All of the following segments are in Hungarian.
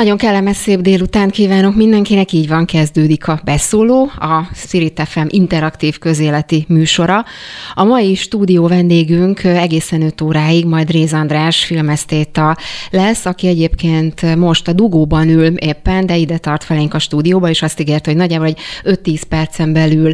Nagyon kellemes szép délután kívánok mindenkinek, így van, kezdődik a beszóló, a Spirit FM interaktív közéleti műsora. A mai stúdió vendégünk egészen 5 óráig majd Réz András filmesztéta lesz, aki egyébként most a dugóban ül éppen, de ide tart felénk a stúdióba, és azt ígért, hogy nagyjából egy 5-10 percen belül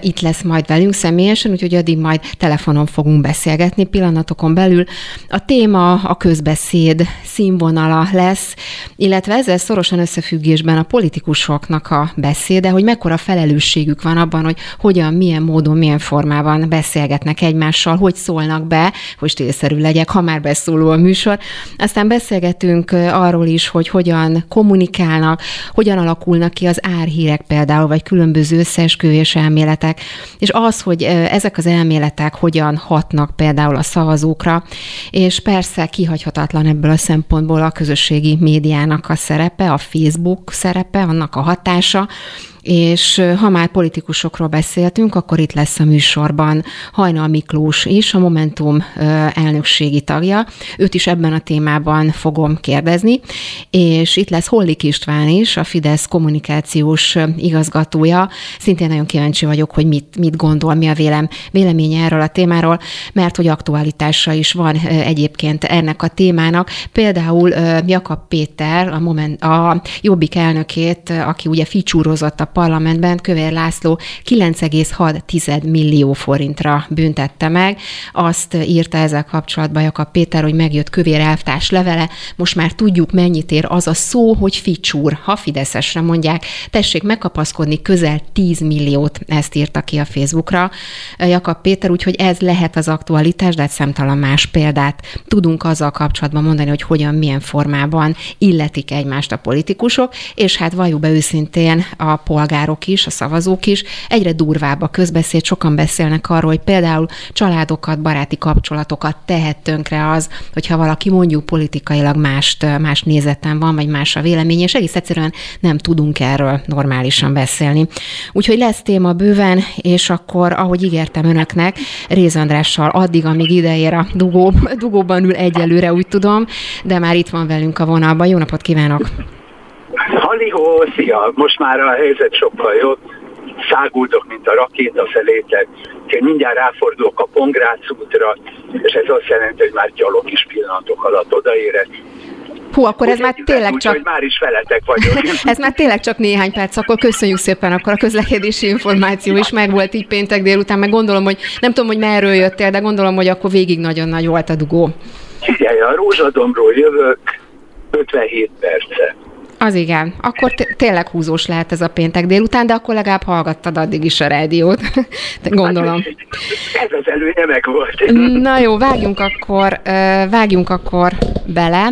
itt lesz majd velünk személyesen, úgyhogy addig majd telefonon fogunk beszélgetni pillanatokon belül. A téma a közbeszéd színvonala lesz, illetve ezzel szorosan összefüggésben a politikusoknak a beszéde, hogy mekkora felelősségük van abban, hogy hogyan, milyen módon, milyen formában beszélgetnek egymással, hogy szólnak be, hogy stílszerű legyek, ha már beszóló a műsor. Aztán beszélgetünk arról is, hogy hogyan kommunikálnak, hogyan alakulnak ki az árhírek például, vagy különböző összeesküvés elméletek, és az, hogy ezek az elméletek hogyan hatnak például a szavazókra, és persze kihagyhatatlan ebből a szempontból a közösségi médiának a szerepe, a Facebook szerepe, annak a hatása, és ha már politikusokról beszéltünk, akkor itt lesz a műsorban Hajnal Miklós is, a Momentum elnökségi tagja. Őt is ebben a témában fogom kérdezni, és itt lesz Hollik István is, a Fidesz kommunikációs igazgatója. Szintén nagyon kíváncsi vagyok, hogy mit, mit gondol, mi a vélem, véleménye erről a témáról, mert hogy aktualitása is van egyébként ennek a témának. Például Jakab Péter, a, moment, a Jobbik elnökét, aki ugye ficsúrozott a parlamentben Kövér László 9,6 millió forintra büntette meg. Azt írta ezzel kapcsolatban Jakab Péter, hogy megjött Kövér elvtárs levele, most már tudjuk mennyit ér az a szó, hogy ficsúr, ha Fideszesre mondják. Tessék megkapaszkodni közel 10 milliót, ezt írta ki a Facebookra Jakab Péter, úgyhogy ez lehet az aktualitás, de egy szemtalan más példát tudunk azzal kapcsolatban mondani, hogy hogyan, milyen formában illetik egymást a politikusok, és hát valljuk be őszintén a polgár polgárok is, a szavazók is, egyre durvább a közbeszéd, sokan beszélnek arról, hogy például családokat, baráti kapcsolatokat tehet tönkre az, hogyha valaki mondjuk politikailag mást, más nézeten van, vagy más a vélemény, és egész egyszerűen nem tudunk erről normálisan beszélni. Úgyhogy lesz téma bőven, és akkor, ahogy ígértem önöknek, Réz Andrással addig, amíg ideér a dugó, dugóban ül egyelőre, úgy tudom, de már itt van velünk a vonalban. Jó napot kívánok! Halihó, szia! Most már a helyzet sokkal jobb. Száguldok, mint a rakéta felétek. Úgyhogy mindjárt ráfordulok a Pongrác útra, és ez azt jelenti, hogy már gyalog is pillanatok alatt odaérek. Hú, akkor ez már tényleg úgy, csak... már is veletek vagyok. ez már tényleg csak néhány perc, akkor köszönjük szépen, akkor a közlekedési információ is meg volt így péntek délután, meg gondolom, hogy nem tudom, hogy merről jöttél, de gondolom, hogy akkor végig nagyon nagy volt a dugó. Figyelj, a Rózsadomról jövök 57 perce. Az igen. Akkor tényleg húzós lehet ez a péntek délután, de akkor legalább hallgattad addig is a rádiót. Gondolom. Hát, ez az előnye meg volt. Na jó, vágjunk akkor, vágjunk akkor bele.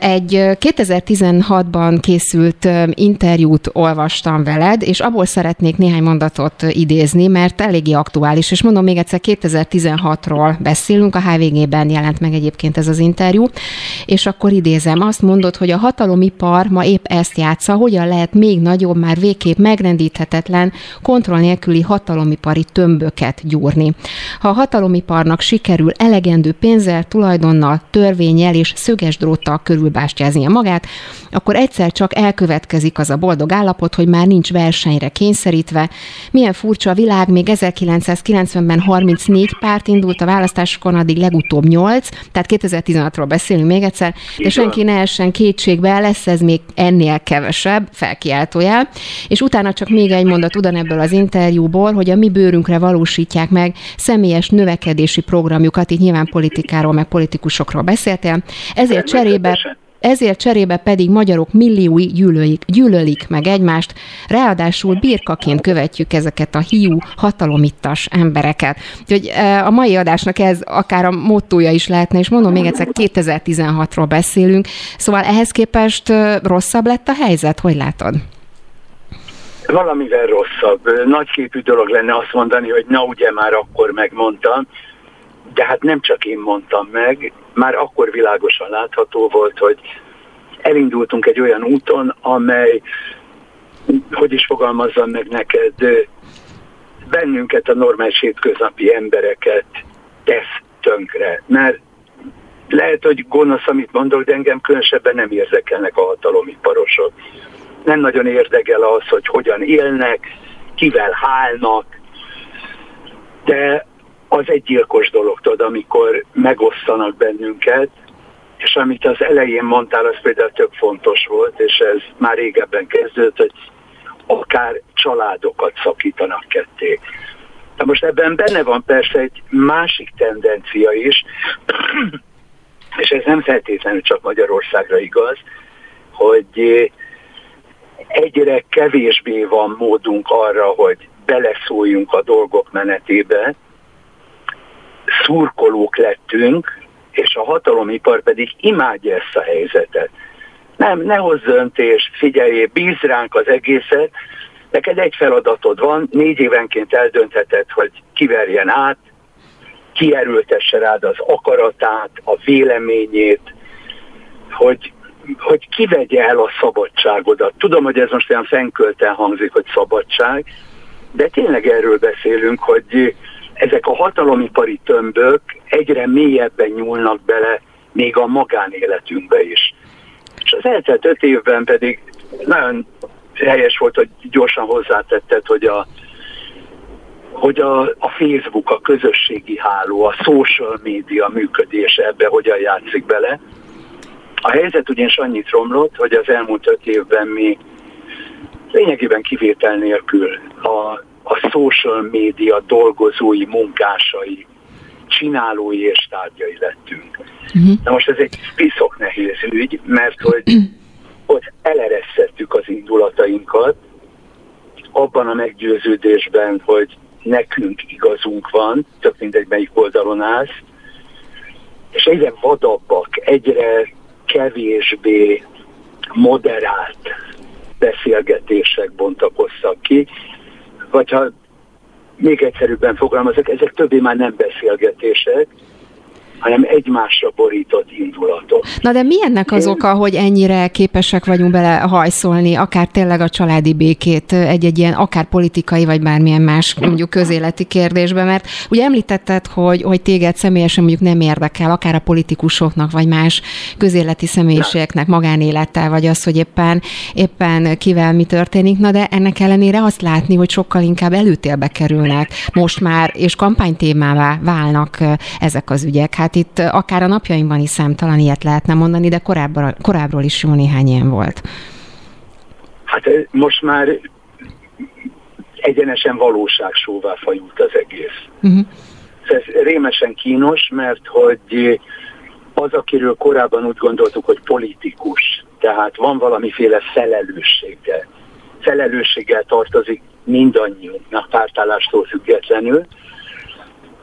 Egy 2016-ban készült interjút olvastam veled, és abból szeretnék néhány mondatot idézni, mert eléggé aktuális, és mondom még egyszer, 2016-ról beszélünk, a HVG-ben jelent meg egyébként ez az interjú, és akkor idézem, azt mondod, hogy a hatalomipar ma épp ezt játsza, hogyan lehet még nagyobb, már végképp megrendíthetetlen, kontroll nélküli hatalomipari tömböket gyúrni. Ha a hatalomiparnak sikerül elegendő pénzzel, tulajdonnal, törvényel és szöges dróttal tudta körülbástyáznia magát, akkor egyszer csak elkövetkezik az a boldog állapot, hogy már nincs versenyre kényszerítve. Milyen furcsa a világ, még 1990-ben 34 párt indult a választásokon, addig legutóbb 8, tehát 2016-ról beszélünk még egyszer, de senki ne essen kétségbe, lesz ez még ennél kevesebb, felkiáltójel, és utána csak még egy mondat ugyanebből az interjúból, hogy a mi bőrünkre valósítják meg személyes növekedési programjukat, így nyilván politikáról, meg politikusokról beszéltél, ezért cserébe cserébe, ezért cserébe pedig magyarok milliói gyűlölik, gyűlölik meg egymást, ráadásul birkaként követjük ezeket a hiú, hatalomittas embereket. Úgyhogy e, a mai adásnak ez akár a mottója is lehetne, és mondom még egyszer, 2016-ról beszélünk, szóval ehhez képest e, rosszabb lett a helyzet, hogy látod? Valamivel rosszabb. Nagyképű dolog lenne azt mondani, hogy na ugye már akkor megmondtam, de hát nem csak én mondtam meg, már akkor világosan látható volt, hogy elindultunk egy olyan úton, amely, hogy is fogalmazzam meg neked, bennünket, a normális hétköznapi embereket tesz tönkre. Mert lehet, hogy gonosz, amit mondok, de engem különösebben nem érdekelnek a hatalomiparosok. Nem nagyon érdekel az, hogy hogyan élnek, kivel hálnak, de az egy gyilkos dolog, tudod, amikor megosztanak bennünket, és amit az elején mondtál, az például tök fontos volt, és ez már régebben kezdődött, hogy akár családokat szakítanak ketté. Na most ebben benne van persze egy másik tendencia is, és ez nem feltétlenül csak Magyarországra igaz, hogy egyre kevésbé van módunk arra, hogy beleszóljunk a dolgok menetébe, szurkolók lettünk, és a hatalomipar pedig imádja ezt a helyzetet. Nem, ne hozz döntést, figyelj, bíz ránk az egészet, neked egy feladatod van, négy évenként eldöntheted, hogy kiverjen át, kierültesse rád az akaratát, a véleményét, hogy, hogy kivegye el a szabadságodat. Tudom, hogy ez most olyan fenkölten hangzik, hogy szabadság, de tényleg erről beszélünk, hogy ezek a hatalomipari tömbök egyre mélyebben nyúlnak bele még a magánéletünkbe is. És az eltelt öt évben pedig nagyon helyes volt, hogy gyorsan hozzátetted, hogy a, hogy a, a Facebook, a közösségi háló, a social média működése ebbe hogyan játszik bele. A helyzet ugyanis annyit romlott, hogy az elmúlt öt évben mi lényegében kivétel nélkül a a social média dolgozói, munkásai, csinálói és tárgyai lettünk. Uh-huh. Na most ez egy piszok nehéz ügy, mert hogy hogy eleresztettük az indulatainkat, abban a meggyőződésben, hogy nekünk igazunk van, tök mindegy melyik oldalon állsz, és egyre vadabbak, egyre kevésbé moderált beszélgetések bontakoztak ki, vagy ha még egyszerűbben fogalmazok, ezek többé már nem beszélgetések, hanem egymásra borított indulatok. Na de mi ennek az Én... oka, hogy ennyire képesek vagyunk bele hajszolni, akár tényleg a családi békét egy-egy ilyen, akár politikai, vagy bármilyen más mondjuk közéleti kérdésbe, mert ugye említetted, hogy, hogy téged személyesen mondjuk nem érdekel, akár a politikusoknak, vagy más közéleti személyiségeknek magánélettel, vagy az, hogy éppen, éppen kivel mi történik, na de ennek ellenére azt látni, hogy sokkal inkább előtérbe kerülnek most már, és kampánytémává válnak ezek az ügyek. Hát Hát itt akár a napjainkban is számtalan ilyet lehetne mondani, de korábban, korábbról is jó néhány ilyen volt. Hát most már egyenesen valóságsóvá fajult az egész. Uh-huh. Ez rémesen kínos, mert hogy az, akiről korábban úgy gondoltuk, hogy politikus, tehát van valamiféle felelőssége, felelősséggel tartozik mindannyiunknak pártállástól függetlenül,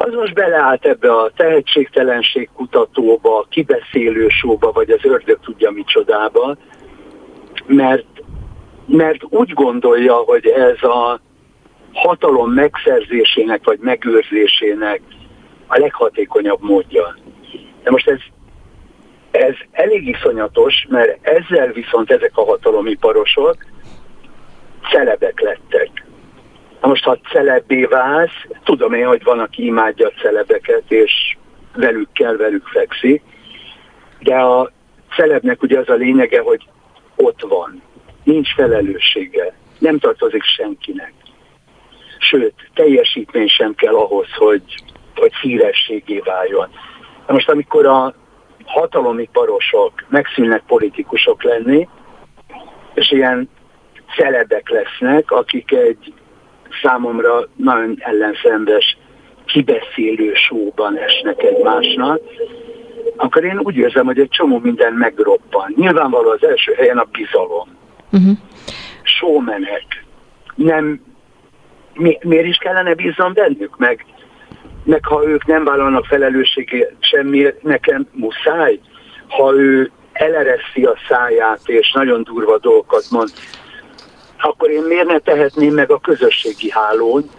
az most beleállt ebbe a tehetségtelenség kutatóba, kibeszélő sóba, vagy az ördög tudja micsodába, mert, mert úgy gondolja, hogy ez a hatalom megszerzésének vagy megőrzésének a leghatékonyabb módja. De most ez, ez elég iszonyatos, mert ezzel viszont ezek a hatalomiparosok celebek lettek. Na most, ha celebbé válsz, tudom én, hogy van, aki imádja a celebeket, és velük kell, velük fekszik, de a celebnek ugye az a lényege, hogy ott van, nincs felelőssége, nem tartozik senkinek. Sőt, teljesítmény sem kell ahhoz, hogy, hogy hírességé váljon. Na most, amikor a hatalomi parosok megszűnnek politikusok lenni, és ilyen celebek lesznek, akik egy számomra nagyon ellenszembes kibeszélő sóban esnek egymásnak, akkor én úgy érzem, hogy egy csomó minden megroppan. Nyilvánvaló az első helyen a bizalom. Uh-huh. Sómenek. Nem, mi, miért is kellene bíznom bennük? Meg, meg ha ők nem vállalnak felelősséget semmiért, nekem muszáj. Ha ő elereszi a száját, és nagyon durva dolgokat mond, akkor én miért ne tehetném meg a közösségi hálón,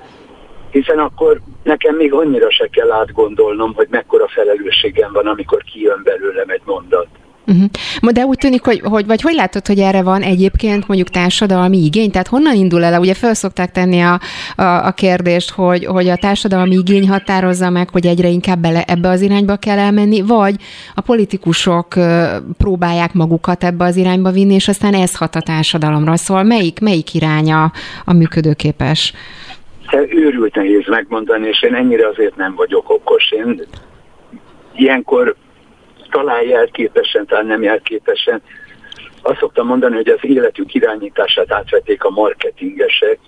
hiszen akkor nekem még annyira se kell átgondolnom, hogy mekkora felelősségem van, amikor kijön belőlem egy mondat. Uh-huh. De úgy tűnik, hogy, hogy, vagy hogy látod, hogy erre van egyébként mondjuk társadalmi igény? Tehát honnan indul el? Ugye fel szokták tenni a, a, a kérdést, hogy, hogy a társadalmi igény határozza meg, hogy egyre inkább bele, ebbe az irányba kell elmenni, vagy a politikusok próbálják magukat ebbe az irányba vinni, és aztán ez hat a társadalomra. Szóval melyik, melyik iránya a működőképes? Őrült nehéz megmondani, és én ennyire azért nem vagyok okos. Én ilyenkor talán jelképesen, talán nem jelképesen. Azt szoktam mondani, hogy az életük irányítását átvették a marketingesek,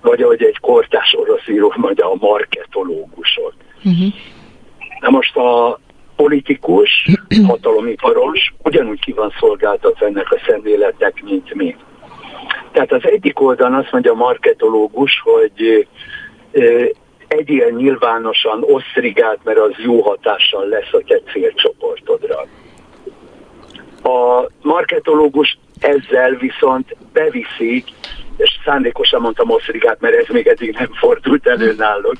vagy ahogy egy kortás orosz író mondja, a marketológusok. Uh-huh. Na most a politikus, hatalomiparos ugyanúgy ki van szolgáltatva ennek a szemléletek, mint mi. Tehát az egyik oldalon azt mondja a marketológus, hogy egyél nyilvánosan osztrigát, mert az jó hatással lesz a te célcsoportodra. A marketológus ezzel viszont beviszi, és szándékosan mondtam osztrigát, mert ez még eddig nem fordult elő náluk,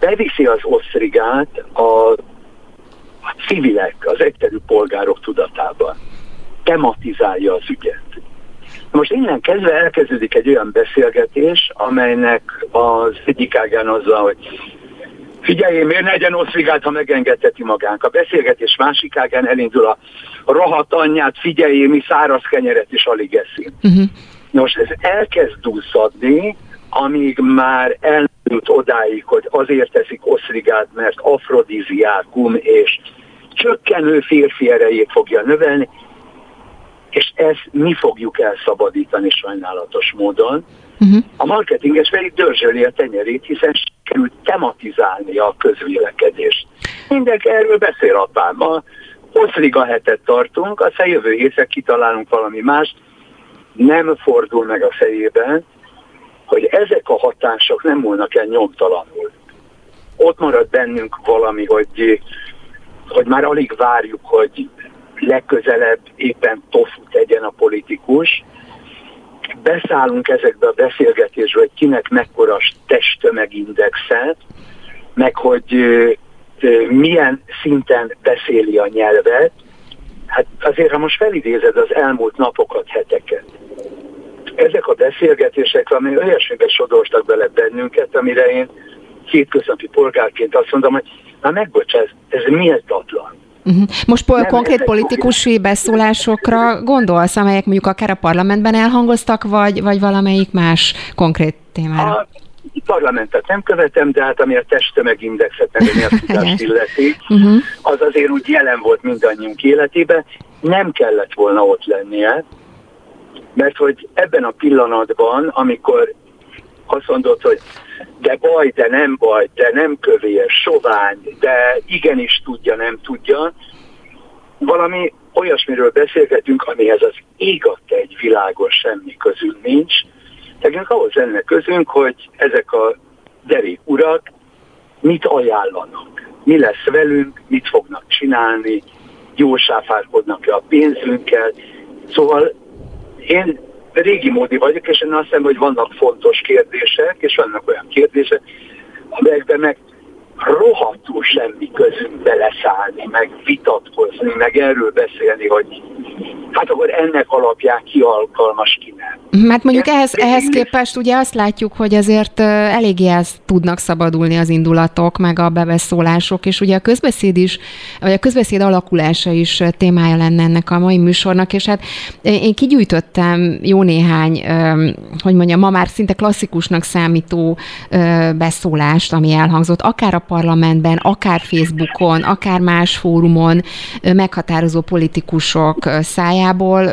beviszi az osztrigát a, a civilek, az egyszerű polgárok tudatában. Tematizálja az ügyet. Most innen kezdve elkezdődik egy olyan beszélgetés, amelynek az egyik ágán azzal, hogy figyelj, miért ne legyen osztrigát, ha megengedheti magánk. A beszélgetés másik ágán elindul a rohadt anyját, figyelj, mi száraz kenyeret is alig eszünk. Uh-huh. Nos, ez elkezd duzzadni, amíg már elnőtt odáig, hogy azért teszik osztrigát, mert afrodiziákum és csökkenő férfi erejét fogja növelni, és ezt mi fogjuk elszabadítani sajnálatos módon. Uh-huh. A marketinges pedig dörzsöli a tenyerét, hiszen sikerült tematizálni a közvélekedést. Mindenki erről beszél apám. A Oszliga hetet tartunk, aztán jövő hétre kitalálunk valami mást. Nem fordul meg a fejében, hogy ezek a hatások nem múlnak el nyomtalanul. Ott marad bennünk valami, hogy, hogy már alig várjuk, hogy legközelebb éppen tofu tegyen a politikus. Beszállunk ezekbe a beszélgetésbe, hogy kinek mekkora testtömegindexet, meg hogy milyen szinten beszéli a nyelvet. Hát azért, ha most felidézed az elmúlt napokat, heteket, ezek a beszélgetések, ami olyasmibe sodortak bele bennünket, amire én hétköznapi polgárként azt mondom, hogy na megbocs, ez, ez méltatlan. Uh-huh. Most nem, konkrét politikusi beszólásokra gondolsz, amelyek mondjuk akár a parlamentben elhangoztak, vagy, vagy valamelyik más konkrét témára? A parlamentet nem követem, de hát ami a testtömegindexet meg a nyelvtudást illeti, uh-huh. az azért úgy jelen volt mindannyiunk életében, nem kellett volna ott lennie, mert hogy ebben a pillanatban, amikor azt mondod, hogy de baj, de nem baj, de nem kövér, sovány, de igenis tudja, nem tudja. Valami olyasmiről beszélgetünk, amihez az ég egy világos semmi közül nincs. Tehát ahhoz lenne közünk, hogy ezek a derék urak mit ajánlanak, mi lesz velünk, mit fognak csinálni, jól sáfárkodnak-e a pénzünkkel. Szóval én régi módi vagyok, és én azt hiszem, hogy vannak fontos kérdések, és vannak olyan kérdések, amelyekben meg rohadtul semmi közünk beleszállni, meg vitatkozni, meg erről beszélni, hogy hát akkor ennek alapján ki alkalmas, ki nem. Hát mondjuk ehhez, ehhez képest ugye azt látjuk, hogy azért eléggé ezt tudnak szabadulni az indulatok, meg a beveszólások, és ugye a közbeszéd is, vagy a közbeszéd alakulása is témája lenne ennek a mai műsornak, és hát én kigyűjtöttem jó néhány, hogy mondjam, ma már szinte klasszikusnak számító beszólást, ami elhangzott, akár a parlamentben, akár Facebookon, akár más fórumon meghatározó politikusok szájából.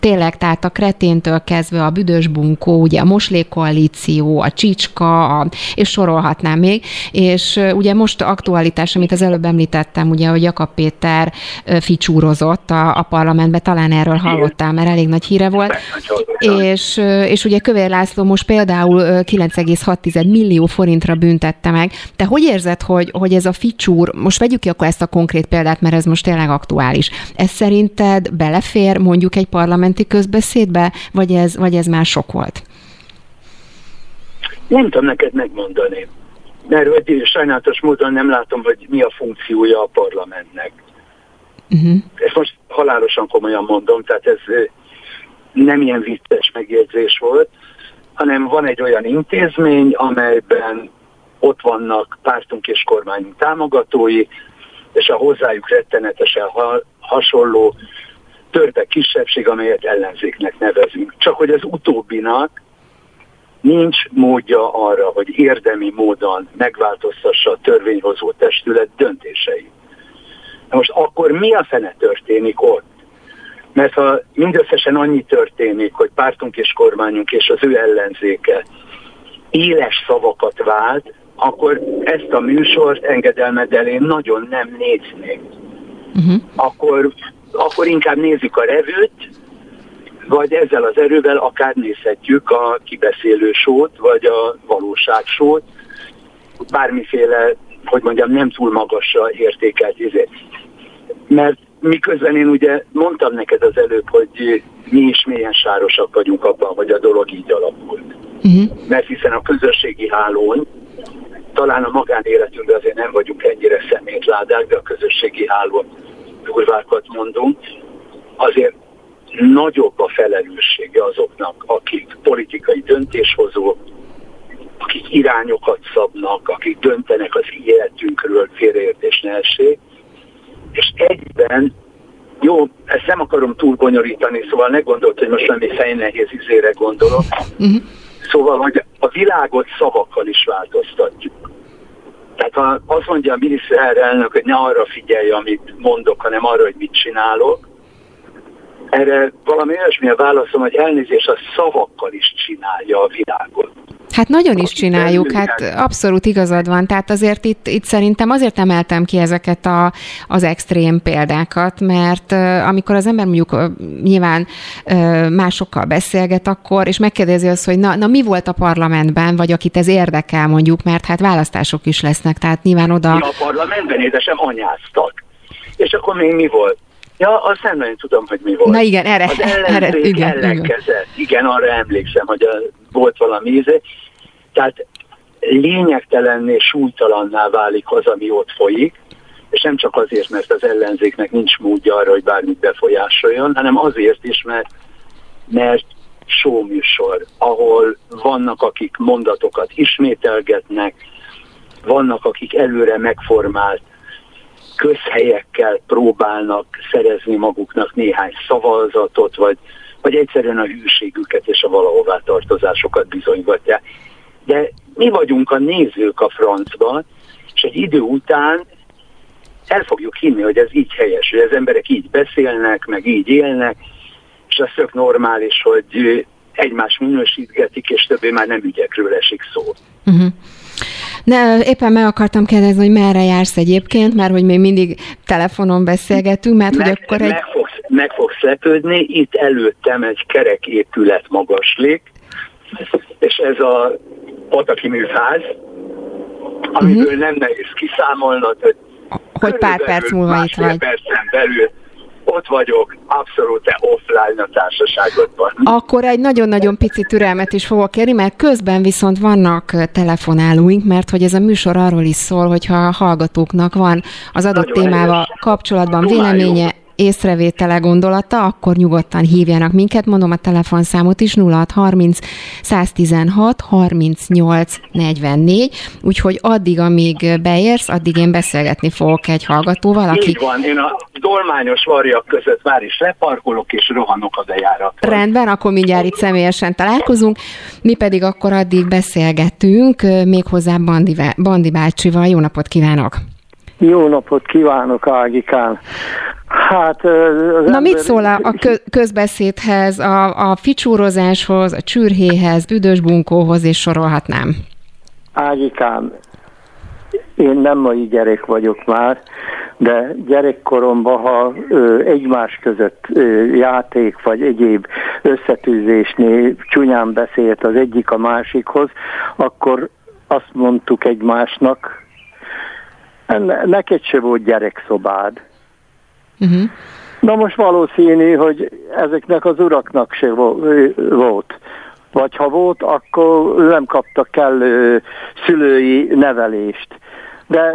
Tényleg, tehát a kreténtől kezdve a büdös bunkó, ugye a moslékoalíció, a csicska, a, és sorolhatnám még. És ugye most aktualitás, amit az előbb említettem, ugye, hogy Jakab Péter ficsúrozott a, a parlamentbe, talán erről hallottál, mert elég nagy híre volt. És, és ugye Kövér László most például 9,6 millió forintra büntette meg. Te hogy érzed, hogy, hogy ez a ficsúr, most vegyük ki akkor ezt a konkrét példát, mert ez most tényleg aktuális. Ez szerinted belefér mondjuk egy parlamenti közbeszédbe, vagy ez, vagy ez már sok volt? Nem tudom neked megmondani. Mert hogy sajnálatos módon nem látom, hogy mi a funkciója a parlamentnek. Uh-huh. Ezt most halálosan komolyan mondom, tehát ez nem ilyen vicces megjegyzés volt, hanem van egy olyan intézmény, amelyben ott vannak pártunk és kormányunk támogatói, és a hozzájuk rettenetesen ha- hasonló törpe kisebbség, amelyet ellenzéknek nevezünk. Csak hogy az utóbbinak nincs módja arra, hogy érdemi módon megváltoztassa a törvényhozó testület döntéseit. Na most akkor mi a fene történik ott? Mert ha mindösszesen annyi történik, hogy pártunk és kormányunk és az ő ellenzéke éles szavakat vált, akkor ezt a műsort engedelmed elén nagyon nem néznék. Uh-huh. Akkor, akkor inkább nézzük a revőt, vagy ezzel az erővel akár nézhetjük a kibeszélő sót, vagy a valóságsót, bármiféle, hogy mondjam, nem túl magasra értékelt izé. Mert miközben én ugye mondtam neked az előbb, hogy mi is mélyen sárosak vagyunk abban, hogy a dolog így alakult. Uh-huh. Mert hiszen a közösségi hálón, talán a magánéletünkben azért nem vagyunk ennyire szemétládák, de a közösségi hálón durvákat mondunk, azért nagyobb a felelőssége azoknak, akik politikai döntéshozók, akik irányokat szabnak, akik döntenek az életünkről, félreértés ne essék, és egyben, jó, ezt nem akarom túl bonyolítani, szóval ne gondolt, hogy most valami fejnehéz izére gondolok, uh-huh. szóval, hogy a világot szavakkal is változtatjuk. Tehát ha azt mondja a miniszterelnök, hogy ne arra figyelj, amit mondok, hanem arra, hogy mit csinálok, erre valami olyasmi a válaszom, hogy elnézés a szavakkal is csinálja a világot. Hát nagyon is csináljuk, hát abszolút igazad van. Tehát azért itt, itt szerintem azért emeltem ki ezeket a, az extrém példákat, mert amikor az ember mondjuk nyilván másokkal beszélget akkor, és megkérdezi azt, hogy na, na mi volt a parlamentben, vagy akit ez érdekel mondjuk, mert hát választások is lesznek, tehát nyilván oda... Ja, a parlamentben édesem anyáztak. És akkor még mi volt? Ja, azt nem nagyon tudom, hogy mi volt. Na igen, erre, az erre igen, ellenkezett. Igen. igen, arra emlékszem, hogy a, volt valami íze. Tehát lényegtelenné, súlytalanná válik az, ami ott folyik, és nem csak azért, mert az ellenzéknek nincs módja arra, hogy bármit befolyásoljon, hanem azért is, mert, mert showműsor, ahol vannak, akik mondatokat ismételgetnek, vannak, akik előre megformált közhelyekkel próbálnak szerezni maguknak néhány szavazatot, vagy, vagy egyszerűen a hűségüket és a valahová tartozásokat bizonygatják. De mi vagyunk a nézők a francban, és egy idő után el fogjuk hinni, hogy ez így helyes, hogy az emberek így beszélnek, meg így élnek, és az tök normális, hogy egymás minősítgetik, és többé már nem ügyekről esik szó. Uh-huh. Ne, éppen meg akartam kérdezni, hogy merre jársz egyébként, mert hogy még mindig telefonon beszélgetünk, mert meg, hogy akkor egy... Meg fogsz, meg fogsz lepődni, itt előttem egy kerek épület magaslik, és ez a Pataki műház, amiből uh-huh. nem nehéz kiszámolnod, hogy, hogy pár perc múlva itt vagy. percen belül ott vagyok, abszolút offline a társaságodban. Akkor egy nagyon-nagyon pici türelmet is fogok kérni, mert közben viszont vannak telefonálóink, mert hogy ez a műsor arról is szól, hogyha a hallgatóknak van az adott nagyon témával helyes. kapcsolatban véleménye, észrevétele, gondolata, akkor nyugodtan hívjanak minket. Mondom a telefonszámot is 0630 116 38 44, úgyhogy addig, amíg beérsz, addig én beszélgetni fogok egy hallgatóval, aki... Így van, én a dolmányos varjak között már is leparkolok és rohanok a bejárat. Rendben, akkor mindjárt itt személyesen találkozunk. Mi pedig akkor addig beszélgetünk, méghozzá Bandi, Bandi bácsival. Jó napot kívánok! Jó napot kívánok, Ágikán! Hát, Na ember... mit szól a közbeszédhez, a, a ficsúrozáshoz, a csürhéhez, büdös bunkóhoz, és sorolhatnám? Ágikám, én nem mai gyerek vagyok már, de gyerekkoromban, ha ö, egymás között ö, játék vagy egyéb összetűzésnél csúnyán beszélt az egyik a másikhoz, akkor azt mondtuk egymásnak, neked se volt gyerekszobád. Uh-huh. Na most valószínű, hogy ezeknek az uraknak se volt. vagy ha volt, akkor nem kaptak kellő szülői nevelést. De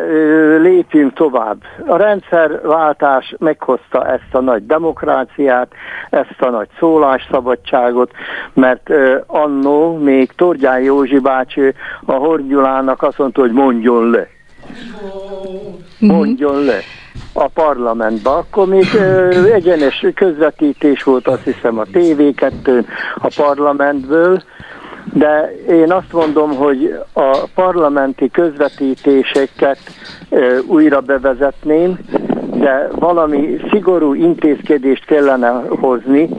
lépjünk tovább. A rendszerváltás meghozta ezt a nagy demokráciát, ezt a nagy szólásszabadságot, mert annó még Torgyán Józsi bácsi a Horgyulának azt mondta, hogy mondjon le. Mondjon le a parlamentbe. Akkor még egyenes közvetítés volt, azt hiszem, a TV2 a parlamentből, de én azt mondom, hogy a parlamenti közvetítéseket újra bevezetném, de valami szigorú intézkedést kellene hozni,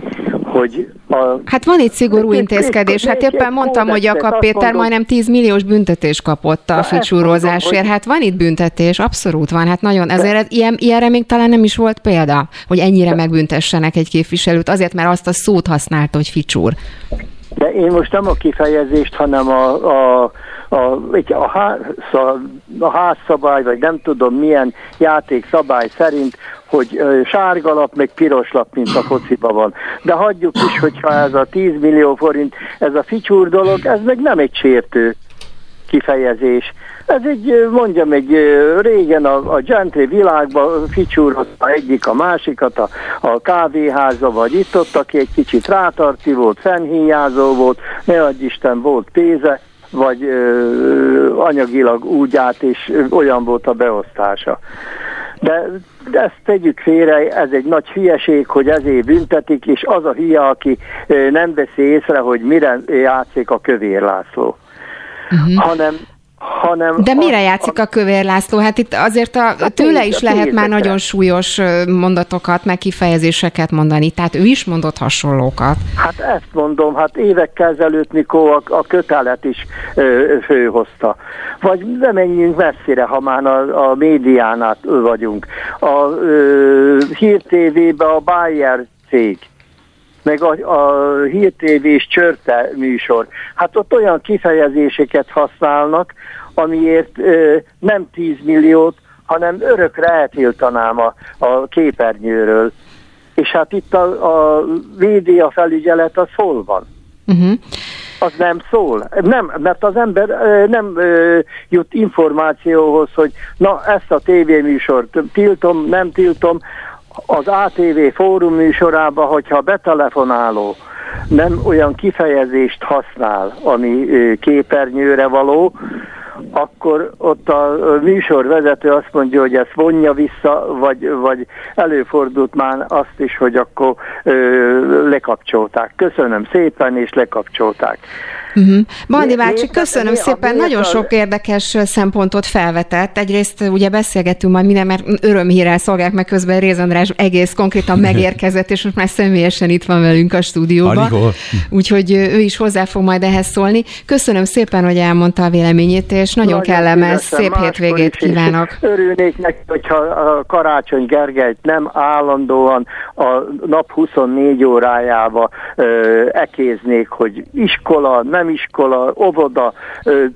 hogy a... Hát van itt szigorú intézkedés. Hát éppen mondtam, hogy Jakab Péter majdnem 10 milliós büntetés kapott a ficsúrozásért. Hát van itt büntetés, abszolút van. Hát nagyon, ezért ilyen, ilyenre még talán nem is volt példa, hogy ennyire megbüntessenek egy képviselőt, azért, mert azt a szót használta, hogy ficsúr. De én most nem a kifejezést, hanem a, a, a, a, ház, a házszabály, vagy nem tudom milyen játékszabály szerint, hogy sárga lap, meg piros lap, mint a fociba van. De hagyjuk is, hogyha ez a 10 millió forint, ez a ficsúr dolog, ez meg nem egy sértő kifejezés. Ez egy, mondjam, egy régen a, a gentry világban ficsúrott a egyik a másikat, a, a kávéháza, vagy itt ott, aki egy kicsit rátarti volt, fennhíjázó volt, ne adj Isten volt pénze, vagy ö, anyagilag úgy át, és olyan volt a beosztása. De ezt tegyük félre, ez egy nagy hülyeség, hogy ezért büntetik, és az a hülye, aki nem veszi észre, hogy mire játszik a kövér László. Uh-huh. Hanem hanem... De mire játszik a Kövér László? Hát itt azért a, hát tőle is lehet már nagyon súlyos mondatokat, meg kifejezéseket mondani, tehát ő is mondott hasonlókat. Hát ezt mondom, hát évekkel ezelőtt, mikor a, a kötelet is ö, főhozta. Vagy nem menjünk messzire, ha már a, a médiánát vagyunk. A ö, Hír TV-be a Bayer cég meg a, a hírtévés csörte műsor. Hát ott olyan kifejezéseket használnak, amiért ö, nem 10 milliót, hanem örökre eltiltanám a, a képernyőről. És hát itt a, a média felügyelet az hol van? Uh-huh. Az nem szól. Nem, mert az ember nem jut információhoz, hogy na ezt a tévéműsort tiltom, nem tiltom, az ATV fórum műsorában, hogyha betelefonáló nem olyan kifejezést használ, ami képernyőre való, akkor ott a műsorvezető azt mondja, hogy ezt vonja vissza, vagy, vagy előfordult már azt is, hogy akkor ö, lekapcsolták. Köszönöm szépen, és lekapcsolták. Uh-huh. Bandi bácsi, köszönöm mi, szépen, nagyon sok érdekes szempontot felvetett. Egyrészt ugye beszélgetünk majd minden, mert örömhírrel szolgálják meg közben Réz András egész konkrétan megérkezett, és most már személyesen itt van velünk a stúdióban. Úgyhogy ő is hozzá fog majd ehhez szólni. Köszönöm szépen, hogy elmondta a véleményét, és nagyon, nagyon kellemes, szép hétvégét kívánok. Örülnék neki, hogyha a Karácsony Gergelyt nem állandóan a nap 24 órájába ö, ekéznék, hogy iskola, nem nem iskola, óvoda,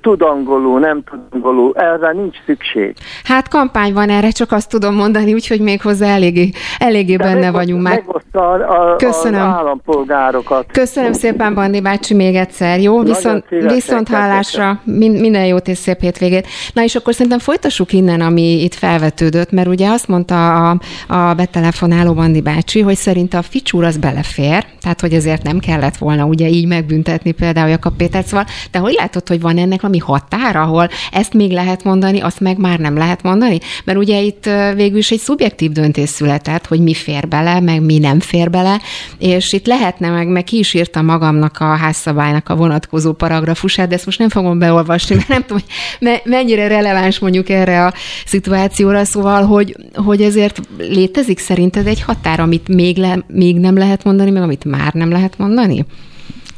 tudangoló, nem tudangoló, erre nincs szükség. Hát kampány van erre, csak azt tudom mondani, úgyhogy még hozzá eléggé, eléggé De benne vagyunk már. A, a, Köszönöm. az állampolgárokat. Köszönöm szépen, Bandi bácsi, még egyszer. Jó, viszont, viszont hálásra. Minden jót és szép hétvégét. Na és akkor szerintem folytassuk innen, ami itt felvetődött, mert ugye azt mondta a, a betelefonáló Bandi bácsi, hogy szerint a ficsúr az belefér, tehát hogy ezért nem kellett volna ugye így megbüntetni például a Péter, szóval te hogy látod, hogy van ennek ami határa, ahol ezt még lehet mondani, azt meg már nem lehet mondani? Mert ugye itt végül is egy szubjektív döntés született, hogy mi fér bele, meg mi nem fér bele, és itt lehetne, meg, meg ki is írta magamnak a házszabálynak a vonatkozó paragrafusát, de ezt most nem fogom beolvasni, mert nem tudom, hogy mennyire releváns mondjuk erre a szituációra, szóval, hogy, hogy ezért létezik szerinted egy határ, amit még, le, még nem lehet mondani, meg amit már nem lehet mondani?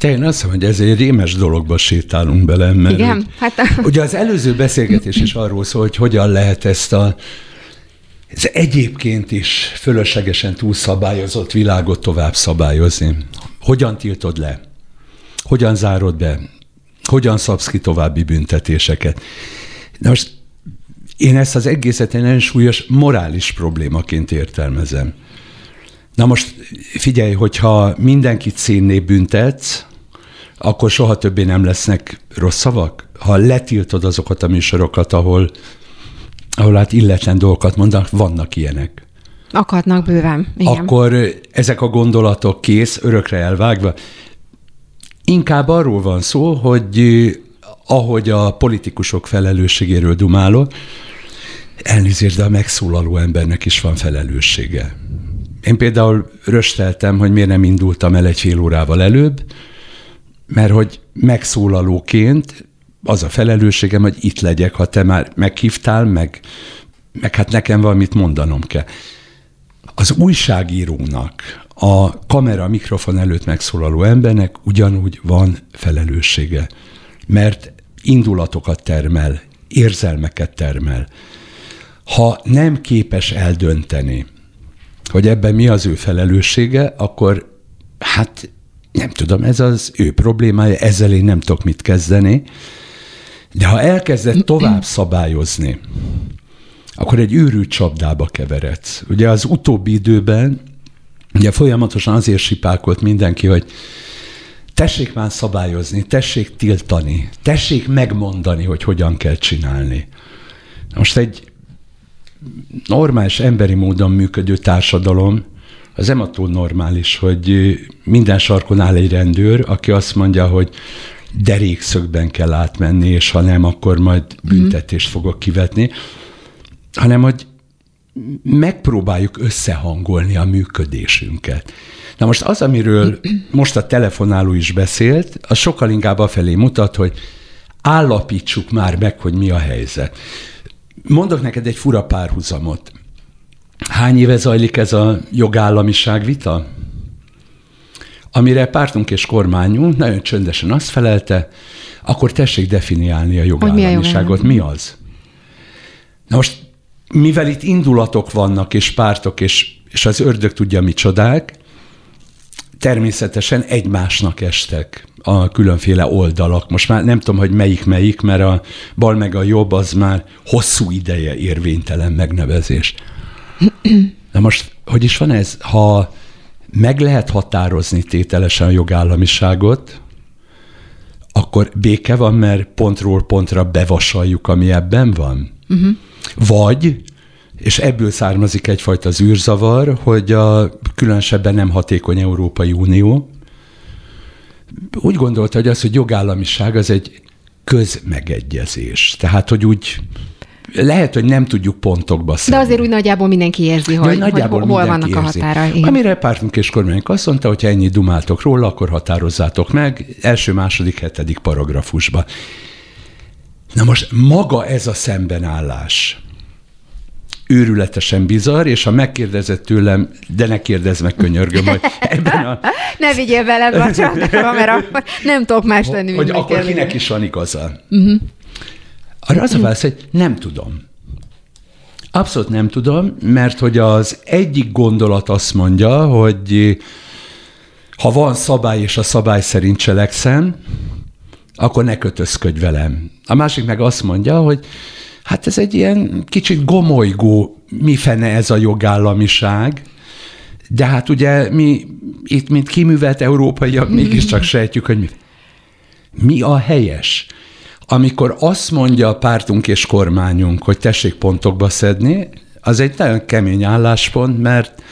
Te én azt mondom, hogy ez egy rémes dologba sétálunk bele, mert Igen? Hát... ugye az előző beszélgetés is arról szól, hogy hogyan lehet ezt a ez egyébként is fölöslegesen túlszabályozott világot tovább szabályozni. Hogyan tiltod le? Hogyan zárod be? Hogyan szabsz ki további büntetéseket? Na most én ezt az egészet egy nagyon súlyos morális problémaként értelmezem. Na most figyelj, hogyha mindenkit színné büntetsz, akkor soha többé nem lesznek rossz szavak? Ha letiltod azokat a műsorokat, ahol, ahol hát illetlen dolgokat mondanak, vannak ilyenek. Akadnak bőven. Igen. Akkor ezek a gondolatok kész, örökre elvágva. Inkább arról van szó, hogy ahogy a politikusok felelősségéről dumálok, elnézést, de a megszólaló embernek is van felelőssége. Én például rösteltem, hogy miért nem indultam el egy fél órával előbb, mert hogy megszólalóként az a felelősségem, hogy itt legyek, ha te már meghívtál, meg, meg hát nekem valamit mondanom kell. Az újságírónak, a kamera, mikrofon előtt megszólaló embernek ugyanúgy van felelőssége, mert indulatokat termel, érzelmeket termel. Ha nem képes eldönteni, hogy ebben mi az ő felelőssége, akkor hát nem tudom, ez az ő problémája, ezzel én nem tudok mit kezdeni, de ha elkezdett tovább szabályozni, akkor egy őrült csapdába keveredsz. Ugye az utóbbi időben ugye folyamatosan azért sipákolt mindenki, hogy tessék már szabályozni, tessék tiltani, tessék megmondani, hogy hogyan kell csinálni. Most egy normális, emberi módon működő társadalom, az nem attól normális, hogy minden sarkon áll egy rendőr, aki azt mondja, hogy derékszögben kell átmenni, és ha nem, akkor majd büntetést fogok kivetni, hanem hogy megpróbáljuk összehangolni a működésünket. Na most az, amiről most a telefonáló is beszélt, az sokkal inkább afelé mutat, hogy állapítsuk már meg, hogy mi a helyzet. Mondok neked egy fura párhuzamot. Hány éve zajlik ez a jogállamiság vita? Amire pártunk és kormányunk nagyon csöndesen azt felelte, akkor tessék definiálni a jogállamiságot. Mi, a mi az? Na most, mivel itt indulatok vannak, és pártok, és, és az ördög tudja, mi csodák, természetesen egymásnak estek a különféle oldalak. Most már nem tudom, hogy melyik melyik, mert a bal meg a jobb az már hosszú ideje érvénytelen megnevezés. Na most, hogy is van ez? Ha meg lehet határozni tételesen a jogállamiságot, akkor béke van, mert pontról pontra bevasaljuk, ami ebben van? Uh-huh. Vagy, és ebből származik egyfajta zűrzavar, hogy a különösebben nem hatékony Európai Unió úgy gondolta, hogy az, hogy jogállamiság az egy közmegegyezés. Tehát, hogy úgy lehet, hogy nem tudjuk pontokba szedni. De azért úgy nagyjából mindenki érzi, hogy, nagyjából hogy hol vannak érzi. a határai. Amire pártunk és kormányunk azt mondta, hogy ha ennyi dumáltok róla, akkor határozzátok meg első, második, hetedik paragrafusba. Na most maga ez a szembenállás őrületesen bizarr, és ha megkérdezett tőlem, de ne kérdezz meg, könyörgöm, hogy ebben a... ne vigyél vele a mert nem tudok más tenni, Hogy akkor kinek is van igaza. Uh-huh. Arra az a válasz, hogy nem tudom. Abszolút nem tudom, mert hogy az egyik gondolat azt mondja, hogy ha van szabály, és a szabály szerint cselekszem, akkor ne kötözködj velem. A másik meg azt mondja, hogy hát ez egy ilyen kicsit gomolygó, mi fene ez a jogállamiság, de hát ugye mi itt, mint kiművelt európaiak, mégiscsak sejtjük, hogy mi, mi a helyes amikor azt mondja a pártunk és kormányunk, hogy tessék pontokba szedni, az egy nagyon kemény álláspont, mert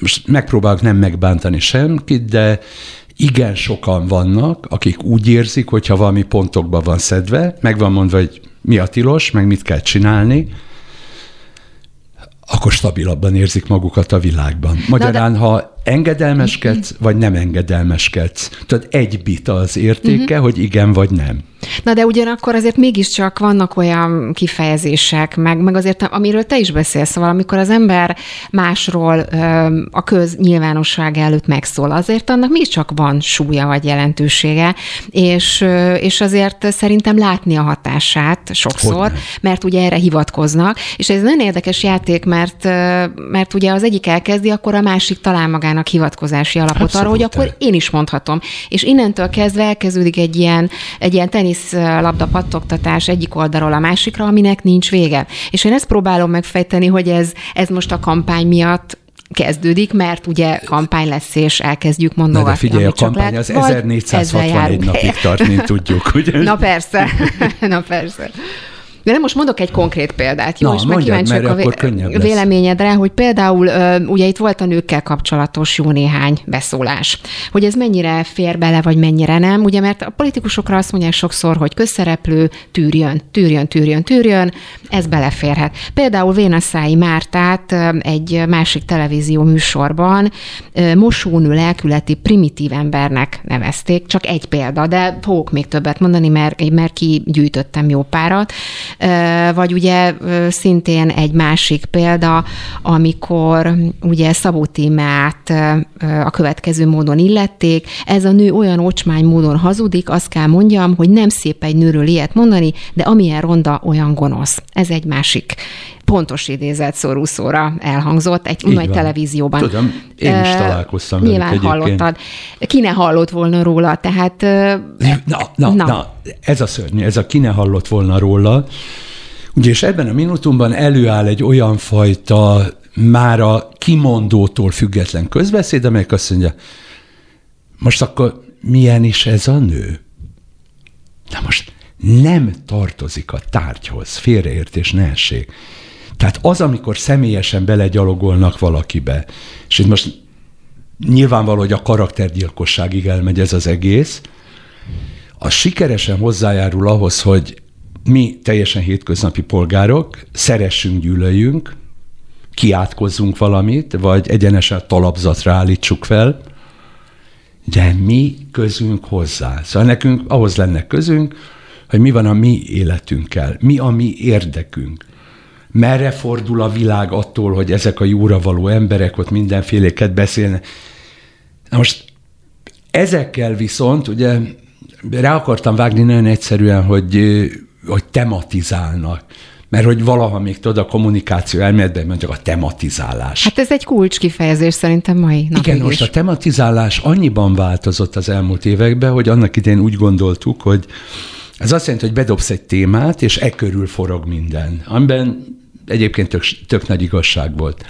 most megpróbálok nem megbántani senkit, de igen sokan vannak, akik úgy érzik, hogyha valami pontokba van szedve, meg van mondva, hogy mi a tilos, meg mit kell csinálni, akkor stabilabban érzik magukat a világban. Magyarán, de... ha engedelmeskedsz, vagy nem engedelmeskedsz. Tudod, egy bit az értéke, uh-huh. hogy igen vagy nem. Na de ugyanakkor azért mégiscsak vannak olyan kifejezések, meg, meg azért, amiről te is beszélsz, szóval amikor az ember másról a köz nyilvánosság előtt megszól, azért annak mégiscsak van súlya vagy jelentősége, és, és azért szerintem látni a hatását sokszor, Hogyne. mert ugye erre hivatkoznak, és ez nagyon érdekes játék, mert, mert ugye az egyik elkezdi, akkor a másik talán magának hivatkozási alapot Abszolút arra, hogy akkor én is mondhatom. És innentől kezdve elkezdődik egy ilyen, egy ilyen tenisz labda pattogtatás egyik oldalról a másikra, aminek nincs vége. És én ezt próbálom megfejteni, hogy ez, ez most a kampány miatt kezdődik, mert ugye kampány lesz, és elkezdjük mondogatni. Na de figyelj, a kampány lehet, az 1461 napig tart, mint tudjuk. Ugye? Na persze, na persze. De nem most mondok egy konkrét példát, jó? Na, és meg kíváncsiak a vé- véleményedre, hogy például ugye itt volt a nőkkel kapcsolatos jó néhány beszólás, hogy ez mennyire fér bele, vagy mennyire nem, ugye, mert a politikusokra azt mondják sokszor, hogy közszereplő, tűrjön, tűrjön, tűrjön, tűrjön, ez beleférhet. Például Vénaszái Mártát egy másik televízió műsorban mosónő lelkületi primitív embernek nevezték, csak egy példa, de fogok még többet mondani, mert, mert kigyűjtöttem jó párat vagy ugye szintén egy másik példa, amikor ugye Szabó Tímát a következő módon illették, ez a nő olyan ocsmány módon hazudik, azt kell mondjam, hogy nem szép egy nőről ilyet mondani, de amilyen ronda, olyan gonosz. Ez egy másik pontos idézet szóró szóra elhangzott egy nagy televízióban. Tudom, én is találkoztam Nyilván hallottad. Ki ne hallott volna róla, tehát... Na, na, na. na, ez a szörnyű, ez a ki ne hallott volna róla. Ugye, és ebben a minutumban előáll egy olyan fajta már a kimondótól független közbeszéd, amelyek azt mondja, most akkor milyen is ez a nő? Na most nem tartozik a tárgyhoz, félreértés ne essék. Tehát az, amikor személyesen belegyalogolnak valakibe, és itt most nyilvánvaló, hogy a karaktergyilkosságig elmegy ez az egész, az sikeresen hozzájárul ahhoz, hogy mi teljesen hétköznapi polgárok szeressünk, gyűlöljünk, kiátkozzunk valamit, vagy egyenesen talapzatra állítsuk fel, de mi közünk hozzá. Szóval nekünk ahhoz lenne közünk, hogy mi van a mi életünkkel, mi a mi érdekünk merre fordul a világ attól, hogy ezek a jóra való emberek ott mindenféléket beszélnek. Na most ezekkel viszont, ugye rá akartam vágni nagyon egyszerűen, hogy, hogy tematizálnak. Mert hogy valaha még tudod, a kommunikáció elméletben mondjuk a tematizálás. Hát ez egy kulcs kifejezés szerintem mai napig Igen, most a tematizálás annyiban változott az elmúlt években, hogy annak idején úgy gondoltuk, hogy ez azt jelenti, hogy bedobsz egy témát, és e körül forog minden, amiben egyébként tök, tök nagy igazság volt.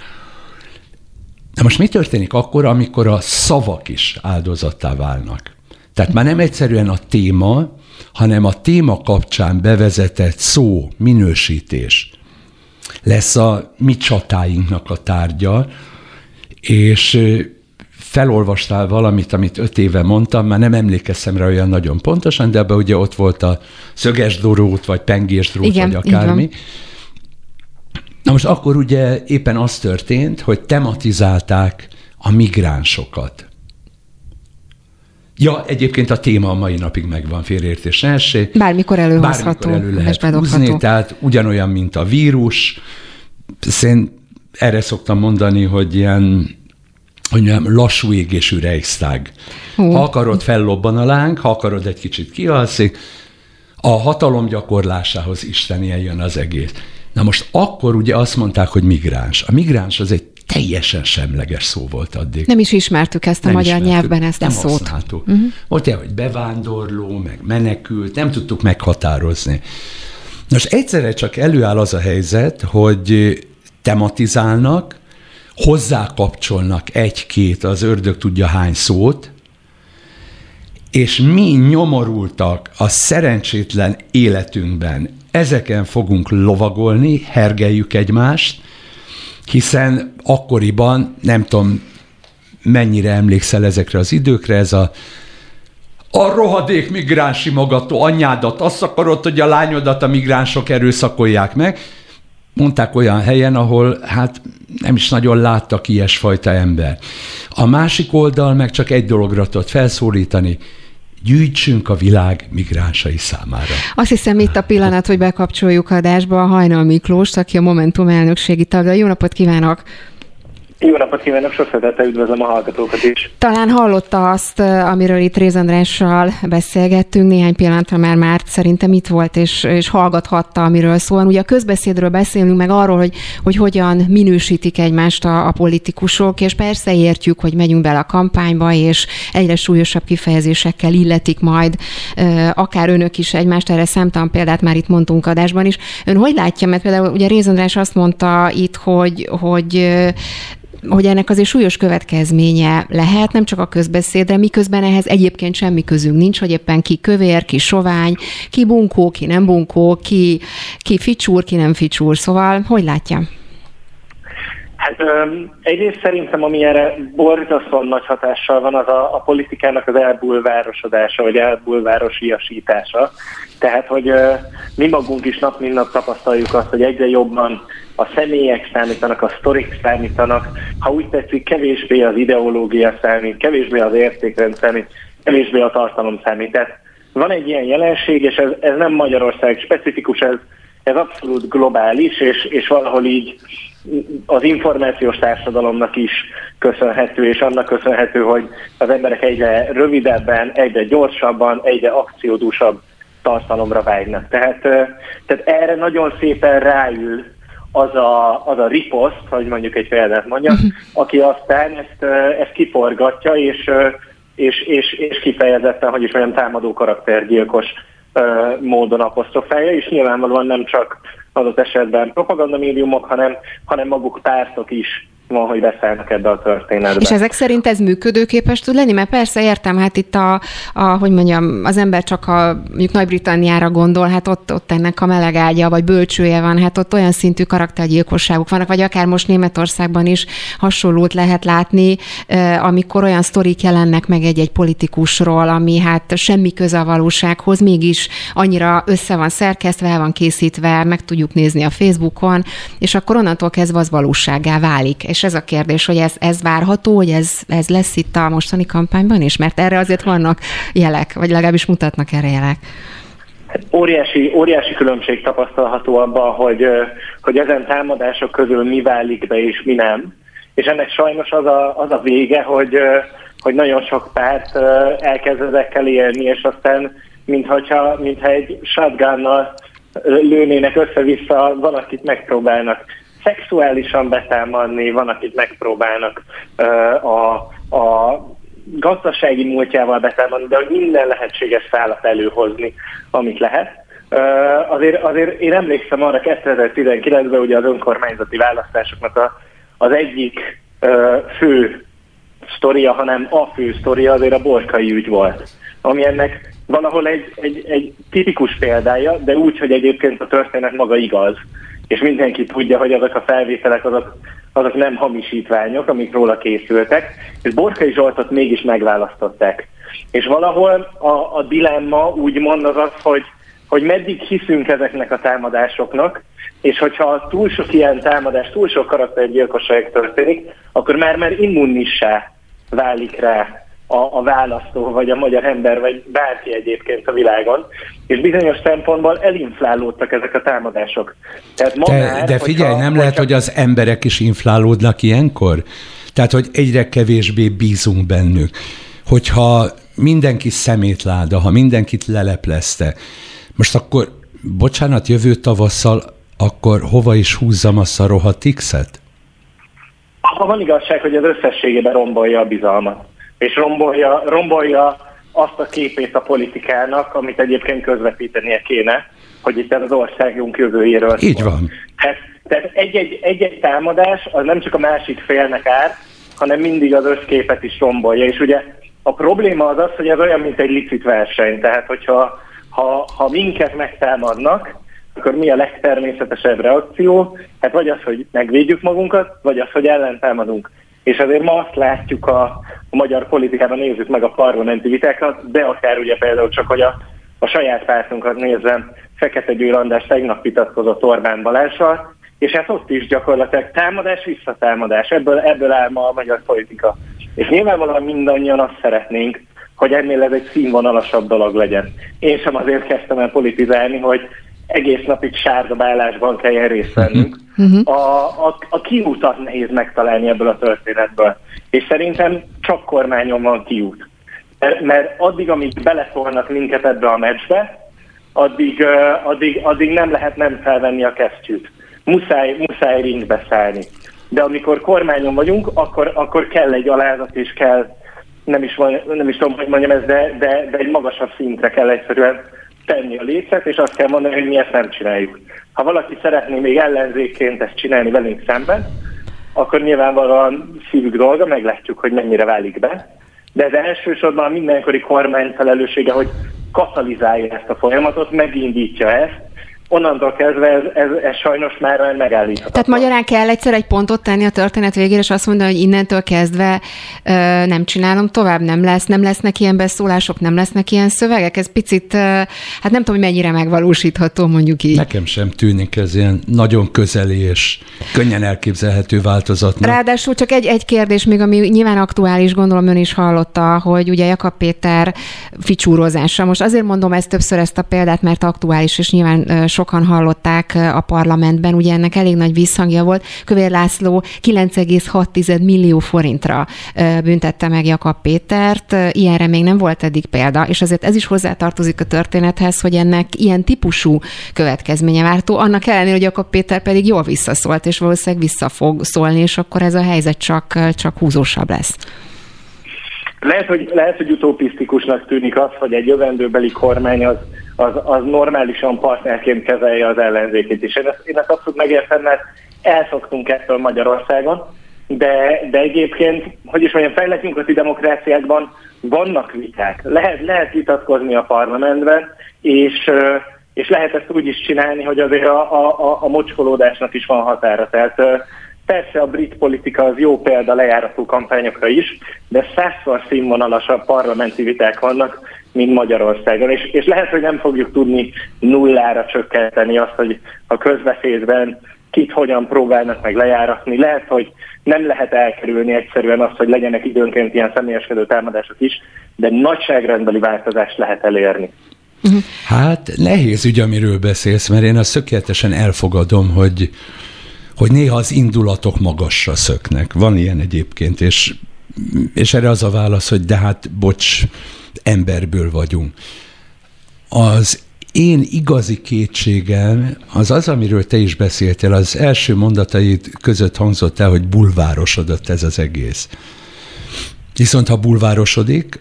Na most mi történik akkor, amikor a szavak is áldozattá válnak? Tehát már nem egyszerűen a téma, hanem a téma kapcsán bevezetett szó, minősítés lesz a mi csatáinknak a tárgya, és felolvastál valamit, amit öt éve mondtam, már nem emlékeztem rá olyan nagyon pontosan, de ebben ugye ott volt a szöges drót, vagy pengés drót, Igen, vagy akármi. Na most akkor ugye éppen az történt, hogy tematizálták a migránsokat. Ja, egyébként a téma a mai napig megvan, félreértés ne Bármikor előhozható, Bármikor elő lehet húzni, tehát ugyanolyan, mint a vírus. Szén erre szoktam mondani, hogy ilyen hogy nem, lassú égésű Reichstag. Ha akarod, fellobban a láng, ha akarod, egy kicsit kialszik, a hatalom gyakorlásához Isten jön az egész. Na most akkor ugye azt mondták, hogy migráns. A migráns az egy teljesen semleges szó volt addig. Nem is ismertük ezt a nem magyar ismertük, nyelvben, ezt nem a szót. Használtuk. Uh-huh. Volt hogy bevándorló, meg menekült, nem tudtuk meghatározni. Most egyszerre csak előáll az a helyzet, hogy tematizálnak, hozzá kapcsolnak egy-két, az ördög tudja hány szót, és mi nyomorultak a szerencsétlen életünkben ezeken fogunk lovagolni, hergeljük egymást, hiszen akkoriban, nem tudom, mennyire emlékszel ezekre az időkre, ez a a rohadék migráns simogató anyádat, azt akarod, hogy a lányodat a migránsok erőszakolják meg. Mondták olyan helyen, ahol hát nem is nagyon láttak ilyesfajta ember. A másik oldal meg csak egy dologra tudott felszólítani, gyűjtsünk a világ migránsai számára. Azt hiszem itt a pillanat, hogy bekapcsoljuk adásba a Hajnal Miklós, aki a Momentum elnökségi tagja. Jó napot kívánok! Jó napot kívánok, sok szeretettel üdvözlöm a hallgatókat is. Talán hallotta azt, amiről itt Réz Andrással beszélgettünk, néhány pillanatra már már szerintem itt volt, és, és hallgathatta, amiről szól. Ugye a közbeszédről beszélünk, meg arról, hogy, hogy hogyan minősítik egymást a, a politikusok, és persze értjük, hogy megyünk bele a kampányba, és egyre súlyosabb kifejezésekkel illetik majd akár önök is egymást, erre számtalan példát már itt mondtunk adásban is. Ön hogy látja, mert például ugye Réz András azt mondta itt, hogy, hogy hogy ennek azért súlyos következménye lehet, nem csak a közbeszédre, miközben ehhez egyébként semmi közünk nincs, hogy éppen ki kövér, ki sovány, ki bunkó, ki nem bunkó, ki, ki ficsúr, ki nem ficsúr. Szóval, hogy látja? Hát um, egyrészt szerintem, ami erre borzasztóan nagy hatással van, az a, a politikának az elbulvárosodása, vagy elbulvárosiasítása. Tehát, hogy uh, mi magunk is nap mint nap tapasztaljuk azt, hogy egyre jobban a személyek számítanak, a sztorik számítanak, ha úgy tetszik, kevésbé az ideológia számít, kevésbé az értékrend számít, kevésbé a tartalom számít. Tehát van egy ilyen jelenség, és ez, ez nem Magyarország specifikus, ez, ez abszolút globális, és, és valahol így az információs társadalomnak is köszönhető, és annak köszönhető, hogy az emberek egyre rövidebben, egyre gyorsabban, egyre akciódúsabb tartalomra vágynak. Tehát, tehát erre nagyon szépen ráül az a, az a riposzt, hogy mondjuk egy példát mondjam, uh-huh. aki aztán ezt, ezt kiforgatja, és, és, és, és kifejezetten, hogy is olyan támadó karaktergyilkos módon apostrofálja, és nyilvánvalóan nem csak adott esetben propagandamédiumok, hanem, hanem maguk pártok is van, hogy beszállnak ebbe a történetbe. És ezek szerint ez működőképes tud lenni? Mert persze értem, hát itt a, a hogy mondjam, az ember csak a mondjuk Nagy-Britanniára gondol, hát ott, ott ennek a melegágya vagy bölcsője van, hát ott olyan szintű karaktergyilkosságok vannak, vagy akár most Németországban is hasonlót lehet látni, amikor olyan sztorik jelennek meg egy-egy politikusról, ami hát semmi köze a valósághoz, mégis annyira össze van szerkesztve, el van készítve, meg tudjuk nézni a Facebookon, és akkor onnantól kezdve az valóságá válik. És és ez a kérdés, hogy ez, ez várható, hogy ez, ez lesz itt a mostani kampányban is? Mert erre azért vannak jelek, vagy legalábbis mutatnak erre jelek. Hát óriási, óriási különbség tapasztalható abban, hogy, hogy ezen támadások közül mi válik be és mi nem. És ennek sajnos az a, az a vége, hogy, hogy nagyon sok párt elkezd ezekkel élni, és aztán mintha, mintha egy shotgunnal lőnének össze-vissza, valakit megpróbálnak szexuálisan betámadni, van, akit megpróbálnak a, a gazdasági múltjával betámadni, de hogy minden lehetséges szállat előhozni, amit lehet. Uh, azért, azért én emlékszem arra 2019-ben ugye az önkormányzati választásoknak a, az egyik uh, fő sztoria, hanem a fő sztoria azért a borkai ügy volt, ami ennek valahol egy, egy, egy tipikus példája, de úgy, hogy egyébként a történet maga igaz és mindenki tudja, hogy azok a felvételek azok, azok nem hamisítványok, amik róla készültek, és Borkai Zsoltot mégis megválasztották. És valahol a, a dilemma úgymond az az, hogy, hogy meddig hiszünk ezeknek a támadásoknak, és hogyha túl sok ilyen támadás, túl sok karaktergyilkosság történik, akkor már már immunissá válik rá a, a választó, vagy a magyar ember, vagy bárki egyébként a világon, és bizonyos szempontból elinflálódtak ezek a támadások. Tehát ma de, már, de figyelj, hogyha, nem lehet, hogy az emberek is inflálódnak ilyenkor? Tehát, hogy egyre kevésbé bízunk bennük. Hogyha mindenki szemétláda, ha mindenkit leleplezte, most akkor, bocsánat, jövő tavasszal, akkor hova is húzzam a szarohat X-et? Van igazság, hogy az összességében rombolja a bizalmat és rombolja, rombolja azt a képét a politikának, amit egyébként közvetítenie kéne, hogy itt az országunk jövőjéről Így szól. van. Tehát, tehát egy-egy, egy-egy támadás az nem csak a másik félnek árt, hanem mindig az összképet is rombolja. És ugye a probléma az az, hogy ez olyan, mint egy licit verseny. Tehát, hogyha ha, ha minket megtámadnak, akkor mi a legtermészetesebb reakció? Hát vagy az, hogy megvédjük magunkat, vagy az, hogy ellentámadunk. És azért ma azt látjuk a, a magyar politikában, nézzük meg a parlamenti vitákat, de akár ugye például csak, hogy a, a saját pártunkat nézzem, Fekete Győr András tegnap vitatkozott Orbán Balással, és hát ott is gyakorlatilag támadás, visszatámadás, ebből, ebből áll ma a magyar politika. És nyilvánvalóan mindannyian azt szeretnénk, hogy ennél ez egy színvonalasabb dolog legyen. Én sem azért kezdtem el politizálni, hogy egész napig sárdabálásban kelljen részt vennünk. Uh-huh. A, a, a kiútat nehéz megtalálni ebből a történetből. És szerintem csak kormányon van kiút. Mert, mert addig, amíg beleszólnak minket ebbe a meccsbe, addig, addig, addig nem lehet nem felvenni a kesztyűt. Muszáj, muszáj ringbe szállni. De amikor kormányon vagyunk, akkor, akkor kell egy alázat, és kell, nem is, van, nem is tudom, hogy mondjam ez, de, de, de egy magasabb szintre kell egyszerűen tenni a lécet, és azt kell mondani, hogy mi ezt nem csináljuk. Ha valaki szeretné még ellenzékként ezt csinálni velünk szemben, akkor nyilvánvalóan szívük dolga, meglátjuk, hogy mennyire válik be. De ez elsősorban a mindenkori kormány felelőssége, hogy katalizálja ezt a folyamatot, megindítja ezt, onnantól kezdve ez, ez, ez sajnos már megállítható. Tehát magyarán kell egyszer egy pontot tenni a történet végére, és azt mondani, hogy innentől kezdve ö, nem csinálom tovább, nem lesz, nem lesznek ilyen beszólások, nem lesznek ilyen szövegek. Ez picit, ö, hát nem tudom, hogy mennyire megvalósítható, mondjuk így. Nekem sem tűnik ez ilyen nagyon közeli és könnyen elképzelhető változat. Ráadásul csak egy, egy kérdés még, ami nyilván aktuális, gondolom ön is hallotta, hogy ugye Jakab Péter ficsúrozása. Most azért mondom ezt többször ezt a példát, mert aktuális, és nyilván so sokan hallották a parlamentben, ugye ennek elég nagy visszhangja volt. Kövér László 9,6 millió forintra büntette meg Jakab Pétert, ilyenre még nem volt eddig példa, és azért ez is hozzátartozik a történethez, hogy ennek ilyen típusú következménye vártó, annak ellenére, hogy Jakab Péter pedig jól visszaszólt, és valószínűleg vissza fog szólni, és akkor ez a helyzet csak, csak húzósabb lesz. Lehet hogy, lehet, hogy utopisztikusnak tűnik az, hogy egy jövendőbeli kormány az az, az normálisan partnerként kezelje az ellenzékét is. Én ezt, én ezt abszolút megértem, mert elszoktunk ettől Magyarországon, de, de egyébként, hogy is mondjam, fejlettünk demokráciákban vannak viták. Lehet, lehet vitatkozni a parlamentben, és, és lehet ezt úgy is csinálni, hogy azért a, a, a mocskolódásnak is van határa. Tehát persze a brit politika az jó példa lejárató kampányokra is, de százszor színvonalasabb parlamenti viták vannak, mint Magyarországon. És, és lehet, hogy nem fogjuk tudni nullára csökkenteni azt, hogy a közbeszédben kit hogyan próbálnak meg lejáratni. Lehet, hogy nem lehet elkerülni egyszerűen azt, hogy legyenek időnként ilyen személyeskedő támadások is, de nagyságrendbeli változást lehet elérni. Hát nehéz ügy, amiről beszélsz, mert én azt tökéletesen elfogadom, hogy, hogy néha az indulatok magasra szöknek. Van ilyen egyébként, és, és erre az a válasz, hogy de hát bocs, emberből vagyunk. Az én igazi kétségem az az, amiről te is beszéltél, az első mondataid között hangzott el, hogy bulvárosodott ez az egész. Viszont ha bulvárosodik,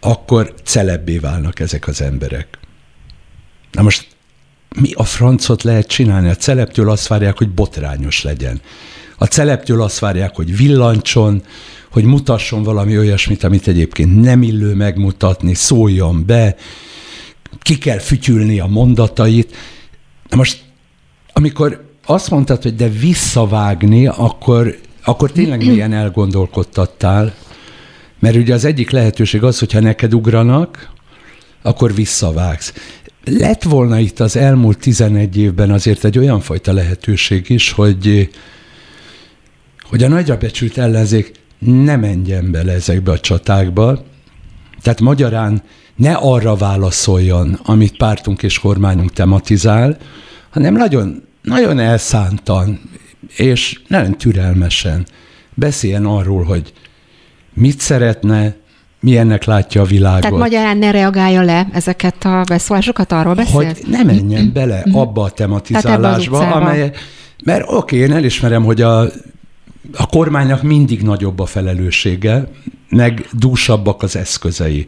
akkor celebbé válnak ezek az emberek. Na most mi a francot lehet csinálni? A celeptől azt várják, hogy botrányos legyen. A celeptől azt várják, hogy villancson, hogy mutasson valami olyasmit, amit egyébként nem illő megmutatni, szóljon be, ki kell fütyülni a mondatait. Most, amikor azt mondtad, hogy de visszavágni, akkor, akkor tényleg milyen elgondolkodtattál, mert ugye az egyik lehetőség az, hogyha neked ugranak, akkor visszavágsz. Lett volna itt az elmúlt 11 évben azért egy olyan fajta lehetőség is, hogy, hogy a nagyra becsült ellenzék ne menjen bele ezekbe a csatákba. Tehát magyarán ne arra válaszoljon, amit pártunk és kormányunk tematizál, hanem nagyon, nagyon elszántan és nagyon türelmesen beszéljen arról, hogy mit szeretne, milyennek látja a világot. Tehát magyarán ne reagálja le ezeket a beszólásokat, arról beszél? Hogy ne menjen bele mhm. abba a tematizálásba, amely, mert oké, én elismerem, hogy a a kormánynak mindig nagyobb a felelőssége, meg dúsabbak az eszközei.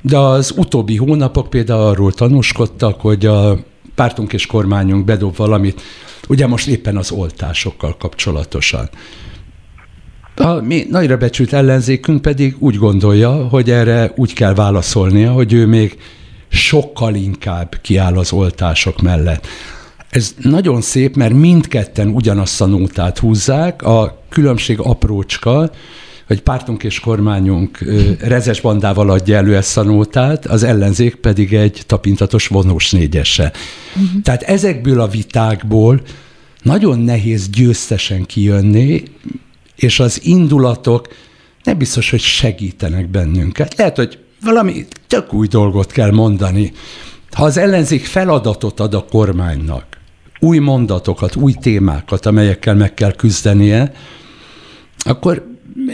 De az utóbbi hónapok például arról tanúskodtak, hogy a pártunk és kormányunk bedob valamit, ugye most éppen az oltásokkal kapcsolatosan. A mi nagyra becsült ellenzékünk pedig úgy gondolja, hogy erre úgy kell válaszolnia, hogy ő még sokkal inkább kiáll az oltások mellett. Ez nagyon szép, mert mindketten ugyanazt a nótát húzzák, a különbség aprócska, hogy pártunk és kormányunk rezes bandával adja elő ezt a nótát, az ellenzék pedig egy tapintatos vonós négyese. Uh-huh. Tehát ezekből a vitákból nagyon nehéz győztesen kijönni, és az indulatok nem biztos, hogy segítenek bennünket. Lehet, hogy valami tök új dolgot kell mondani. Ha az ellenzék feladatot ad a kormánynak, új mondatokat, új témákat, amelyekkel meg kell küzdenie, akkor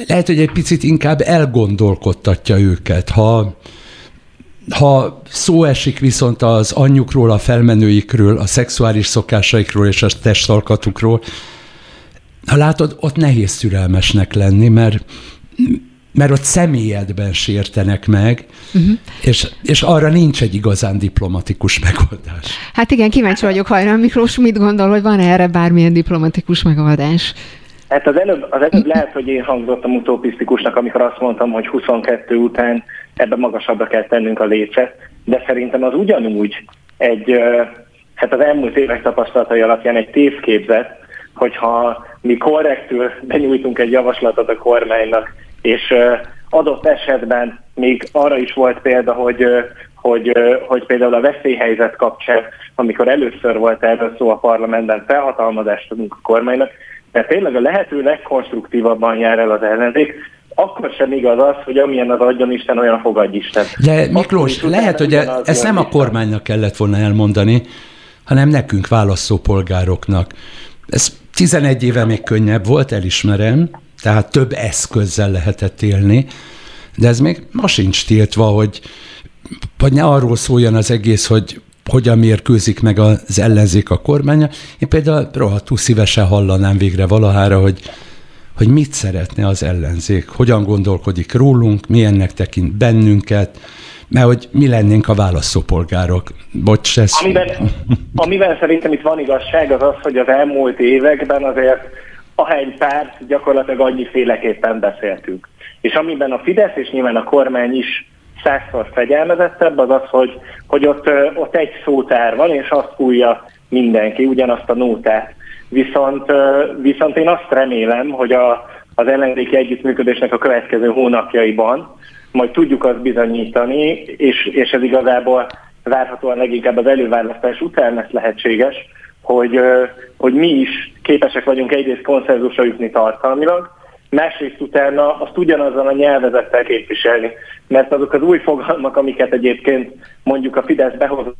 lehet, hogy egy picit inkább elgondolkodtatja őket. Ha, ha szó esik viszont az anyjukról, a felmenőikről, a szexuális szokásaikról és a testalkatukról, ha látod, ott nehéz türelmesnek lenni, mert mert ott személyedben sértenek meg, uh-huh. és, és arra nincs egy igazán diplomatikus megoldás. Hát igen, kíváncsi vagyok, Hajnal Miklós mit gondol, hogy van erre bármilyen diplomatikus megoldás? Hát az előbb, az előbb lehet, hogy én hangzottam utopisztikusnak, amikor azt mondtam, hogy 22 után ebben magasabbra kell tennünk a lécet, de szerintem az ugyanúgy egy, hát az elmúlt évek tapasztalatai alapján egy tévképzet, hogyha mi korrektül benyújtunk egy javaslatot a kormánynak, és adott esetben még arra is volt példa, hogy, hogy, hogy például a veszélyhelyzet kapcsán, amikor először volt erről szó a parlamentben, felhatalmazást adunk a kormánynak, mert tényleg a lehető legkonstruktívabban jár el az ellenzék, akkor sem igaz az, hogy amilyen az adjon Isten, olyan fogadj Isten. De Miklós, lehet, hogy e- ezt nem a kormánynak kellett volna elmondani, hanem nekünk választópolgároknak. Ez 11 éve még könnyebb volt, elismerem, tehát több eszközzel lehetett élni, de ez még ma sincs tiltva, hogy vagy ne arról szóljon az egész, hogy hogyan mérkőzik meg az ellenzék a kormánya. Én például rohadtul szívesen hallanám végre valahára, hogy, hogy mit szeretne az ellenzék, hogyan gondolkodik rólunk, milyennek tekint bennünket, mert hogy mi lennénk a választópolgárok. Bocs, ez... Amiben, amiben szerintem itt van igazság, az az, hogy az elmúlt években azért ahány párt gyakorlatilag annyiféleképpen beszéltünk. És amiben a Fidesz és nyilván a kormány is százszor fegyelmezettebb, az az, hogy, hogy ott, ott egy szótár van, és azt fújja mindenki, ugyanazt a nótát. Viszont, viszont én azt remélem, hogy a, az ellenzéki együttműködésnek a következő hónapjaiban majd tudjuk azt bizonyítani, és, és ez igazából várhatóan leginkább az előválasztás után lesz lehetséges, hogy, hogy mi is képesek vagyunk egyrészt konszenzusra jutni tartalmilag, másrészt utána azt ugyanazzal a nyelvezettel képviselni. Mert azok az új fogalmak, amiket egyébként mondjuk a Fidesz behozott,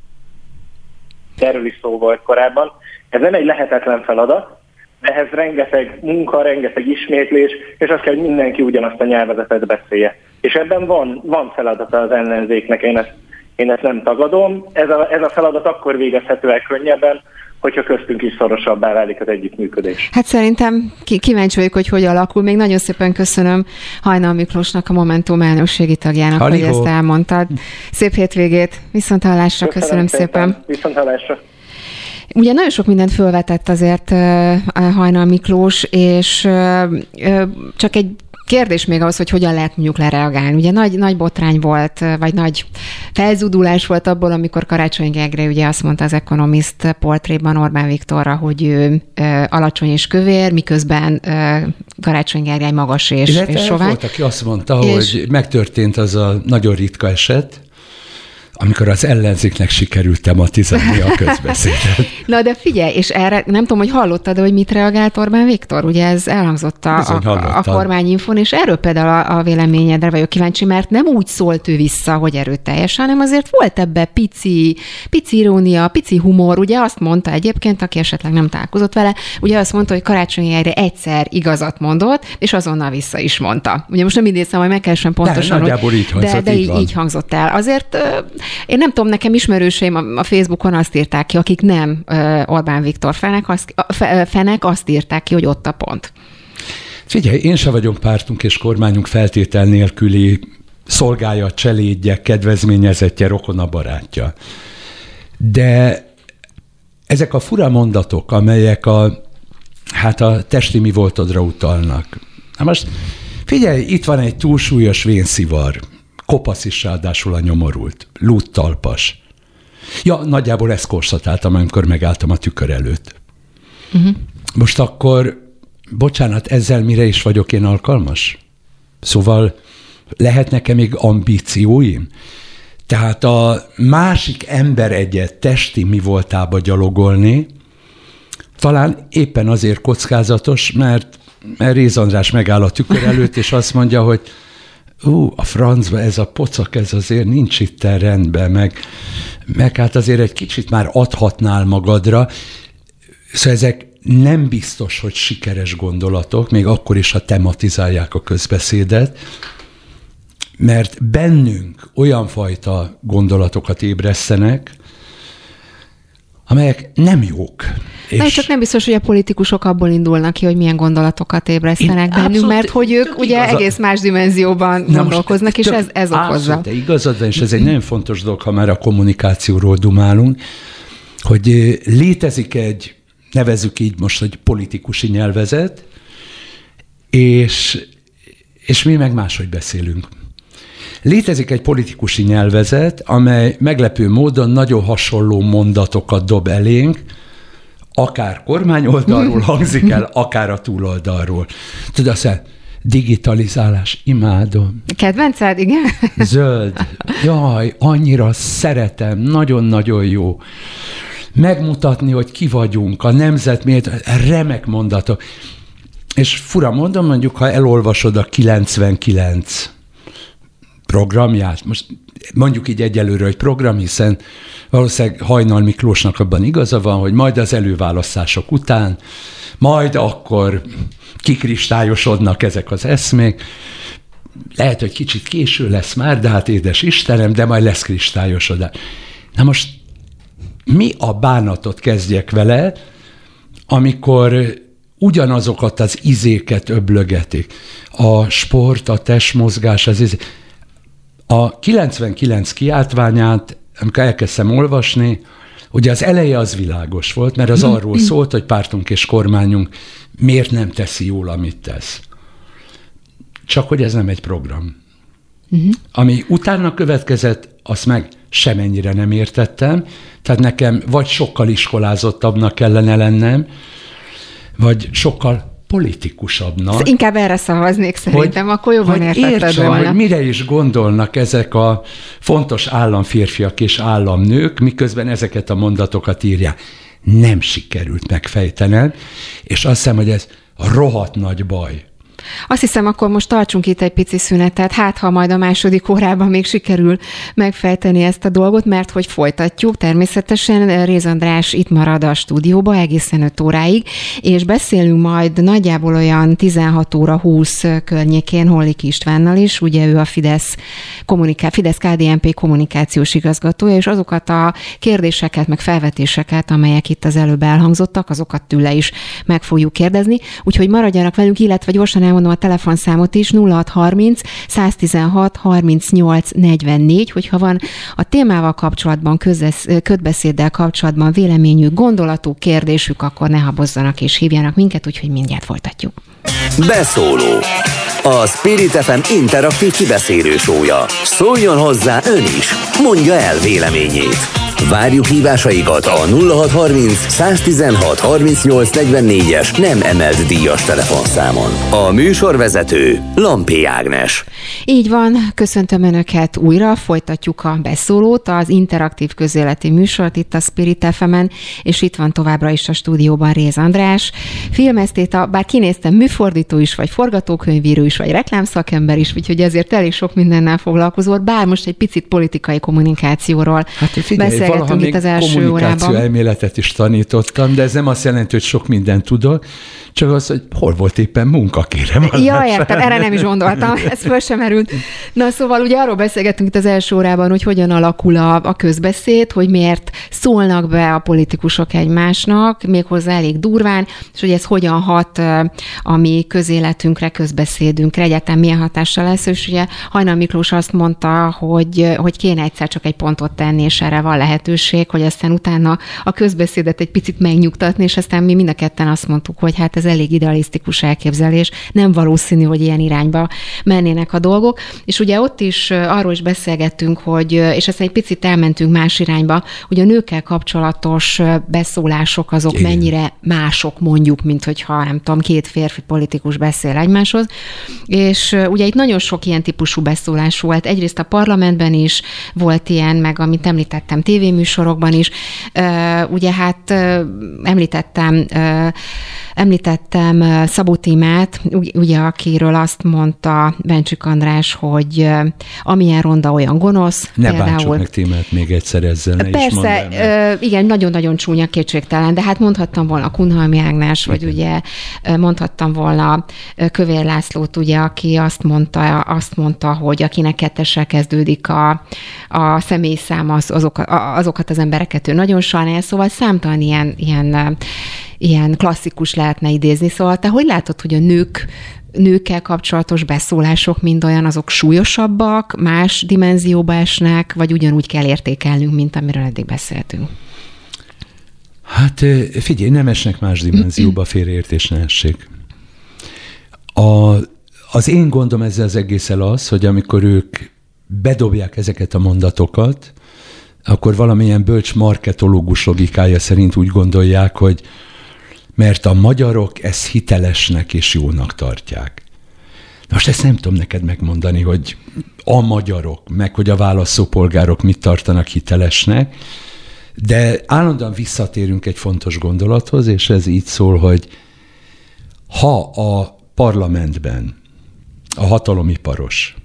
erről is szó volt korábban, ez nem egy lehetetlen feladat, ehhez rengeteg munka, rengeteg ismétlés, és azt kell, hogy mindenki ugyanazt a nyelvezetet beszélje. És ebben van, van feladata az ellenzéknek, én ezt, én ezt nem tagadom. Ez a, ez a feladat akkor végezhető el könnyebben, hogyha köztünk is szorosabbá válik az együttműködés. Hát szerintem kíváncsi vagyok, hogy hogy alakul. Még nagyon szépen köszönöm Hajnal Miklósnak, a Momentum elnökségi tagjának, Halihó. hogy ezt elmondtad. Szép hétvégét, viszont hallásra, köszönöm, köszönöm szépen. szépen. Viszont hallásra. Ugye nagyon sok mindent felvetett azért Hajnal Miklós, és csak egy kérdés még az, hogy hogyan lehet mondjuk lereagálni. Ugye nagy, nagy botrány volt, vagy nagy felzudulás volt abból, amikor Karácsony Gegre ugye azt mondta az Economist portréban Orbán Viktorra, hogy ő ö, alacsony és kövér, miközben ö, Karácsony Gergely magas és, és sovány. Volt, aki azt mondta, és... hogy megtörtént az a nagyon ritka eset, amikor az ellenzéknek sikerült tematizálni a közbeszédet. Na de figyelj, és erre nem tudom, hogy hallottad, hogy mit reagált Orbán Viktor? Ugye ez elhangzott a, a, a kormányinfon, és erről például a, a véleményedre vagyok kíváncsi, mert nem úgy szólt ő vissza, hogy erőteljes, hanem azért volt ebbe pici, pici irónia, pici humor. Ugye azt mondta egyébként, aki esetleg nem találkozott vele, ugye azt mondta, hogy karácsonyi erre egyszer igazat mondott, és azonnal vissza is mondta. Ugye most nem idézem, hogy meg kell sem pontosan, de, hogy, így hangzott, de, de így, így hangzott el. Azért én nem tudom, nekem ismerőseim a, a Facebookon azt írták ki, akik nem Orbán Viktor fenek, azt, fenek azt írták ki, hogy ott a pont. Figyelj, én se vagyok pártunk és kormányunk feltétel nélküli szolgálja, cselédje, kedvezményezetje, rokona barátja. De ezek a fura mondatok, amelyek a, hát a testi mi voltodra utalnak. Na most figyelj, itt van egy túlsúlyos vénszivar, kopasz is ráadásul a nyomorult, lúttalpas. Ja, nagyjából ezt korszatáltam, amikor megálltam a tükör előtt. Uh-huh. Most akkor, bocsánat, ezzel mire is vagyok én alkalmas? Szóval lehet nekem még ambícióim? Tehát a másik ember egyet testi mi voltába gyalogolni, talán éppen azért kockázatos, mert, mert Réz András megáll a tükör előtt, és azt mondja, hogy ú, a francba ez a pocak, ez azért nincs itt rendben, meg, meg hát azért egy kicsit már adhatnál magadra. Szóval ezek nem biztos, hogy sikeres gondolatok, még akkor is, ha tematizálják a közbeszédet, mert bennünk olyan fajta gondolatokat ébresztenek, amelyek nem jók. És Na, csak nem biztos, hogy a politikusok abból indulnak ki, hogy milyen gondolatokat ébresztenek Én bennünk, mert hogy ők ugye igazad. egész más dimenzióban Na gondolkoznak, és ez, ez okozza. De igazad van, és ez egy nagyon fontos dolog, ha már a kommunikációról dumálunk, hogy létezik egy, nevezük így most, hogy politikusi nyelvezet, és, és mi meg máshogy beszélünk. Létezik egy politikusi nyelvezet, amely meglepő módon nagyon hasonló mondatokat dob elénk, akár kormányoldalról hangzik el, akár a túloldalról. Tudod, azt digitalizálás, imádom. Kedvenced, igen? Zöld. Jaj, annyira szeretem, nagyon-nagyon jó. Megmutatni, hogy ki vagyunk, a nemzet miért, remek mondatok. És fura mondom, mondjuk, ha elolvasod a 99 programját, most mondjuk így egyelőre, hogy program, hiszen valószínűleg Hajnal Miklósnak abban igaza van, hogy majd az előválasztások után, majd akkor kikristályosodnak ezek az eszmék, lehet, hogy kicsit késő lesz már, de hát édes Istenem, de majd lesz kristályosodás. Na most mi a bánatot kezdjek vele, amikor ugyanazokat az izéket öblögetik. A sport, a testmozgás, az izé. A 99 kiáltványát, amikor elkezdtem olvasni, ugye az eleje az világos volt, mert az arról szólt, hogy pártunk és kormányunk miért nem teszi jól, amit tesz. Csak hogy ez nem egy program. Uh-huh. Ami utána következett, azt meg semennyire nem értettem, tehát nekem vagy sokkal iskolázottabbnak kellene lennem, vagy sokkal politikusabbnak. Inkább erre szavaznék szerintem, hogy, akkor jobban értem, volna. hogy mire is gondolnak ezek a fontos államférfiak és államnők, miközben ezeket a mondatokat írják. Nem sikerült megfejtenem, és azt hiszem, hogy ez rohadt nagy baj. Azt hiszem, akkor most tartsunk itt egy pici szünetet, hát ha majd a második órában még sikerül megfejteni ezt a dolgot, mert hogy folytatjuk, természetesen Réz András itt marad a stúdióba egészen 5 óráig, és beszélünk majd nagyjából olyan 16 óra 20 környékén Hollik Istvánnal is, ugye ő a Fidesz, kommuniká- Fidesz KDNP kommunikációs igazgatója, és azokat a kérdéseket, meg felvetéseket, amelyek itt az előbb elhangzottak, azokat tőle is meg fogjuk kérdezni, úgyhogy maradjanak velünk, illetve gyorsan elmondom a telefonszámot is, 0630 116 38 44, hogyha van a témával kapcsolatban, közesz, ködbeszéddel kapcsolatban véleményük, gondolatuk, kérdésük, akkor ne habozzanak és hívjanak minket, úgyhogy mindjárt folytatjuk. Beszóló a Spirit FM interaktív kibeszélő sója. Szóljon hozzá ön is, mondja el véleményét. Várjuk hívásaikat a 0630 116 38 es nem emelt díjas telefonszámon. A műsorvezető Lampi Ágnes. Így van, köszöntöm Önöket újra, folytatjuk a beszólót, az interaktív közéleti műsort itt a Spirit fm és itt van továbbra is a stúdióban Réz András. Filmesztéta, bár kinéztem műfordító is, vagy forgatókönyvíró is, vagy reklámszakember is, úgyhogy ezért elég sok mindennel foglalkozott, bár most egy picit politikai kommunikációról hát, figyelj, beszélgettünk itt az első órában. elméletet is tanítottam, de ez nem azt jelenti, hogy sok mindent tudok, csak az, hogy hol volt éppen munka, kérem. Ja, értem, erre nem is gondoltam, ez föl sem merült. Na szóval ugye arról beszélgettünk itt az első órában, hogy hogyan alakul a, a közbeszéd, hogy miért szólnak be a politikusok egymásnak, méghozzá elég durván, és hogy ez hogyan hat a mi közéletünkre, közbeszédünkre, egyáltalán milyen hatással lesz, és ugye Hajnal Miklós azt mondta, hogy, hogy kéne egyszer csak egy pontot tenni, és erre van lehetőség, hogy aztán utána a közbeszédet egy picit megnyugtatni, és aztán mi mind a ketten azt mondtuk, hogy hát ez elég idealisztikus elképzelés, nem valószínű, hogy ilyen irányba mennének a dolgok. És ugye ott is arról is beszélgettünk, hogy, és aztán egy picit elmentünk más irányba, hogy a nőkkel kapcsolatos beszólások azok Igen. mennyire mások mondjuk, mint hogyha nem tudom, két férfi politikus beszél egymáshoz. És ugye itt nagyon sok ilyen típusú beszólás volt. Egyrészt a parlamentben is volt ilyen, meg amit említettem tévéműsorokban is. Ugye hát említettem Említettem Szabó Tímát, ugye, akiről azt mondta Bencsik András, hogy amilyen ronda, olyan gonosz. Ne például. meg Tímát még egyszer ezzel, ne Persze, is igen, nagyon-nagyon csúnya kétségtelen, de hát mondhattam volna Kunhalmi Ágnás, vagy igen. ugye mondhattam volna Kövér Lászlót, ugye, aki azt mondta, azt mondta, hogy akinek kettessel kezdődik a, a személyszám, az, azok, azokat az embereket ő nagyon sajnálja, szóval számtalan ilyen, ilyen ilyen klasszikus lehetne idézni. Szóval te hogy látod, hogy a nők nőkkel kapcsolatos beszólások mind olyan, azok súlyosabbak, más dimenzióba esnek, vagy ugyanúgy kell értékelnünk, mint amiről eddig beszéltünk? Hát figyelj, nem esnek más dimenzióba, félreértés ne essék. A, az én gondom ezzel az egészen az, hogy amikor ők bedobják ezeket a mondatokat, akkor valamilyen bölcs marketológus logikája szerint úgy gondolják, hogy mert a magyarok ezt hitelesnek és jónak tartják. Most ezt nem tudom neked megmondani, hogy a magyarok, meg hogy a válaszópolgárok mit tartanak hitelesnek, de állandóan visszatérünk egy fontos gondolathoz, és ez így szól, hogy ha a parlamentben a hatalomiparos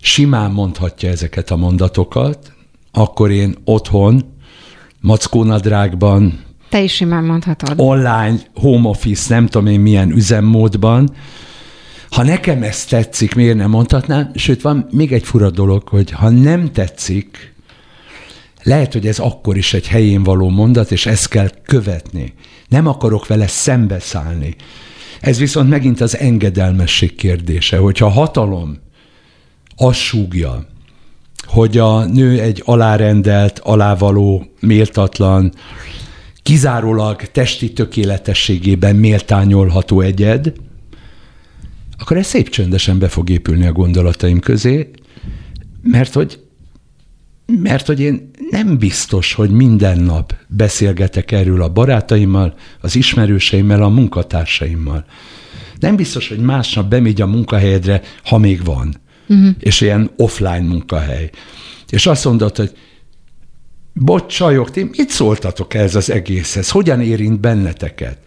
simán mondhatja ezeket a mondatokat, akkor én otthon, mackónadrágban, te is simán mondhatod. Online, home office, nem tudom én milyen üzemmódban. Ha nekem ez tetszik, miért nem mondhatnám? Sőt, van még egy fura dolog, hogy ha nem tetszik, lehet, hogy ez akkor is egy helyén való mondat, és ezt kell követni. Nem akarok vele szembeszállni. Ez viszont megint az engedelmesség kérdése, hogyha a hatalom azt súgja, hogy a nő egy alárendelt, alávaló, méltatlan, kizárólag testi tökéletességében méltányolható egyed, akkor ez szép csöndesen be fog épülni a gondolataim közé, mert hogy, mert hogy én nem biztos, hogy minden nap beszélgetek erről a barátaimmal, az ismerőseimmel, a munkatársaimmal. Nem biztos, hogy másnap bemegy a munkahelyedre, ha még van. Uh-huh. És ilyen offline munkahely. És azt mondod, hogy bocs, csajok, ti mit szóltatok ez az egészhez? Hogyan érint benneteket?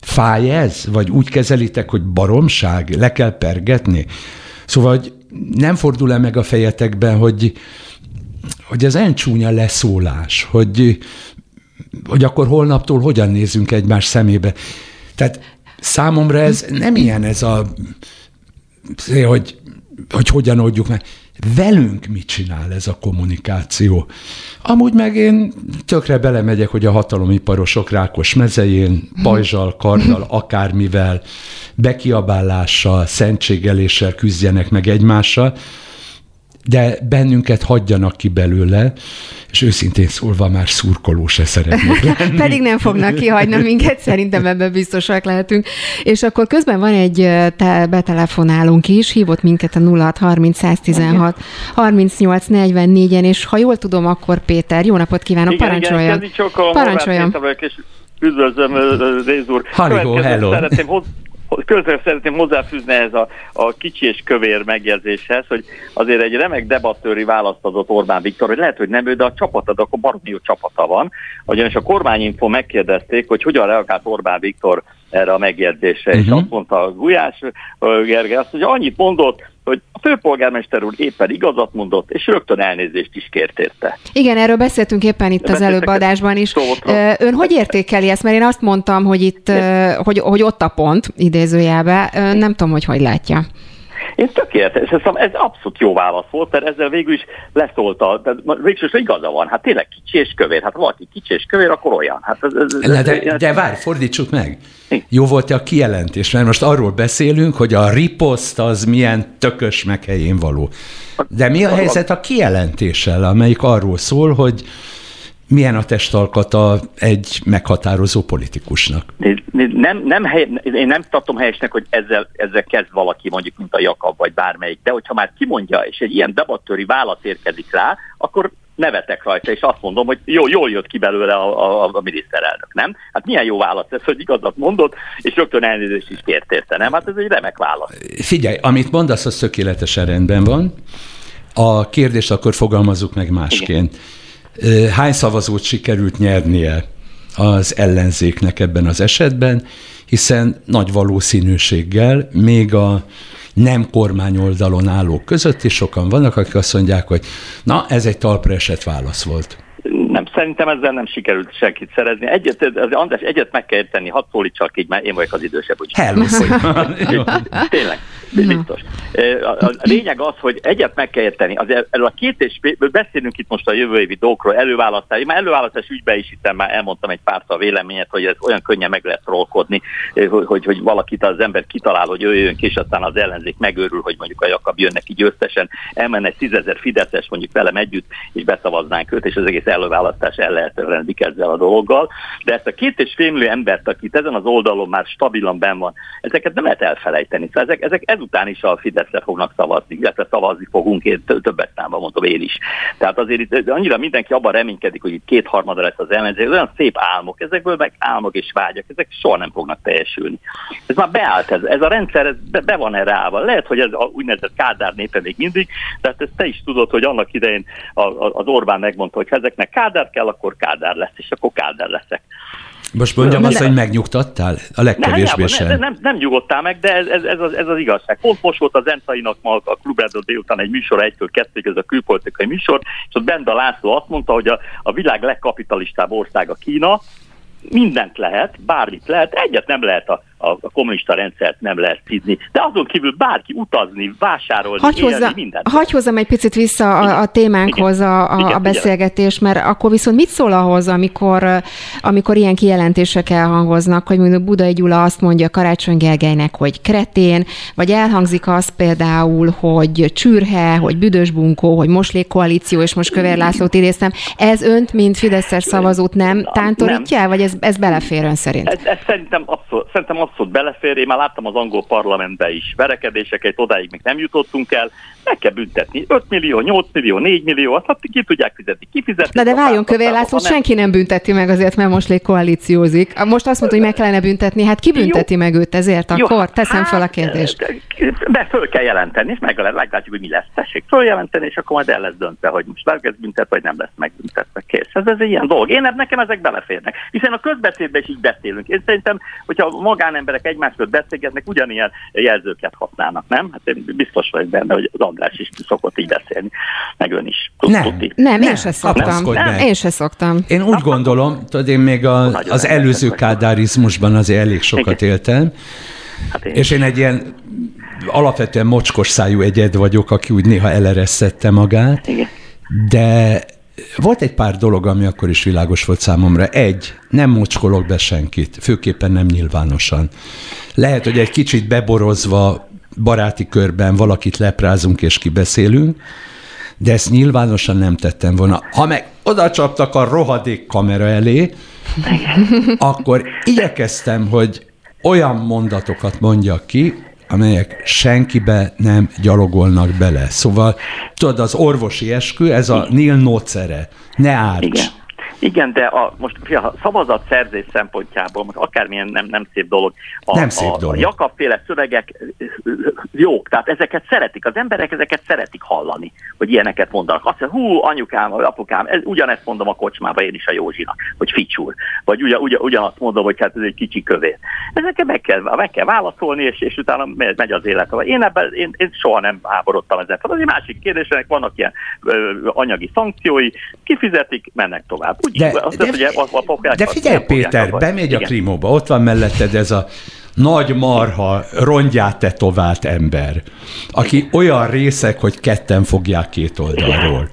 Fáj ez? Vagy úgy kezelitek, hogy baromság, le kell pergetni? Szóval hogy nem fordul-e meg a fejetekben, hogy, hogy ez csúnya leszólás, hogy, hogy akkor holnaptól hogyan nézünk egymás szemébe. Tehát számomra ez nem ilyen ez a, hogy, hogy hogyan oldjuk meg velünk mit csinál ez a kommunikáció. Amúgy meg én tökre belemegyek, hogy a hatalomiparosok rákos mezején, pajzsal, karddal, akármivel, bekiabálással, szentségeléssel küzdjenek meg egymással, de bennünket hagyjanak ki belőle, és őszintén szólva már szurkoló se szeretnék lenni. Pedig nem fognak kihagyni minket, szerintem ebben biztosak lehetünk. És akkor közben van egy te, betelefonálunk is, hívott minket a 0630 116 38 44-en, és ha jól tudom, akkor Péter, jó napot kívánok, igen, parancsoljon. Igen, parancsoljon. És üdvözlöm, Réz úr. Hello, hello. Szeretném közben szeretném hozzáfűzni ez a, a kicsi és kövér megjegyzéshez, hogy azért egy remek debattőri választ adott Orbán Viktor, hogy lehet, hogy nem ő, de a csapatad, akkor baromi jó csapata van. Ugyanis a kormányinfo megkérdezték, hogy hogyan reagált Orbán Viktor erre a megjegyzésre, uh-huh. és mhm. azt mondta Gulyás Gergely, azt, hogy annyit mondott, hogy a főpolgármester úr éppen igazat mondott, és rögtön elnézést is kért érte. Igen, erről beszéltünk éppen itt az előbb adásban is. Szóval Ön hogy értékeli ezt? Mert én azt mondtam, hogy itt, hogy, hogy ott a pont, idézőjelbe. Nem tudom, hogy hogy látja. Én tökéletes, ez, ez abszolút jó válasz volt, mert ezzel végül is leszólta, de végsősorban igaza van, hát tényleg kicsi és kövér, hát valaki kicsi és kövér, akkor olyan. Hát ez, ez, ez, de, de, de várj, fordítsuk meg. Jó volt a kijelentés, mert most arról beszélünk, hogy a riposzt az milyen tökös meg helyén való. De mi a helyzet a kijelentéssel, amelyik arról szól, hogy milyen a testalkata egy meghatározó politikusnak? Nem, nem hely, én nem tartom helyesnek, hogy ezzel, ezzel kezd valaki, mondjuk, mint a Jakab, vagy bármelyik, de hogyha már kimondja, és egy ilyen debattőri válasz érkezik rá, akkor nevetek rajta, és azt mondom, hogy jó, jól jött ki belőle a, a, a miniszterelnök, nem? Hát milyen jó válasz ez, hogy igazat mondott, és rögtön elnézést is kért érte, nem? Hát ez egy remek válasz. Figyelj, amit mondasz, az tökéletesen rendben van. A kérdést akkor fogalmazzuk meg másként. Igen hány szavazót sikerült nyernie az ellenzéknek ebben az esetben, hiszen nagy valószínűséggel még a nem kormányoldalon állók között is sokan vannak, akik azt mondják, hogy na, ez egy talpra esett válasz volt. Nem, szerintem ezzel nem sikerült senkit szerezni. Egyet, az András, egyet meg kell tenni, hadd szólítsak így, mert én vagyok az idősebb. Úgy. Hello, Tényleg. Biztos. A, a lényeg az, hogy egyet meg kell érteni. Az, erről a két és beszélünk itt most a jövő évi dolgokról, előválasztás. Már előválasztás ügyben is hiszen már elmondtam egy pár a véleményet, hogy ez olyan könnyen meg lehet trollkodni, hogy, hogy, hogy valakit az ember kitalál, hogy ő jön ki, és aztán az ellenzék megőrül, hogy mondjuk a Jakab jön neki győztesen, elmenne egy tízezer Fideszes mondjuk velem együtt, és beszavaznánk őt, és az egész előválasztás el lehet ezzel a dologgal. De ezt a két és fél millió embert, akit ezen az oldalon már stabilan ben van, ezeket nem lehet elfelejteni. Szóval ezek, ezek ezután is a Fideszre fognak szavazni, illetve szavazni fogunk, én többet számban mondom én is. Tehát azért itt annyira mindenki abban reménykedik, hogy itt kétharmada lesz az ellenzék, olyan szép álmok, ezekből meg álmok és vágyak, ezek soha nem fognak teljesülni. Ez már beállt, ez, ez a rendszer ez be, be van erre állva. Lehet, hogy ez a úgynevezett Kádár népe még mindig, de hát ezt te is tudod, hogy annak idején az Orbán megmondta, hogy ha ezeknek Kádár kell, akkor Kádár lesz, és akkor Kádár leszek. Most mondjam azt, hogy megnyugtattál? A legkevésbé sem. Nem, nem, nem nyugodtál meg, de ez, ez, ez, az, ez az igazság. Pont most volt az Encainak ma a Klubrádió délután egy műsor, egytől kettőig, ez a külpolitikai műsor, és ott Benda László azt mondta, hogy a, a világ legkapitalistább országa Kína, mindent lehet, bármit lehet, egyet nem lehet a a, a kommunista rendszert nem lehet szízni. De azon kívül bárki utazni, vásárolni, hagy élni, hozzá, mindent. Hagy hozzam egy picit vissza a, a témánkhoz a, a, igen, a beszélgetés, mert akkor viszont mit szól ahhoz, amikor, amikor ilyen kijelentések elhangoznak, hogy mondjuk Budai Gyula azt mondja Karácsony Gergelynek, hogy kretén, vagy elhangzik az például, hogy csürhe, hogy büdös bunkó, hogy moslékkoalíció, és most Kövér Lászlót idéztem. Ez önt, mint Fideszes szavazót nem tántorítja, nem. vagy ez, ez belefér ön szerint? Ez, ez szerintem abszolút, szerintem abszolút abszolút belefér. Én már láttam az angol parlamentbe is verekedéseket, odáig még nem jutottunk el. Meg kell büntetni. 5 millió, 8 millió, 4 millió, azt hát ki tudják fizetni, fizetni. Na de várjon, Kövér László, senki nem bünteti meg azért, mert most lég koalíciózik. Most azt mondta, hogy meg kellene büntetni. Hát ki bünteti Jó. meg őt ezért? Akkor Jó, teszem hát, fel a kérdést. De föl kell jelenteni, és meg meglátjuk, hogy mi lesz. Tessék följelenteni, és akkor majd el lesz döntve, hogy most lesz büntet, vagy nem lesz megbüntetve. Kész. Ez, ez egy ilyen dolog. Én nekem ezek beleférnek. Hiszen a közbeszédben is így beszélünk. Én szerintem, hogyha magánemberek egymásról beszélgetnek, ugyanilyen jelzőket használnak, nem? Hát én biztos vagyok benne, hogy az András is szokott így beszélni, meg ön is. Nem, nem, nem, én se szoktam. Nem, én se szoktam. Én úgy gondolom, tudod, én még a, az előző kádárizmusban azért elég sokat Igen. éltem, hát én és én egy ilyen alapvetően mocskos szájú egyed vagyok, aki úgy néha eleresztette magát, Igen. de volt egy pár dolog, ami akkor is világos volt számomra. Egy, nem mocskolok be senkit, főképpen nem nyilvánosan. Lehet, hogy egy kicsit beborozva baráti körben valakit leprázunk és kibeszélünk, de ezt nyilvánosan nem tettem volna. Ha meg oda csaptak a rohadék kamera elé, akkor igyekeztem, hogy olyan mondatokat mondjak ki, amelyek senkibe nem gyalogolnak bele. Szóval, tudod, az orvosi eskü, ez a Nil Nocere, ne árts. Igen. Igen, de a, most a szavazatszerzés szempontjából, most akármilyen nem, nem szép dolog, a, nem szép dolog. a Jakab-féle szövegek jók, tehát ezeket szeretik, az emberek ezeket szeretik hallani, hogy ilyeneket mondanak. Azt mondja, hú, anyukám, vagy apukám, ez, ugyanezt mondom a kocsmába én is a Józsinak, hogy ficsúr, vagy ugyan, ugyan, ugyanazt mondom, hogy hát ez egy kicsi kövér. Ezeket meg kell, meg kell válaszolni, és, és utána megy az élet. Én, ebben, én, én soha nem háborodtam ezen. Az egy másik kérdésnek vannak ilyen ö, anyagi szankciói, kifizetik, mennek tovább. Úgy de, azt de, a, a, de figyelj, Péter, bemegy a krimóba, ott van melletted ez a nagy marha, rongyát tetovált ember, aki olyan részek, hogy ketten fogják két oldalról.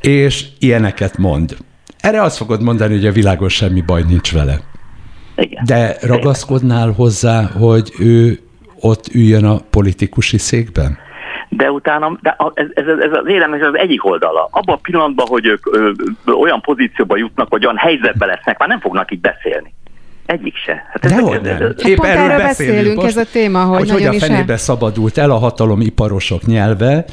És ilyeneket mond. Erre azt fogod mondani, hogy a világon semmi baj nincs vele. Igen. De ragaszkodnál hozzá, hogy ő ott üljön a politikusi székben? De utána de ez, ez, ez az éremnek az egyik oldala. Abban a pillanatban, hogy ők ö, ö, olyan pozícióba jutnak, vagy olyan helyzetbe lesznek, már nem fognak így beszélni. Egyik se. Hát ez Dehogy nem. Ez, Épp erről beszélünk, beszélünk most, ez a téma, hogy, hogy, hogy a fenébe szabadult el a hatalom iparosok nyelve,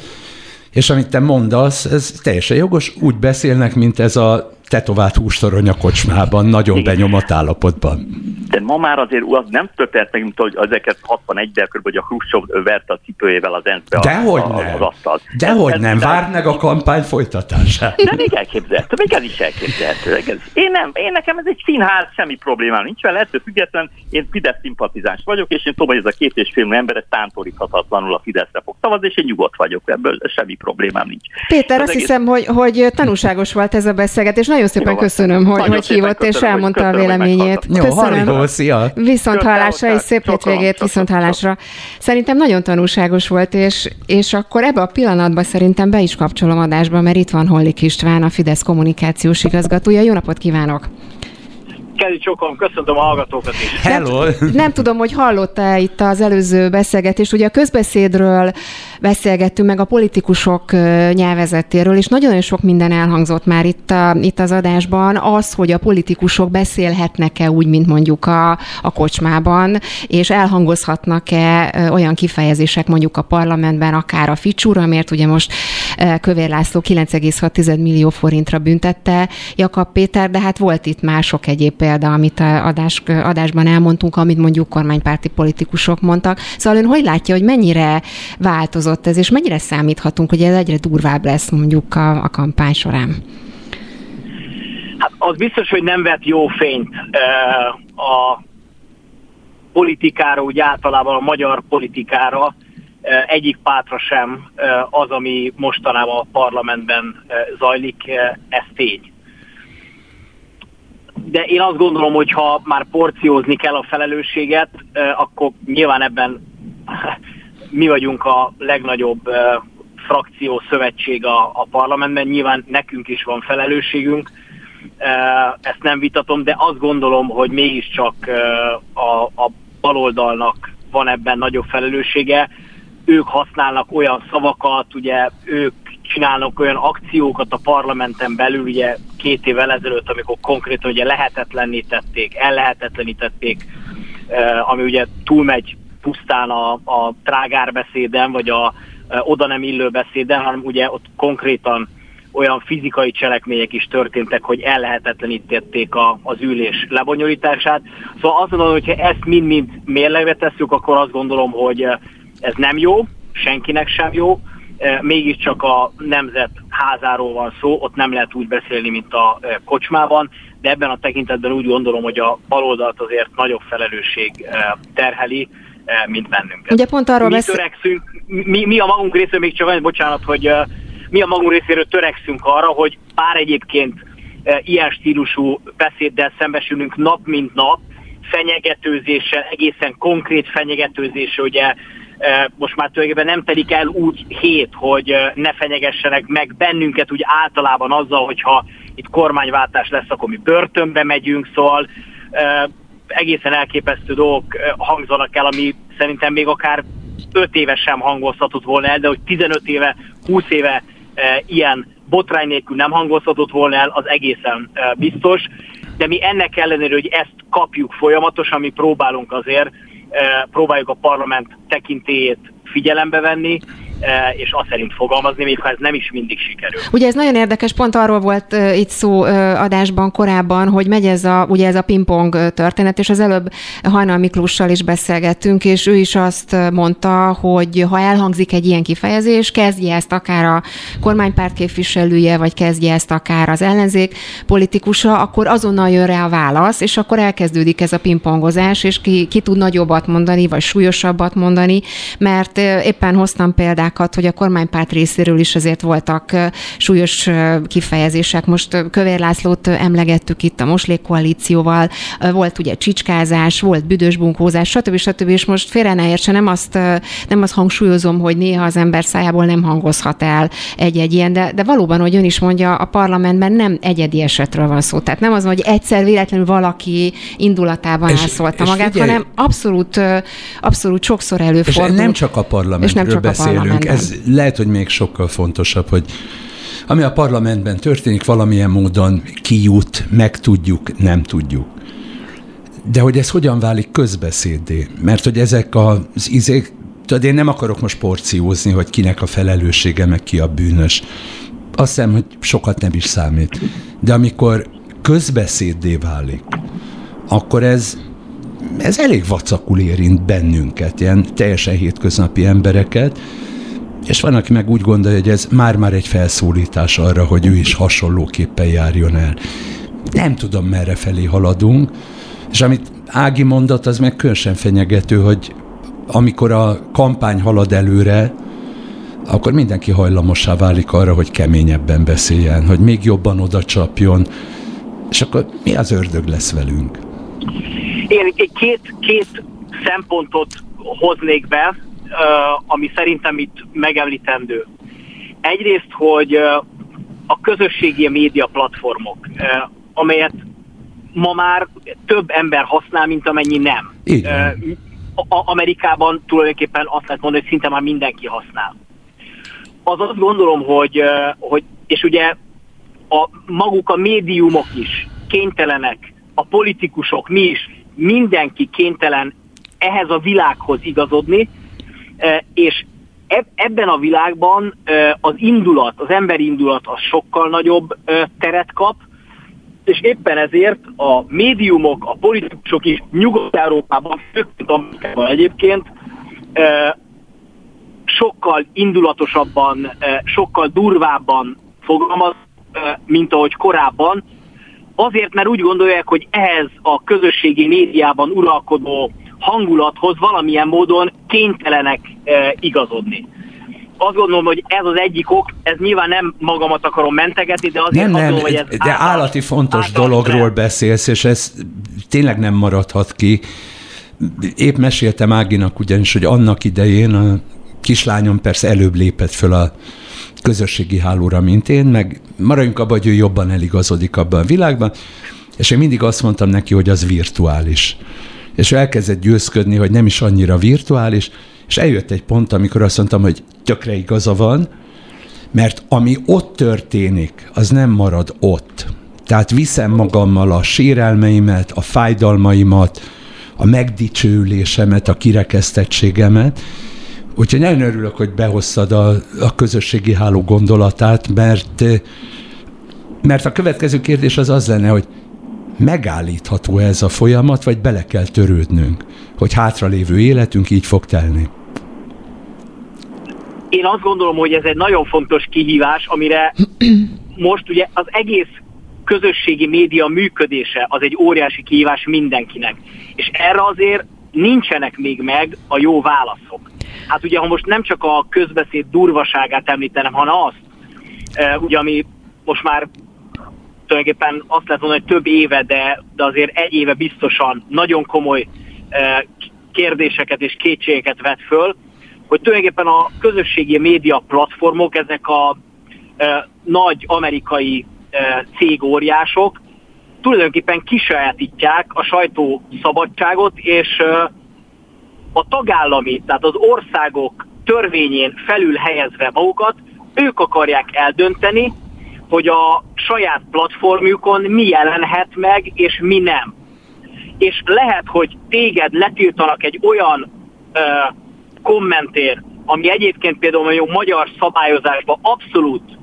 és amit te mondasz, ez teljesen jogos, úgy beszélnek, mint ez a tetovált hústorony a kocsmában, nagyon Igen. benyomott állapotban. De ma már azért az nem történt meg, mint hogy ezeket 61-ben kb. hogy a Khrushchev verte a cipőjével az ENSZ-be Dehogy a, nem. Az Dehogy ez, nem, ez, várd meg a kampány folytatását. De még elképzelhető, még ez is elképzelhető. Ez, én, nem, én nekem ez egy színház, semmi problémám nincs vele, ettől független én Fidesz szimpatizáns vagyok, és én tudom, hogy ez a két és fél ember ez tántoríthatatlanul a Fideszre fog szavazni, és én nyugodt vagyok ebből, semmi problémám nincs. Péter, az azt egész... hiszem, hogy, hogy tanúságos volt ez a beszélgetés. Nagyon nagyon szépen Jó, köszönöm, hogy, hogy hívott és elmondta a véleményét. Jó, köszönöm. szia! Viszont hallásra és szép hétvégét, viszont hallásra. Szerintem nagyon tanulságos volt, és, és akkor ebbe a pillanatban szerintem be is kapcsolom adásba, mert itt van Hollik István, a Fidesz kommunikációs igazgatója. Jó napot kívánok! Kedi Csokom, köszöntöm a hallgatókat is. Hello! Nem, nem tudom, hogy hallotta itt az előző beszélgetést. Ugye a közbeszédről beszélgettünk meg a politikusok nyelvezetéről, és nagyon-nagyon sok minden elhangzott már itt, a, itt az adásban. Az, hogy a politikusok beszélhetnek-e úgy, mint mondjuk a, a kocsmában, és elhangozhatnak-e olyan kifejezések mondjuk a parlamentben, akár a ficsúr, amért ugye most Kövér László 9,6 millió forintra büntette Jakab Péter, de hát volt itt mások egyéb példa, amit a adás, adásban elmondtunk, amit mondjuk kormánypárti politikusok mondtak. Szóval ön hogy látja, hogy mennyire változott ez, és mennyire számíthatunk, hogy ez egyre durvább lesz mondjuk a, a kampány során? Hát az biztos, hogy nem vett jó fényt a politikára, úgy általában a magyar politikára, egyik pátra sem az, ami mostanában a parlamentben zajlik, ez tény de én azt gondolom, hogy ha már porciózni kell a felelősséget, akkor nyilván ebben mi vagyunk a legnagyobb frakció, szövetség a, a parlamentben, nyilván nekünk is van felelősségünk, ezt nem vitatom, de azt gondolom, hogy mégiscsak a, a baloldalnak van ebben nagyobb felelőssége. Ők használnak olyan szavakat, ugye ők csinálnak olyan akciókat a parlamenten belül, ugye két évvel ezelőtt, amikor konkrétan ugye lehetetlenítették, ellehetetlenítették, eh, ami ugye túlmegy pusztán a, a trágárbeszéden, vagy a eh, oda nem illő beszéden, hanem ugye ott konkrétan olyan fizikai cselekmények is történtek, hogy ellehetetlenítették a, az ülés lebonyolítását. Szóval azt mondom, hogy ha ezt mind-mind mérlegre tesszük, akkor azt gondolom, hogy eh, ez nem jó, senkinek sem jó, mégiscsak a nemzet házáról van szó, ott nem lehet úgy beszélni, mint a kocsmában, de ebben a tekintetben úgy gondolom, hogy a baloldalt azért nagyobb felelősség terheli, mint bennünket. Ugye pont arról mi beszél... törekszünk, mi, mi a magunk részéről, még csak bocsánat, hogy mi a magunk részéről törekszünk arra, hogy bár egyébként ilyen stílusú beszéddel szembesülünk nap mint nap, fenyegetőzéssel, egészen konkrét fenyegetőzéssel, ugye most már tulajdonképpen nem telik el úgy hét, hogy ne fenyegessenek meg bennünket úgy általában azzal, hogyha itt kormányváltás lesz, akkor mi börtönbe megyünk, szóval egészen elképesztő dolgok hangzanak el, ami szerintem még akár 5 éve sem hangozhatott volna el, de hogy 15 éve, 20 éve ilyen botrány nélkül nem hangozhatott volna el, az egészen biztos. De mi ennek ellenére, hogy ezt kapjuk folyamatosan, mi próbálunk azért próbáljuk a parlament tekintélyét figyelembe venni, és azt szerint fogalmazni, még ha ez nem is mindig sikerül. Ugye ez nagyon érdekes, pont arról volt uh, itt szó uh, adásban korábban, hogy megy ez a, ugye ez a pingpong történet, és az előbb Hajnal Miklóssal is beszélgettünk, és ő is azt mondta, hogy ha elhangzik egy ilyen kifejezés, kezdje ezt akár a kormánypárt képviselője, vagy kezdje ezt akár az ellenzék politikusa, akkor azonnal jön rá a válasz, és akkor elkezdődik ez a pingpongozás, és ki, ki tud nagyobbat mondani, vagy súlyosabbat mondani, mert éppen hoztam példát példákat, hogy a kormánypárt részéről is azért voltak súlyos kifejezések. Most Kövér Lászlót emlegettük itt a Moslék koalícióval, volt ugye csicskázás, volt büdös bunkózás, stb. stb. És most félre ne értse, nem azt, nem azt hangsúlyozom, hogy néha az ember szájából nem hangozhat el egy-egy ilyen, de, de valóban, hogy ön is mondja, a parlamentben nem egyedi esetről van szó. Tehát nem az, hogy egyszer véletlenül valaki indulatában és, elszólta és magát, figyelj, hanem abszolút, abszolút sokszor előfordul. És nem csak a parlamentről és nem csak beszélünk, a parlament ez lehet, hogy még sokkal fontosabb, hogy ami a parlamentben történik, valamilyen módon kijut, megtudjuk, nem tudjuk. De hogy ez hogyan válik közbeszédé? Mert hogy ezek az izék, tudod, én nem akarok most porciózni, hogy kinek a felelőssége, meg ki a bűnös. Azt hiszem, hogy sokat nem is számít. De amikor közbeszéddé válik, akkor ez, ez elég vacakul érint bennünket, ilyen teljesen hétköznapi embereket, és van, aki meg úgy gondolja, hogy ez már-már egy felszólítás arra, hogy ő is hasonlóképpen járjon el. Nem tudom, merre felé haladunk, és amit Ági mondott, az meg különösen fenyegető, hogy amikor a kampány halad előre, akkor mindenki hajlamossá válik arra, hogy keményebben beszéljen, hogy még jobban oda csapjon, és akkor mi az ördög lesz velünk? Én két, két szempontot hoznék be, ami szerintem itt megemlítendő. Egyrészt, hogy a közösségi média platformok, amelyet ma már több ember használ, mint amennyi nem. Így Amerikában tulajdonképpen azt lehet mondani, hogy szinte már mindenki használ. Az azt gondolom, hogy, hogy és ugye a, maguk a médiumok is kénytelenek, a politikusok, mi is, mindenki kénytelen ehhez a világhoz igazodni, és ebben a világban az indulat, az emberi indulat az sokkal nagyobb teret kap, és éppen ezért a médiumok, a politikusok is Nyugat-Európában, főként Amerikában egyébként sokkal indulatosabban, sokkal durvábban fogalmaz, mint ahogy korábban, azért, mert úgy gondolják, hogy ehhez a közösségi médiában uralkodó hangulathoz valamilyen módon kénytelenek e, igazodni. Azt gondolom, hogy ez az egyik ok, ez nyilván nem magamat akarom mentegetni, de azért nem, nem, gondolom, hogy ez de által, állati fontos által dologról által. beszélsz, és ez tényleg nem maradhat ki. Épp meséltem Áginak ugyanis, hogy annak idején a kislányom persze előbb lépett föl a közösségi hálóra, mint én, meg maradjunk abban, hogy ő jobban eligazodik abban a világban, és én mindig azt mondtam neki, hogy az virtuális és elkezdett győzködni, hogy nem is annyira virtuális, és eljött egy pont, amikor azt mondtam, hogy tökre igaza van, mert ami ott történik, az nem marad ott. Tehát viszem magammal a sérelmeimet, a fájdalmaimat, a megdicsőülésemet, a kirekesztettségemet. Úgyhogy nagyon örülök, hogy behoztad a, a közösségi háló gondolatát, mert, mert a következő kérdés az az lenne, hogy megállítható ez a folyamat, vagy bele kell törődnünk, hogy hátralévő életünk így fog telni? Én azt gondolom, hogy ez egy nagyon fontos kihívás, amire most ugye az egész közösségi média működése az egy óriási kihívás mindenkinek. És erre azért nincsenek még meg a jó válaszok. Hát ugye, ha most nem csak a közbeszéd durvaságát említenem, hanem azt, ugye, ami most már tulajdonképpen azt lehet mondani, hogy több éve, de, de azért egy éve biztosan nagyon komoly eh, kérdéseket és kétségeket vet föl, hogy tulajdonképpen a közösségi média platformok, ezek a e, nagy amerikai e, cégóriások tulajdonképpen kisajátítják a sajtó szabadságot, és e, a tagállami, tehát az országok törvényén felül helyezve magukat, ők akarják eldönteni, hogy a saját platformjukon mi jelenhet meg, és mi nem. És lehet, hogy téged letiltanak egy olyan ö, kommentér, ami egyébként például mondjuk magyar szabályozásban abszolút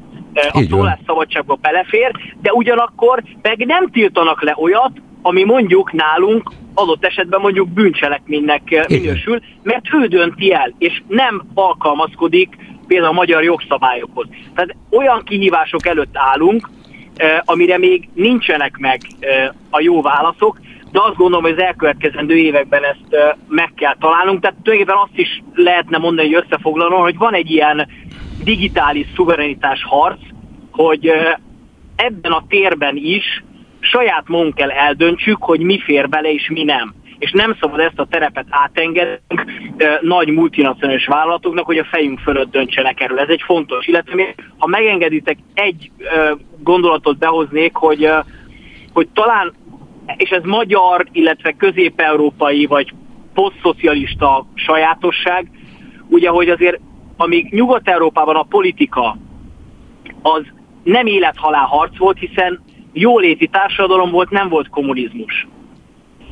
a szólásszabadságba belefér, de ugyanakkor meg nem tiltanak le olyat, ami mondjuk nálunk adott esetben mondjuk bűncselekménynek minősül, mert ő dönti el, és nem alkalmazkodik például a magyar jogszabályokhoz. Tehát olyan kihívások előtt állunk, eh, amire még nincsenek meg eh, a jó válaszok, de azt gondolom, hogy az elkövetkezendő években ezt eh, meg kell találnunk. Tehát tulajdonképpen azt is lehetne mondani, hogy összefoglalom, hogy van egy ilyen digitális szuverenitás harc, hogy ebben a térben is saját magunk kell eldöntsük, hogy mi fér bele és mi nem és nem szabad ezt a terepet átengednünk nagy multinacionális vállalatoknak, hogy a fejünk fölött döntsenek erről. Ez egy fontos, illetve ha megengeditek, egy gondolatot behoznék, hogy, hogy talán, és ez magyar, illetve közép-európai vagy posztszocialista sajátosság, ugye, hogy azért amíg Nyugat-Európában a politika az nem élethalál harc volt, hiszen jóléti társadalom volt, nem volt kommunizmus.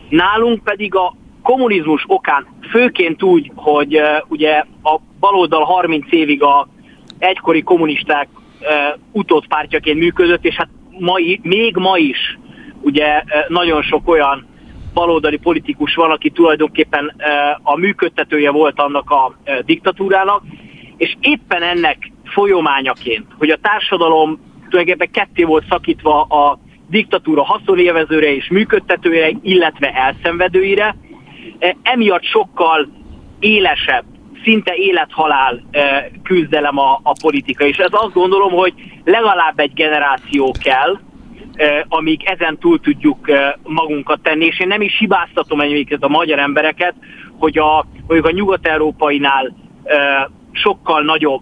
Nálunk pedig a kommunizmus okán, főként úgy, hogy uh, ugye a baloldal 30 évig a egykori kommunisták uh, utódpártjaként működött, és hát mai, még ma is ugye uh, nagyon sok olyan baloldali politikus van, aki tulajdonképpen uh, a működtetője volt annak a uh, diktatúrának, és éppen ennek folyamányaként, hogy a társadalom tulajdonképpen ketté volt szakítva a diktatúra haszonélvezőre és működtetőire, illetve elszenvedőire. E, emiatt sokkal élesebb szinte élethalál küzdelem a, a politika. És ez azt gondolom, hogy legalább egy generáció kell, amíg ezen túl tudjuk magunkat tenni, és én nem is hibáztatom egyébként a magyar embereket, hogy a, mondjuk a nyugat-európainál sokkal nagyobb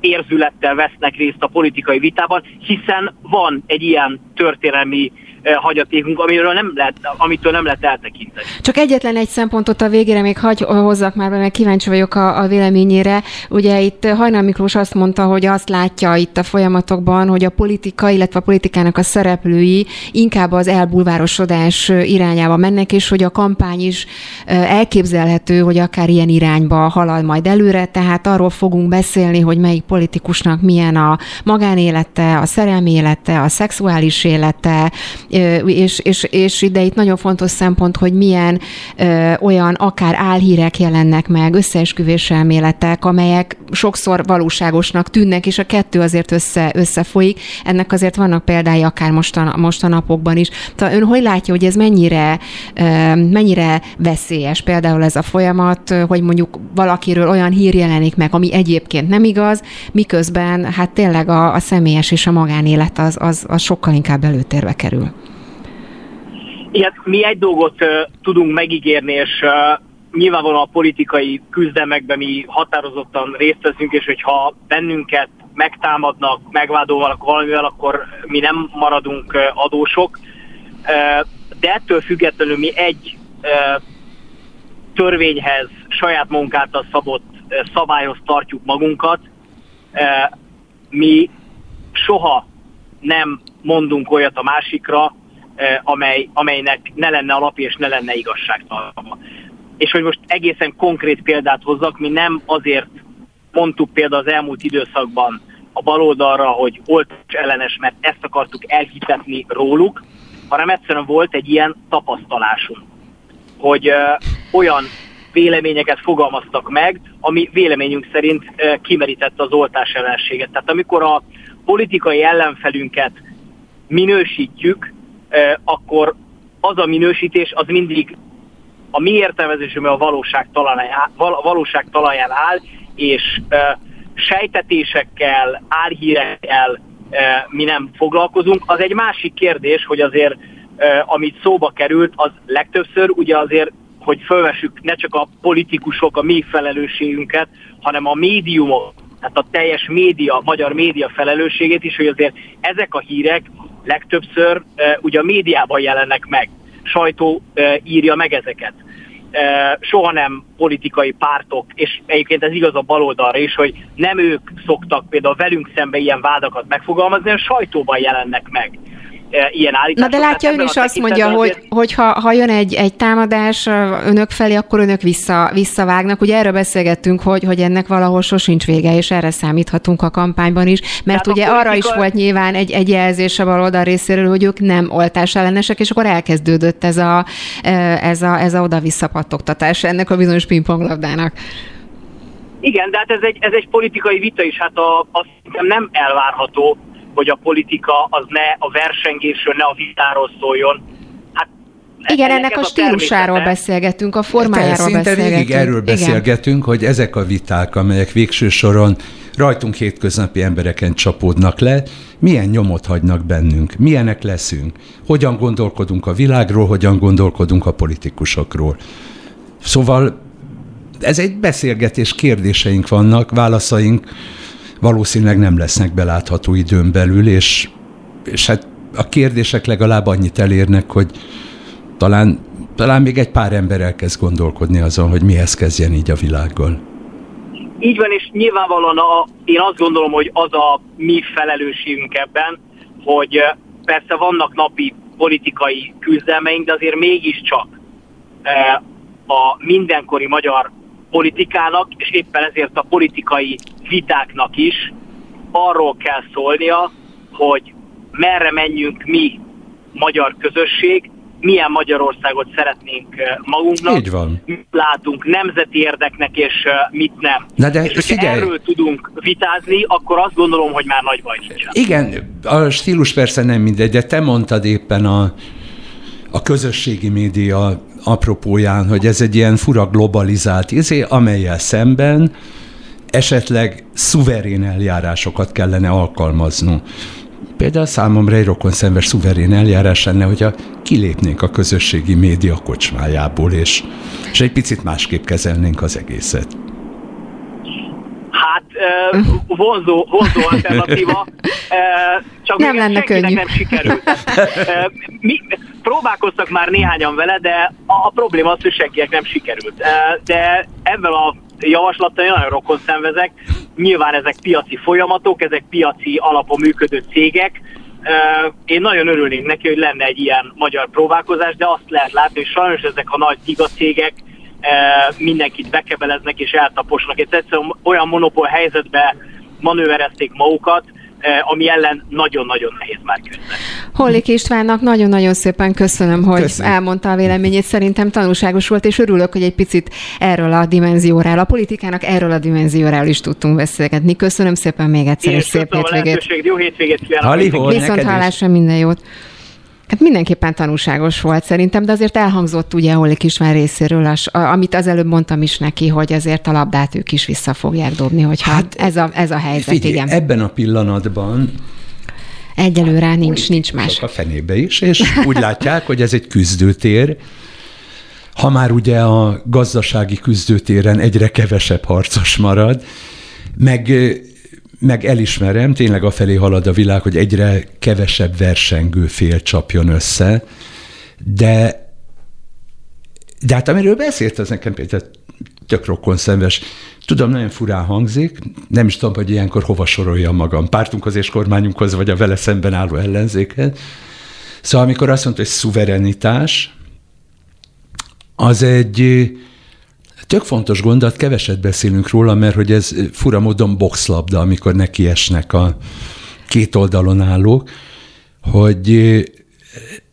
érzülettel vesznek részt a politikai vitában, hiszen van egy ilyen történelmi hagyatékunk, amiről nem lehet, amitől nem lehet eltekinteni. Csak egyetlen egy szempontot a végére még hagy hozzak már mert kíváncsi vagyok a, a véleményére. Ugye itt Hajnal Miklós azt mondta, hogy azt látja itt a folyamatokban, hogy a politika, illetve a politikának a szereplői inkább az elbulvárosodás irányába mennek, és hogy a kampány is eh, elképzelhető, hogy akár ilyen irányba halad majd előre, tehát arról fogunk beszélni, hogy melyik politikusnak milyen a magánélete, a szerelmi élete, a szexuális élete, és, és, és ide itt nagyon fontos szempont, hogy milyen olyan akár álhírek jelennek meg, összeesküvés elméletek, amelyek sokszor valóságosnak tűnnek, és a kettő azért össze, összefolyik. Ennek azért vannak példái akár mostan, mostanapokban is. Tehát ön hogy látja, hogy ez mennyire, mennyire veszélyes például ez a folyamat, hogy mondjuk valakiről olyan hír jelenik meg, ami egyébként nem igaz, miközben hát tényleg a, a személyes és a magánélet az, az, az sokkal inkább előtérbe kerül. Igen, mi egy dolgot uh, tudunk megígérni, és uh, nyilvánvalóan a politikai küzdelmekben mi határozottan részt veszünk, és hogyha bennünket megtámadnak, megvádolnak valamivel, akkor mi nem maradunk uh, adósok. Uh, de ettől függetlenül mi egy uh, törvényhez, saját munkáltal szabott uh, szabályhoz tartjuk magunkat. Uh, mi soha nem mondunk olyat a másikra, amely, amelynek ne lenne alapja és ne lenne igazságtalma. És hogy most egészen konkrét példát hozzak, mi nem azért mondtuk például az elmúlt időszakban a baloldalra, hogy oltás ellenes, mert ezt akartuk elhitetni róluk, hanem egyszerűen volt egy ilyen tapasztalásunk, hogy ö, olyan véleményeket fogalmaztak meg, ami véleményünk szerint ö, kimerítette az oltás ellenséget. Tehát amikor a politikai ellenfelünket minősítjük, akkor az a minősítés az mindig a mi értelmezésünkben a valóság talaján, valóság talaján áll, és sejtetésekkel, árhírekkel mi nem foglalkozunk. Az egy másik kérdés, hogy azért amit szóba került, az legtöbbször ugye azért, hogy fölvessük ne csak a politikusok a mi felelősségünket, hanem a médiumok, tehát a teljes média, magyar média felelősségét is, hogy azért ezek a hírek legtöbbször ugye a médiában jelennek meg, sajtó írja meg ezeket. Soha nem politikai pártok, és egyébként ez igaz a baloldalra is, hogy nem ők szoktak például velünk szembe ilyen vádakat megfogalmazni, a sajtóban jelennek meg. E, ilyen állítások. Na de látja, ön is azt mondja, hogy, hogy ha, ha jön egy, egy támadás önök felé, akkor önök vissza, visszavágnak. Ugye erről beszélgettünk, hogy, hogy ennek valahol sosincs vége, és erre számíthatunk a kampányban is, mert Tehát ugye politika... arra is volt nyilván egy, egy jelzés a baloldal részéről, hogy ők nem oltás ellenesek, és akkor elkezdődött ez a, e, ez a, ez a oda-vissza pattogtatás ennek a bizonyos pingponglabdának. Igen, de hát ez egy, ez egy politikai vita is, hát a, azt nem elvárható, hogy a politika az ne a versengésről, ne a vitáról szóljon. Hát igen, ennek a stílusáról beszélgetünk, a formájáról Szinte beszélgetünk. végig erről beszélgetünk, Igen. hogy ezek a viták, amelyek végső soron rajtunk hétköznapi embereken csapódnak le, milyen nyomot hagynak bennünk, milyenek leszünk, hogyan gondolkodunk a világról, hogyan gondolkodunk a politikusokról. Szóval ez egy beszélgetés, kérdéseink vannak, válaszaink valószínűleg nem lesznek belátható időn belül, és, és hát a kérdések legalább annyit elérnek, hogy talán, talán még egy pár ember elkezd gondolkodni azon, hogy mihez kezdjen így a világgal. Így van, és nyilvánvalóan a, én azt gondolom, hogy az a mi felelősségünk ebben, hogy persze vannak napi politikai küzdelmeink, de azért mégiscsak a mindenkori magyar politikának, és éppen ezért a politikai vitáknak is arról kell szólnia, hogy merre menjünk mi, magyar közösség, milyen Magyarországot szeretnénk magunknak. Így van. Mit látunk nemzeti érdeknek, és mit nem. Na de és figyelj. erről tudunk vitázni, akkor azt gondolom, hogy már nagy baj nincsen. Igen, a stílus persze nem mindegy, de te mondtad éppen a, a közösségi média apropóján, hogy ez egy ilyen fura globalizált izé, amelyel szemben esetleg szuverén eljárásokat kellene alkalmaznunk. Például számomra egy rokon szemves szuverén eljárás lenne, hogyha kilépnénk a közösségi média kocsmájából, és, és egy picit másképp kezelnénk az egészet. Hát vonzó, vonzó alternatíva, csak nem lenne könnyű. nem sikerült. Mi, próbálkoztak már néhányan vele, de a probléma az, hogy senkinek nem sikerült. De ebben a javaslattal én nagyon rokon szenvezek. Nyilván ezek piaci folyamatok, ezek piaci alapon működő cégek. Én nagyon örülnék neki, hogy lenne egy ilyen magyar próbálkozás, de azt lehet látni, hogy sajnos ezek a nagy gigacégek mindenkit bekebeleznek és eltaposnak. És egyszerűen olyan monopól helyzetbe manőverezték magukat, Eh, ami ellen nagyon-nagyon nehéz már küzdeni. Hollik Istvánnak nagyon-nagyon szépen köszönöm, hogy köszönöm. elmondta a véleményét. Szerintem tanulságos volt, és örülök, hogy egy picit erről a dimenzióról, a politikának erről a dimenzióról is tudtunk beszélgetni. Köszönöm szépen még egyszer, és szép hétvégét. Jó hétvégét kívánok. Viszont hálásra minden jót. Hát mindenképpen tanulságos volt szerintem, de azért elhangzott ugye Olli Kisvár részéről, az, amit az előbb mondtam is neki, hogy azért a labdát ők is vissza fogják dobni, hogyha hát, ez, a, ez a helyzet, figyelj, igen. ebben a pillanatban Egyelőre nincs, nincs más. A fenébe is, és úgy látják, hogy ez egy küzdőtér, ha már ugye a gazdasági küzdőtéren egyre kevesebb harcos marad, meg meg elismerem, tényleg afelé halad a világ, hogy egyre kevesebb versengő fél csapjon össze, de de hát amiről beszélt, az nekem például tök rokkon szemves. Tudom, nagyon furán hangzik, nem is tudom, hogy ilyenkor hova soroljam magam, pártunkhoz és kormányunkhoz, vagy a vele szemben álló ellenzéket. Szóval amikor azt mondta, hogy szuverenitás, az egy, Tök fontos gondot, keveset beszélünk róla, mert hogy ez fura módon boxlabda, amikor neki esnek a két oldalon állók, hogy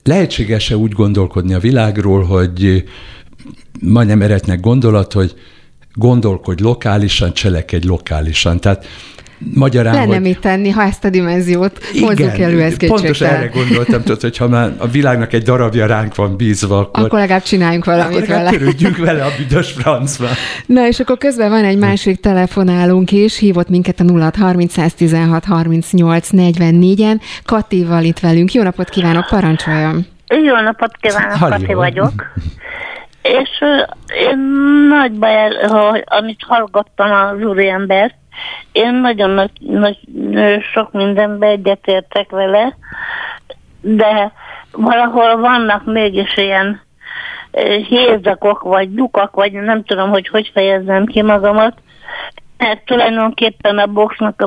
lehetséges-e úgy gondolkodni a világról, hogy majdnem eretnek gondolat, hogy gondolkodj lokálisan, cselekedj lokálisan. Tehát Magyarán, Lenne hogy... mit tenni, ha ezt a dimenziót hozzuk elő, ez Pontos erre gondoltam, tudod, hogy ha már a világnak egy darabja ránk van bízva, akkor, akkor legalább csináljunk valamit akkor vele. Akkor vele a büdös francba. Na, és akkor közben van egy másik telefonálunk is, hívott minket a 0630 116 38 44-en. Katival itt velünk. Jó napot kívánok, parancsoljon! Jó napot kívánok, Halló. Kati vagyok. És én nagy baj, hogy amit hallgattam az úriembert, én nagyon nagy, nagy, sok mindenben egyetértek vele, de valahol vannak mégis ilyen hézakok, vagy lyukak, vagy nem tudom, hogy hogy fejezzem ki magamat, mert tulajdonképpen a boxnak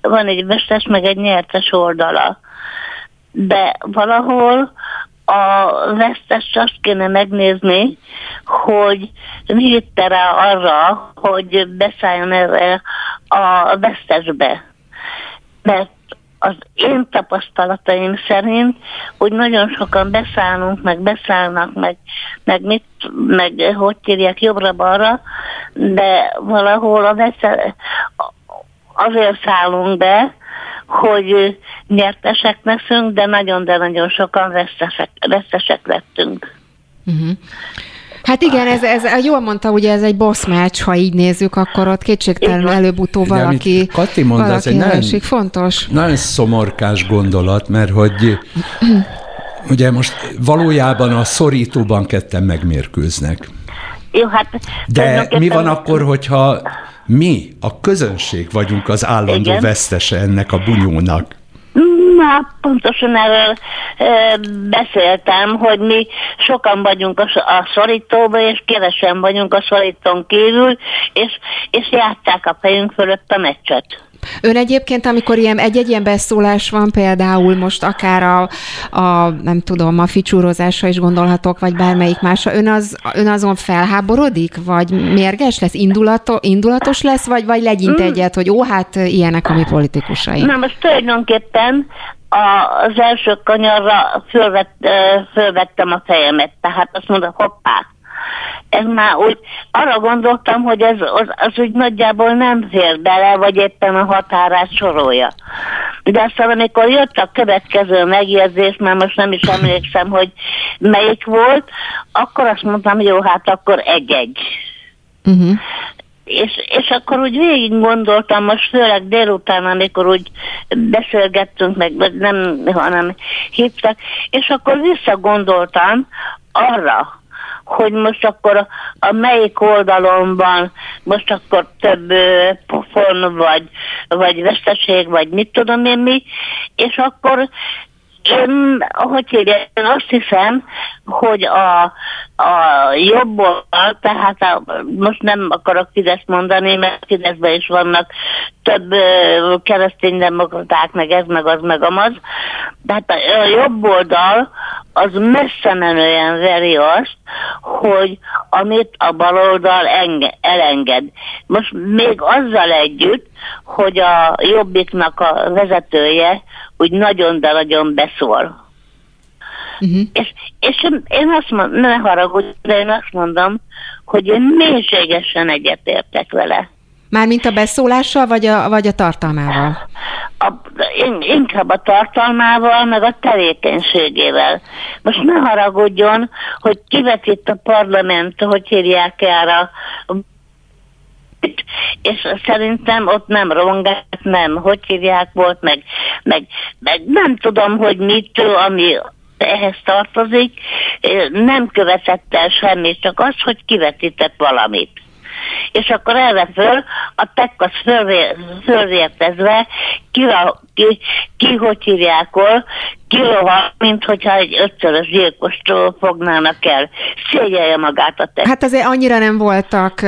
van egy vesztes, meg egy nyertes oldala. De valahol a vesztes azt kéne megnézni, hogy mi hitte rá arra, hogy beszálljon erre a vesztesbe. Mert az én tapasztalataim szerint, hogy nagyon sokan beszállunk, meg beszállnak, meg, meg mit, meg hogy kérjek jobbra-balra, de valahol a vesze, azért szállunk be, hogy nyertesek leszünk, de nagyon, de nagyon sokan vesztesek, vesztesek lettünk. Uh-huh. Hát igen, ez, ez, jól mondta, ugye ez egy boss match, ha így nézzük, akkor ott kétségtelenül előbb-utóbb valaki, Kati mond, valaki ez egy nagyon, fontos. Nagyon szomorkás gondolat, mert hogy ugye most valójában a szorítóban ketten megmérkőznek. Jó, hát... De mi van akkor, hogyha mi, a közönség vagyunk az állandó Igen. vesztese ennek a bunyónak? Na, pontosan erről e, beszéltem, hogy mi sokan vagyunk a, a szorítóban, és kevesen vagyunk a szorítón kívül, és, és játszák a fejünk fölött a meccset. Ön egyébként, amikor ilyen egy-egy ilyen beszólás van, például most akár a, a nem tudom, a ficsúrozásra is gondolhatok, vagy bármelyik másra, ön, az, ön azon felháborodik, vagy mérges lesz, indulato, indulatos lesz, vagy, vagy legyint mm. egyet, hogy ó, hát ilyenek a mi politikusai? Na most tulajdonképpen az első kanyarra fölvett, fölvettem a fejemet, tehát azt mondom, hoppá, ez már úgy, arra gondoltam, hogy ez az, az úgy nagyjából nem fér bele, vagy éppen a határát sorolja. De aztán amikor jött a következő megjegyzés, mert most nem is emlékszem, hogy melyik volt, akkor azt mondtam, jó, hát akkor egy-egy. Uh-huh. És, és akkor úgy végig gondoltam, most főleg délután, amikor úgy beszélgettünk, meg nem, hanem hívtak, és akkor visszagondoltam arra, hogy most akkor a, melyik oldalon van, most akkor több pofon, vagy, vagy veszteség, vagy mit tudom én mi, és akkor én, hogy hívják, én azt hiszem, hogy a, a jobb oldal, tehát a, most nem akarok Fidesz mondani, mert Fideszben is vannak több kereszténydemokraták, meg ez, meg az, meg amaz, tehát a, a jobb oldal az messze menően veri azt, hogy amit a baloldal enge, elenged. Most még azzal együtt, hogy a jobbiknak a vezetője úgy nagyon, de nagyon beszól. Uh-huh. És, és én azt mondom, ne haragudj, de én azt mondom, hogy én mélységesen egyetértek vele. Mármint a beszólással, vagy a, vagy a tartalmával? A, inkább a tartalmával, meg a tevékenységével. Most ne haragudjon, hogy kivetít a parlament, hogy hívják erre és szerintem ott nem rongát, nem, hogy hívják volt, meg, meg, meg nem tudom, hogy mit, ami ehhez tartozik, nem követett el semmit, csak az, hogy kivetített valamit és akkor erre föl a tekkasz fölvértezve ki, ki, ki, hogy hívjákol, kirohan, mint hogyha egy ötszörös gyilkostól fognának el. Szégyelje magát a tekkasz. Hát azért annyira nem voltak,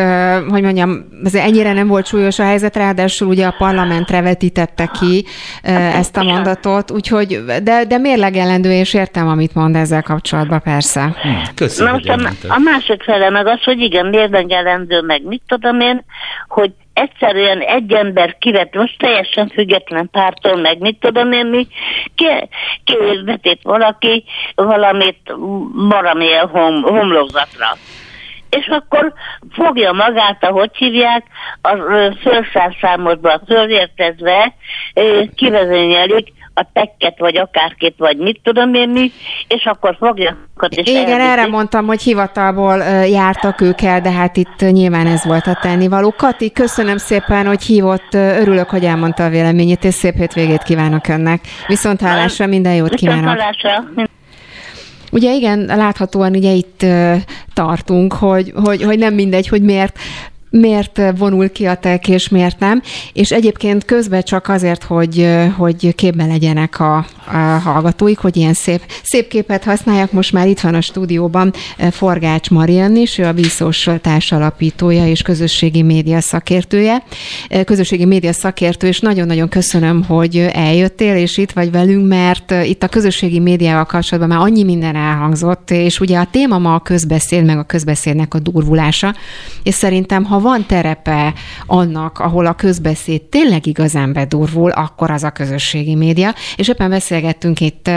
hogy mondjam, azért ennyire nem volt súlyos a helyzet, ráadásul ugye a parlamentre vetítette ki ezt a mondatot, úgyhogy, de, de mérlegelendő, és értem, amit mond ezzel kapcsolatban, persze. Hmm, köszönöm. Na most a, a másik fele meg az, hogy igen, mérlegelendő, meg mit tudom én, hogy egyszerűen egy ember kivet, most teljesen független pártól, meg mit tudom én mi, kivetít valaki valamit valamilyen hom, homlokzatra. És akkor fogja magát, ahogy hívják, a fölszárszámodba fölértezve kivezényelik a tekket, vagy akárkit, vagy mit tudom én mi, és akkor fogja és Igen, elviszi. erre mondtam, hogy hivatalból jártak ők el, de hát itt nyilván ez volt a tennivaló. Kati, köszönöm szépen, hogy hívott, örülök, hogy elmondta a véleményét, és szép hétvégét kívánok önnek. Viszont hálásra, minden jót kívánok. Viszont hálásra. Ugye igen, láthatóan ugye itt tartunk, hogy, hogy, hogy nem mindegy, hogy miért miért vonul ki a tek, és miért nem. És egyébként közben csak azért, hogy, hogy képben legyenek a, a hallgatóik, hogy ilyen szép, szép képet használják. Most már itt van a stúdióban Forgács Marian is, ő a Bíszós társalapítója és közösségi média szakértője. Közösségi média szakértő, és nagyon-nagyon köszönöm, hogy eljöttél, és itt vagy velünk, mert itt a közösségi médiával kapcsolatban már annyi minden elhangzott, és ugye a téma ma a közbeszéd, meg a közbeszédnek a durvulása, és szerintem, ha van terepe annak, ahol a közbeszéd tényleg igazán bedurvul, akkor az a közösségi média. És éppen beszélgettünk itt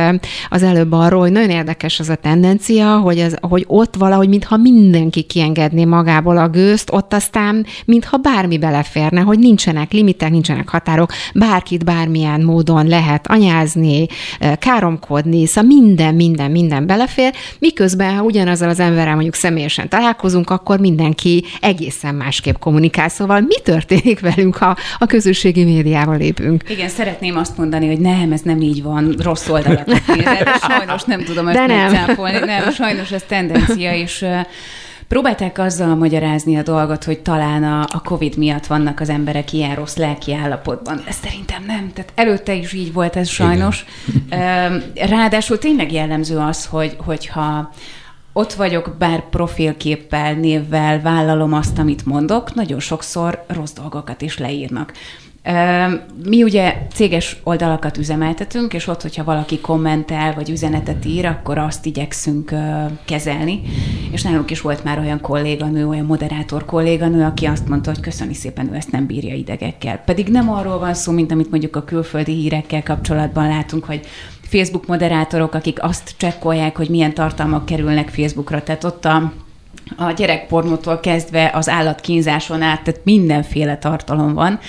az előbb arról, hogy nagyon érdekes az a tendencia, hogy, az, hogy ott valahogy, mintha mindenki kiengedné magából a gőzt, ott aztán, mintha bármi beleférne, hogy nincsenek limitek, nincsenek határok, bárkit bármilyen módon lehet anyázni, káromkodni, szóval minden, minden, minden belefér, miközben, ha ugyanazzal az emberrel mondjuk személyesen találkozunk, akkor mindenki egészen más másképp kommunikál. Szóval mi történik velünk, ha a közösségi médiával lépünk? Igen, szeretném azt mondani, hogy nem, ez nem így van, rossz de sajnos nem tudom ezt de nem. megcáfolni. Nem, sajnos ez tendencia, és Próbálták azzal magyarázni a dolgot, hogy talán a, a COVID miatt vannak az emberek ilyen rossz lelki állapotban. Ez szerintem nem. Tehát előtte is így volt ez sajnos. Igen. Ráadásul tényleg jellemző az, hogy, hogyha ott vagyok, bár profilképpel, névvel vállalom azt, amit mondok, nagyon sokszor rossz dolgokat is leírnak. Mi ugye céges oldalakat üzemeltetünk, és ott, hogyha valaki kommentel, vagy üzenetet ír, akkor azt igyekszünk kezelni. És nálunk is volt már olyan kolléganő, olyan moderátor kolléganő, aki azt mondta, hogy köszöni szépen, ő ezt nem bírja idegekkel. Pedig nem arról van szó, mint amit mondjuk a külföldi hírekkel kapcsolatban látunk, hogy Facebook moderátorok, akik azt csekkolják, hogy milyen tartalmak kerülnek Facebookra. Tehát ott a a gyerekpornótól kezdve az állatkínzáson át, tehát mindenféle tartalom van.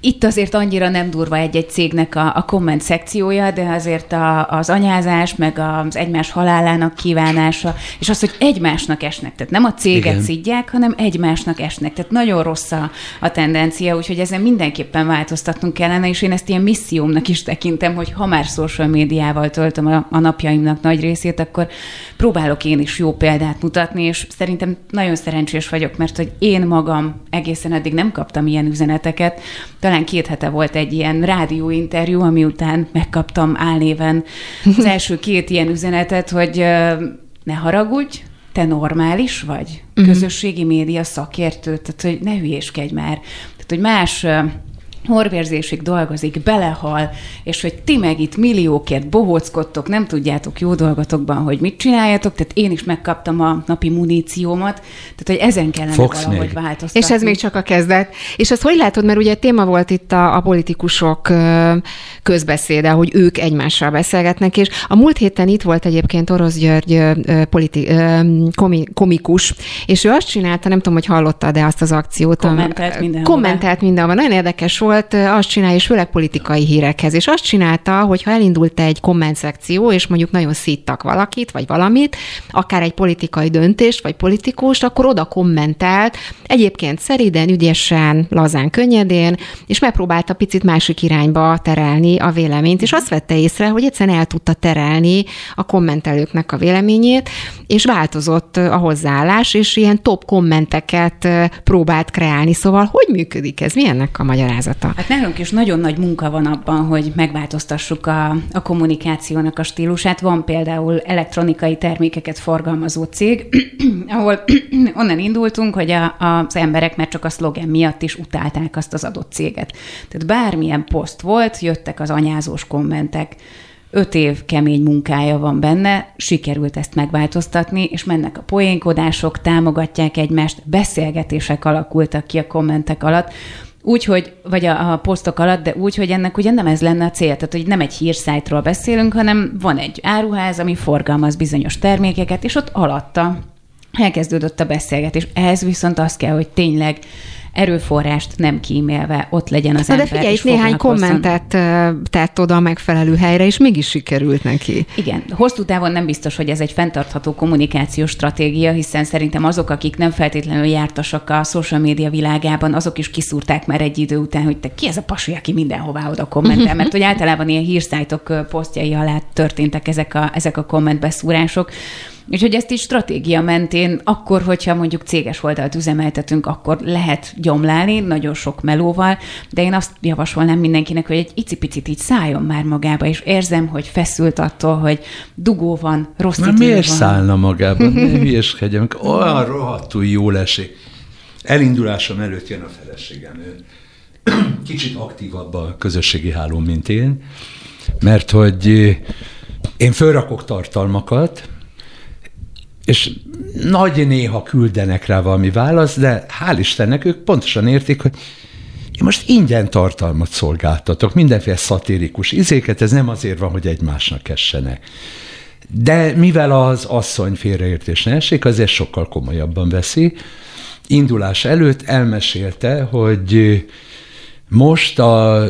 Itt azért annyira nem durva egy-egy cégnek a, a komment szekciója, de azért a, az anyázás, meg az egymás halálának kívánása, és az, hogy egymásnak esnek. Tehát nem a céget Igen. szidják, hanem egymásnak esnek. Tehát nagyon rossz a, a tendencia, úgyhogy ezen mindenképpen változtatnunk kellene, és én ezt ilyen missziómnak is tekintem, hogy ha már social médiával töltöm a, a napjaimnak nagy részét, akkor próbálok én is jó példát mutatni, és szerintem nagyon szerencsés vagyok, mert hogy én magam egészen eddig nem kaptam ilyen üzeneteket. Talán két hete volt egy ilyen rádióinterjú, ami után megkaptam álnéven az első két ilyen üzenetet, hogy ne haragudj, te normális vagy, mhm. közösségi média szakértő, tehát hogy ne hülyéskedj már. Tehát, hogy más horvérzésig dolgozik, belehal, és hogy ti meg itt milliókért bohóckodtok, nem tudjátok jó dolgotokban, hogy mit csináljatok, tehát én is megkaptam a napi muníciómat, tehát hogy ezen kellene Fogsz valahogy még. változtatni. És ez még csak a kezdet. És az hogy látod, mert ugye téma volt itt a, a politikusok közbeszéde, hogy ők egymással beszélgetnek, és a múlt héten itt volt egyébként Orosz György politi, komi, komikus, és ő azt csinálta, nem tudom, hogy hallotta, de azt az akciót. Kommentelt mindenhol. Kommentelt mindenhol. Nagyon érdekes volt, volt, azt csinálja, és főleg politikai hírekhez, és azt csinálta, hogy ha elindult egy komment szekció, és mondjuk nagyon szíttak valakit, vagy valamit, akár egy politikai döntést, vagy politikust, akkor oda kommentelt, egyébként szeriden, ügyesen, lazán, könnyedén, és megpróbálta picit másik irányba terelni a véleményt, és azt vette észre, hogy egyszerűen el tudta terelni a kommentelőknek a véleményét, és változott a hozzáállás, és ilyen top kommenteket próbált kreálni. Szóval hogy működik ez? Mi ennek a magyarázata? Feladata? Hát nálunk is nagyon nagy munka van abban, hogy megváltoztassuk a, a kommunikációnak a stílusát. Van például elektronikai termékeket forgalmazó cég, ahol onnan indultunk, hogy a, az emberek mert csak a szlogen miatt is utálták azt az adott céget. Tehát bármilyen poszt volt, jöttek az anyázós kommentek, öt év kemény munkája van benne, sikerült ezt megváltoztatni, és mennek a poénkodások, támogatják egymást, beszélgetések alakultak ki a kommentek alatt, úgy, hogy, vagy a, a posztok alatt, de úgy, hogy ennek ugye nem ez lenne a cél, tehát hogy nem egy hírszájtról beszélünk, hanem van egy áruház, ami forgalmaz bizonyos termékeket, és ott alatta elkezdődött a beszélgetés. Ehhez viszont az kell, hogy tényleg erőforrást nem kímélve ott legyen az Na ember. De figyelj, itt néhány kommentet tett oda a megfelelő helyre, és mégis sikerült neki. Igen, hosszú távon nem biztos, hogy ez egy fenntartható kommunikációs stratégia, hiszen szerintem azok, akik nem feltétlenül jártasak a social média világában, azok is kiszúrták már egy idő után, hogy te ki ez a pasi, aki mindenhová oda kommentel, mert hogy általában ilyen hírszájtok posztjai alá történtek ezek a, ezek a kommentbeszúrások. És hogy ezt is stratégia mentén, akkor, hogyha mondjuk céges oldalt üzemeltetünk, akkor lehet gyomlálni, nagyon sok melóval, de én azt javasolnám mindenkinek, hogy egy icipicit így szálljon már magába, és érzem, hogy feszült attól, hogy dugó van, rossz Már miért van. szállna magába? Hülyeskedjem, olyan rohadtul jól esik. Elindulásom előtt jön a feleségem. Ő kicsit aktívabb a közösségi hálón, mint én, mert hogy én fölrakok tartalmakat, és nagy néha küldenek rá valami választ, de hál' Istennek ők pontosan értik, hogy én most ingyen tartalmat szolgáltatok, mindenféle szatirikus izéket, ez nem azért van, hogy egymásnak essenek. De mivel az asszony félreértés ne esik, azért sokkal komolyabban veszi. Indulás előtt elmesélte, hogy most a,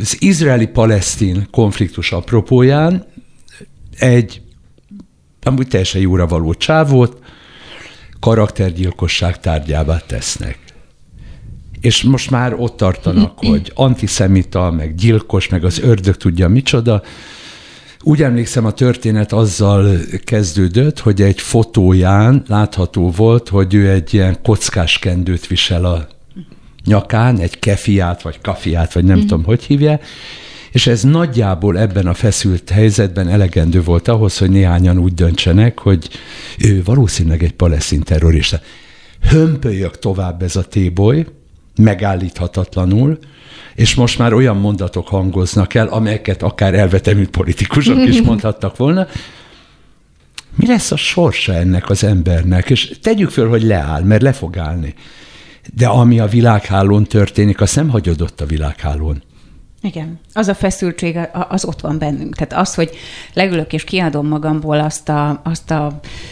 az izraeli-palesztin konfliktus apropóján egy amúgy teljesen jóra való csávót karaktergyilkosság tárgyává tesznek. És most már ott tartanak, hogy antiszemita, meg gyilkos, meg az ördög tudja micsoda. Úgy emlékszem, a történet azzal kezdődött, hogy egy fotóján látható volt, hogy ő egy ilyen kockás kendőt visel a nyakán, egy kefiát, vagy kafiát, vagy nem mm. tudom, hogy hívja, és ez nagyjából ebben a feszült helyzetben elegendő volt ahhoz, hogy néhányan úgy döntsenek, hogy ő valószínűleg egy palesztin terrorista. Hömpölyök tovább ez a téboly, megállíthatatlanul, és most már olyan mondatok hangoznak el, amelyeket akár elvetemült politikusok is mondhattak volna, mi lesz a sorsa ennek az embernek? És tegyük föl, hogy leáll, mert le fog állni. De ami a világhálón történik, azt nem hagyod ott a világhálón Igen, az a feszültség, az ott van bennünk. Tehát az, hogy leülök és kiadom magamból azt, a, azt a,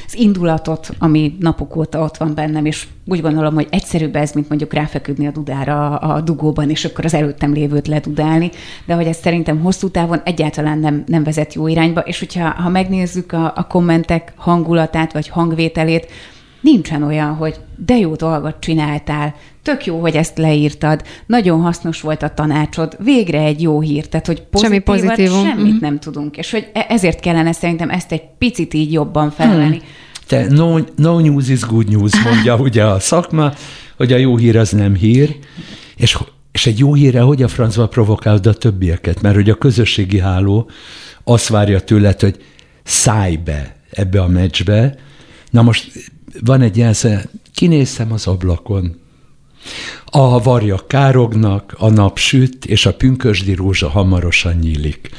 az indulatot, ami napok óta ott van bennem, és úgy gondolom, hogy egyszerűbb ez, mint mondjuk ráfeküdni a dudára a dugóban, és akkor az előttem lévőt ledudálni, de hogy ez szerintem hosszú távon egyáltalán nem, nem vezet jó irányba, és hogyha ha megnézzük a, a kommentek hangulatát, vagy hangvételét, nincsen olyan, hogy de jó dolgot csináltál, tök jó, hogy ezt leírtad, nagyon hasznos volt a tanácsod, végre egy jó hír, tehát hogy pozitívat, Semmi pozitívum. semmit mm. nem tudunk, és hogy e- ezért kellene szerintem ezt egy picit így jobban felvenni. Hmm. Te no, no news is good news, mondja ugye a szakma, hogy a jó hír az nem hír, és, és egy jó hírre hogy a francba provokálod a többieket, mert hogy a közösségi háló azt várja tőled, hogy szállj be ebbe a meccsbe, Na most van egy jelsze, kinéztem az ablakon, a varjak kárognak, a nap süt, és a pünkösdi rózsa hamarosan nyílik.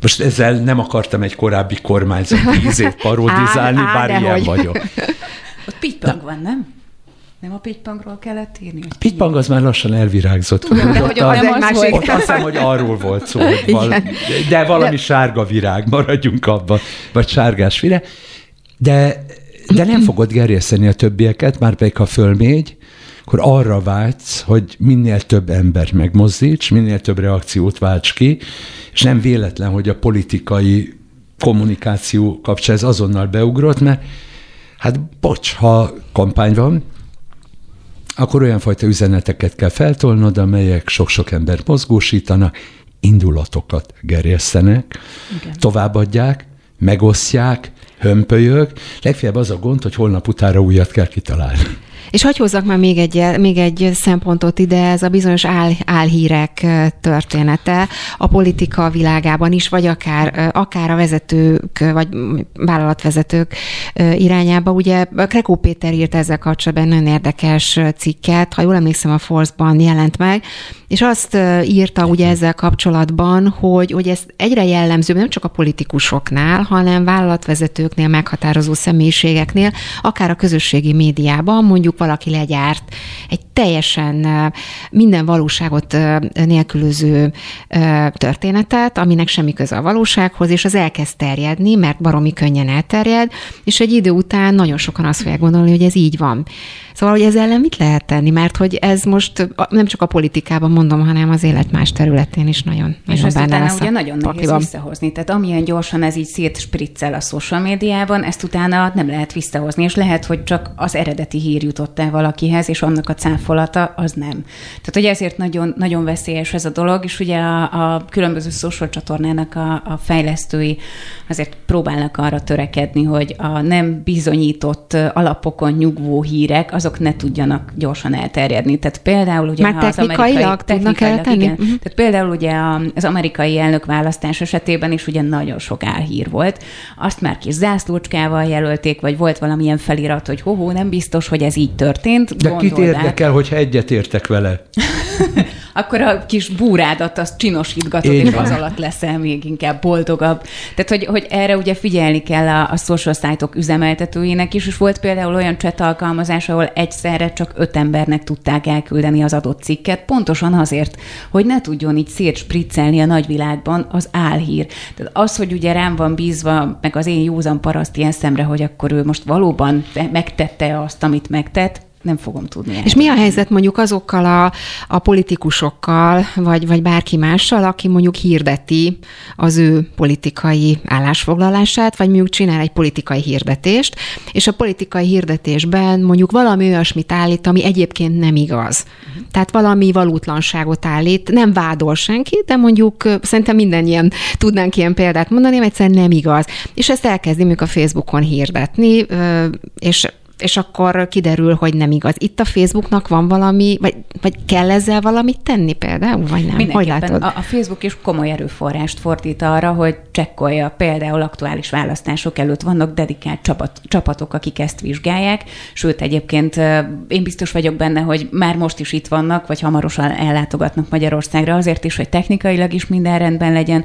Most ezzel nem akartam egy korábbi kormányzat ízét parodizálni, á, á, bár ilyen vagyok. Ott pittypang van, nem? Nem a pittypangról kellett írni? A pittypang az már lassan elvirágzott. Tudom, de hogy az nem az volt. Ott azt hiszem, hogy arról volt szó, hogy val- de valami de... sárga virág, maradjunk abban, vagy sárgás virág. De de nem fogod gerjeszteni a többieket, már pedig ha fölmégy, akkor arra vágysz, hogy minél több ember megmozdíts, minél több reakciót válts ki, és nem véletlen, hogy a politikai kommunikáció kapcsán ez azonnal beugrott, mert hát bocs, ha kampány van, akkor olyan fajta üzeneteket kell feltolnod, amelyek sok-sok ember mozgósítanak, indulatokat gerjesztenek, Igen. továbbadják, megosztják, hömpölyög, legfeljebb az a gond, hogy holnap utára újat kell kitalálni. És hogy hozzak már még egy, még egy szempontot ide, ez a bizonyos áll, álhírek története a politika világában is, vagy akár, akár a vezetők, vagy vállalatvezetők irányába. Ugye Krekó Péter írt ezzel kapcsolatban nagyon érdekes cikket, ha jól emlékszem, a Force-ban jelent meg, és azt írta ugye ezzel kapcsolatban, hogy, hogy ez egyre jellemző, nem csak a politikusoknál, hanem vállalatvezetőknél, meghatározó személyiségeknél, akár a közösségi médiában, mondjuk valaki legyárt egy teljesen minden valóságot nélkülöző történetet, aminek semmi köze a valósághoz, és az elkezd terjedni, mert baromi könnyen elterjed, és egy idő után nagyon sokan azt fogják gondolni, hogy ez így van. Szóval, hogy ez ellen mit lehet tenni? Mert hogy ez most nem csak a politikában mondom, hanem az élet más területén is nagyon, és nagyon benne lesz ugye nagyon nehéz visszahozni. Tehát amilyen gyorsan ez így szétspriccel a social médiában, ezt utána nem lehet visszahozni, és lehet, hogy csak az eredeti hír jutott el valakihez, és annak a cáfolata az nem. Tehát, hogy ezért nagyon, nagyon veszélyes ez a dolog, és ugye a, a különböző social csatornának a, a fejlesztői azért próbálnak arra törekedni, hogy a nem bizonyított alapokon nyugvó hírek, azok ne tudjanak gyorsan elterjedni. Tehát például ugye Már az amerikai, tudnak eltenni? Igen. Uh-huh. Tehát például ugye az amerikai elnök választás esetében is ugye nagyon sok álhír volt. Azt már kis zászlócskával jelölték, vagy volt valamilyen felirat, hogy hoho, nem biztos, hogy ez így történt. De kit érdekel, hogyha egyet értek vele? akkor a kis búrádat azt csinosítgatod, Én és van. az alatt leszel még inkább boldogabb. Tehát, hogy, hogy erre ugye figyelni kell a, a social site-ok üzemeltetőinek is, és volt például olyan chat alkalmazás, ahol egyszerre csak öt embernek tudták elküldeni az adott cikket, pontosan azért, hogy ne tudjon így szétspriccelni a nagyvilágban az álhír. Tehát az, hogy ugye rám van bízva, meg az én józan paraszt ilyen szemre, hogy akkor ő most valóban megtette azt, amit megtett, nem fogom tudni. És mi a helyzet mondjuk azokkal a, a politikusokkal, vagy, vagy bárki mással, aki mondjuk hirdeti az ő politikai állásfoglalását, vagy mondjuk csinál egy politikai hirdetést, és a politikai hirdetésben mondjuk valami olyasmit állít, ami egyébként nem igaz. Uh-huh. Tehát valami valótlanságot állít, nem vádol senki, de mondjuk szerintem ilyen tudnánk ilyen példát mondani, mert egyszerűen nem igaz. És ezt elkezdi mondjuk a Facebookon hirdetni, és és akkor kiderül, hogy nem igaz. Itt a Facebooknak van valami, vagy, vagy kell ezzel valamit tenni például, vagy nem? Hogy látod? A, a Facebook is komoly erőforrást fordít arra, hogy csekkolja például aktuális választások előtt vannak dedikált csapat, csapatok, akik ezt vizsgálják, sőt egyébként én biztos vagyok benne, hogy már most is itt vannak, vagy hamarosan ellátogatnak Magyarországra azért is, hogy technikailag is minden rendben legyen,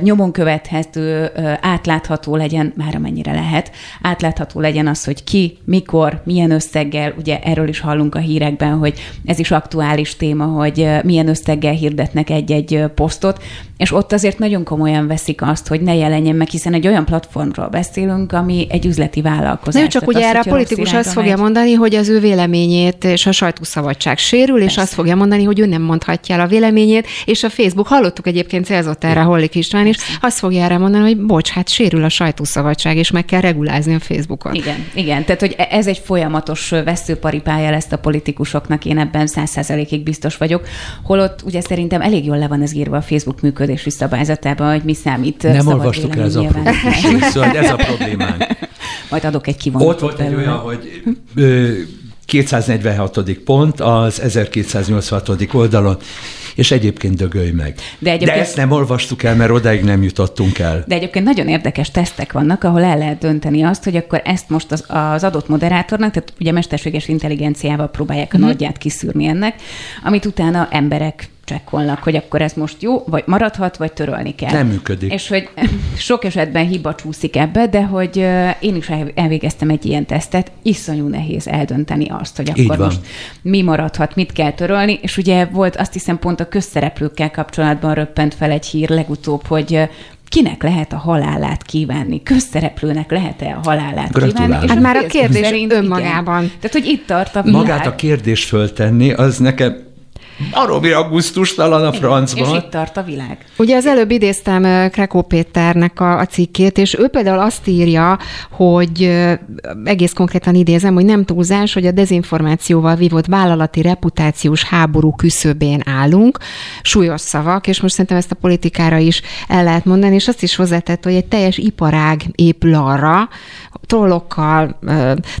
nyomon követhető, átlátható legyen, már amennyire lehet, átlátható legyen az, hogy ki, mikor, milyen összeggel, ugye erről is hallunk a hírekben, hogy ez is aktuális téma, hogy milyen összeggel hirdetnek egy-egy posztot, és ott azért nagyon komolyan veszik azt, hogy ne jelenjen meg, hiszen egy olyan platformról beszélünk, ami egy üzleti vállalkozás. Nem csak ugye erre a politikus azt fogja megy. mondani, hogy az ő véleményét és a sajtószabadság sérül, Persze. és azt fogja mondani, hogy ő nem mondhatja el a véleményét, és a Facebook, hallottuk egyébként célzott erre Hollik István is, azt fogja erre mondani, hogy bocs, hát sérül a sajtószabadság, és meg kell regulázni a Facebookot. Igen, igen. Tehát, hogy ez egy folyamatos veszőparipája lesz a politikusoknak, én ebben száz százalékig biztos vagyok. Holott ugye szerintem elég jól le van ez írva a Facebook működési szabályzatában, hogy mi számít. Nem olvastuk el ez a szóval ez a problémánk. Majd adok egy kivonatot. Ott volt egy olyan, hogy 246. pont az 1286. oldalon, és egyébként dögölj meg. De, egyébként... De ezt nem olvastuk el, mert odáig nem jutottunk el. De egyébként nagyon érdekes tesztek vannak, ahol el lehet dönteni azt, hogy akkor ezt most az, az adott moderátornak, tehát ugye mesterséges intelligenciával próbálják a uh-huh. nagyját kiszűrni ennek, amit utána emberek csekkolnak, hogy akkor ez most jó, vagy maradhat, vagy törölni kell. Nem működik. És hogy sok esetben hiba csúszik ebbe, de hogy én is elvégeztem egy ilyen tesztet, iszonyú nehéz eldönteni azt, hogy akkor most mi maradhat, mit kell törölni, és ugye volt azt hiszem pont a közszereplőkkel kapcsolatban röppent fel egy hír legutóbb, hogy kinek lehet a halálát kívánni? Közszereplőnek lehet-e a halálát kívánni? És hát már a kérdés önmagában. Igen. Tehát, hogy itt tart a világ. Magát a kérdést föltenni, az nekem Baromi augusztustalan a francban. És itt tart a világ. Ugye az előbb idéztem Krekó Péternek a, a cikkét, és ő például azt írja, hogy egész konkrétan idézem, hogy nem túlzás, hogy a dezinformációval vívott vállalati reputációs háború küszöbén állunk. Súlyos szavak, és most szerintem ezt a politikára is el lehet mondani, és azt is hozzátett, hogy egy teljes iparág épül arra, trollokkal,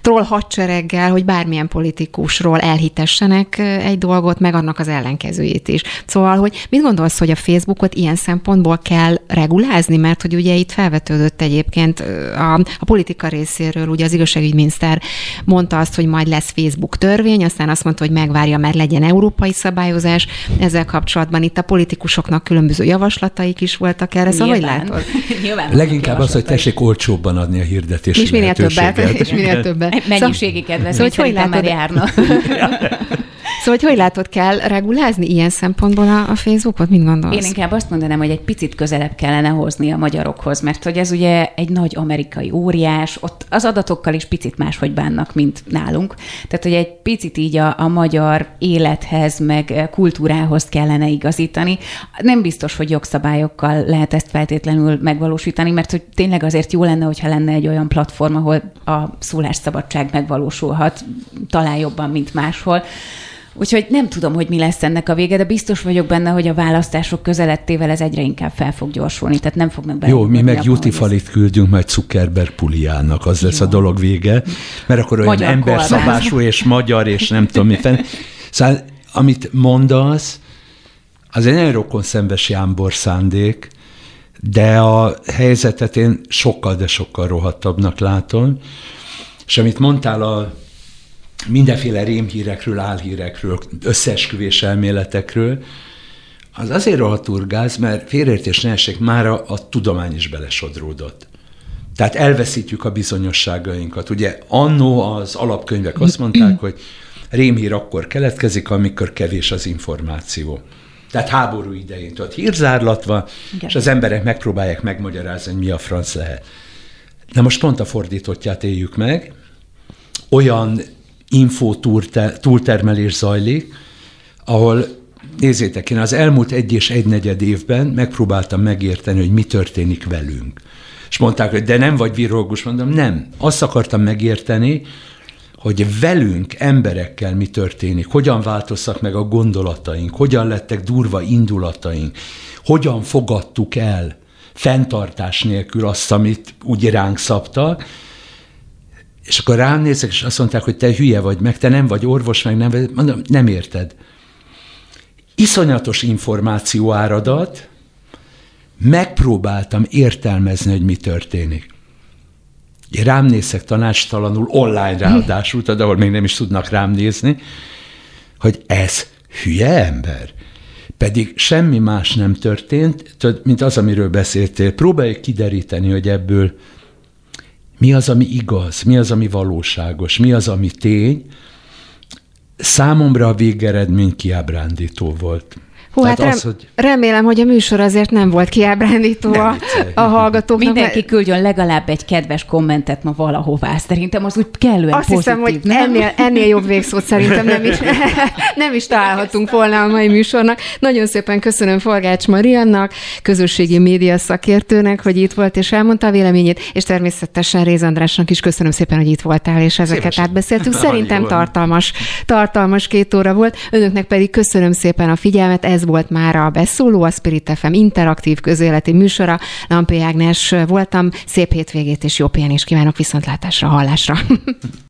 troll hadsereggel, hogy bármilyen politikusról elhitessenek egy dolgot, meg annak az ellenkezőjét is. Szóval, hogy mit gondolsz, hogy a Facebookot ilyen szempontból kell regulázni, mert hogy ugye itt felvetődött egyébként a, a politika részéről, ugye az igazságügyminiszter mondta azt, hogy majd lesz Facebook törvény, aztán azt mondta, hogy megvárja, mert legyen európai szabályozás. Ezzel kapcsolatban itt a politikusoknak különböző javaslataik is voltak erre, szóval hogy látod? Nyilván Leginkább az, hogy tessék olcsóbban adni a hirdetést és minél többet, és minél többet. Mennyiségi kedvezmény szóval, hogy látod, már járna. Szóval, hogy hogy látod, kell regulázni ilyen szempontból a, a Facebookot? Mit gondolsz? Én inkább azt mondanám, hogy egy picit közelebb kellene hozni a magyarokhoz, mert hogy ez ugye egy nagy amerikai óriás, ott az adatokkal is picit máshogy bánnak, mint nálunk. Tehát, hogy egy picit így a, a magyar élethez, meg kultúrához kellene igazítani. Nem biztos, hogy jogszabályokkal lehet ezt feltétlenül megvalósítani, mert hogy tényleg azért jó lenne, hogyha lenne egy olyan platform, ahol a szólásszabadság megvalósulhat, talán jobban, mint máshol. Úgyhogy nem tudom, hogy mi lesz ennek a vége, de biztos vagyok benne, hogy a választások közelettével ez egyre inkább fel fog gyorsulni, tehát nem fognak bele. Jó, mi meg Jutifalit küldünk majd Zuckerberg puliának, az Jó. lesz a dolog vége, mert akkor olyan magyar emberszabású és magyar, és nem tudom mi. Fenn. Szóval, amit mondasz, az egy nagyon rokon szembes jámbor szándék, de a helyzetet én sokkal, de sokkal rohadtabbnak látom. És amit mondtál a mindenféle rémhírekről, álhírekről, összeesküvés elméletekről, az azért rohadt urgáz, mert félreértés ne essék, már a, a tudomány is belesodródott. Tehát elveszítjük a bizonyosságainkat. Ugye annó az alapkönyvek azt mondták, hogy rémhír akkor keletkezik, amikor kevés az információ. Tehát háború idején, tudod, hírzárlat van, Igen. és az emberek megpróbálják megmagyarázni, hogy mi a franc lehet. Na most pont a fordítottját éljük meg, olyan info túltermelés zajlik, ahol nézzétek, én az elmúlt egy és egy negyed évben megpróbáltam megérteni, hogy mi történik velünk. És mondták, hogy de nem vagy virológus, mondom, nem. Azt akartam megérteni, hogy velünk, emberekkel mi történik, hogyan változtak meg a gondolataink, hogyan lettek durva indulataink, hogyan fogadtuk el fenntartás nélkül azt, amit úgy ránk szabtak, és akkor rám nézek, és azt mondták, hogy te hülye vagy, meg te nem vagy orvos, meg nem, mondom, nem érted. Iszonyatos információ áradat, megpróbáltam értelmezni, hogy mi történik. Én rám nézek tanácstalanul, online ráadásul, de ahol még nem is tudnak rám nézni, hogy ez hülye ember. pedig semmi más nem történt, mint az, amiről beszéltél. Próbálj kideríteni, hogy ebből mi az, ami igaz, mi az, ami valóságos, mi az, ami tény. Számomra a végeredmény kiábrándító volt. Hú, hát rem, az, hogy... remélem, hogy a műsor azért nem volt kiábrándító a, a hallgatóknak. Mindenki mert... küldjön legalább egy kedves kommentet ma valahová. Szerintem az úgy kellően Azt pozitív, hiszem, hogy nem? Ennél, ennél jobb végszót szerintem nem is, nem is találhatunk volna a mai műsornak. Nagyon szépen köszönöm Forgács Mariannak, közösségi média szakértőnek, hogy itt volt és elmondta a véleményét, és természetesen Réz Andrásnak is köszönöm szépen, hogy itt voltál, és ezeket Szépen. átbeszéltünk. Szerintem tartalmas, tartalmas két óra volt. Önöknek pedig köszönöm szépen a figyelmet. Ez volt már a beszóló, a Spirit FM interaktív közéleti műsora. Lampi Ágnes voltam, szép hétvégét és jó pihenést kívánok viszontlátásra, hallásra.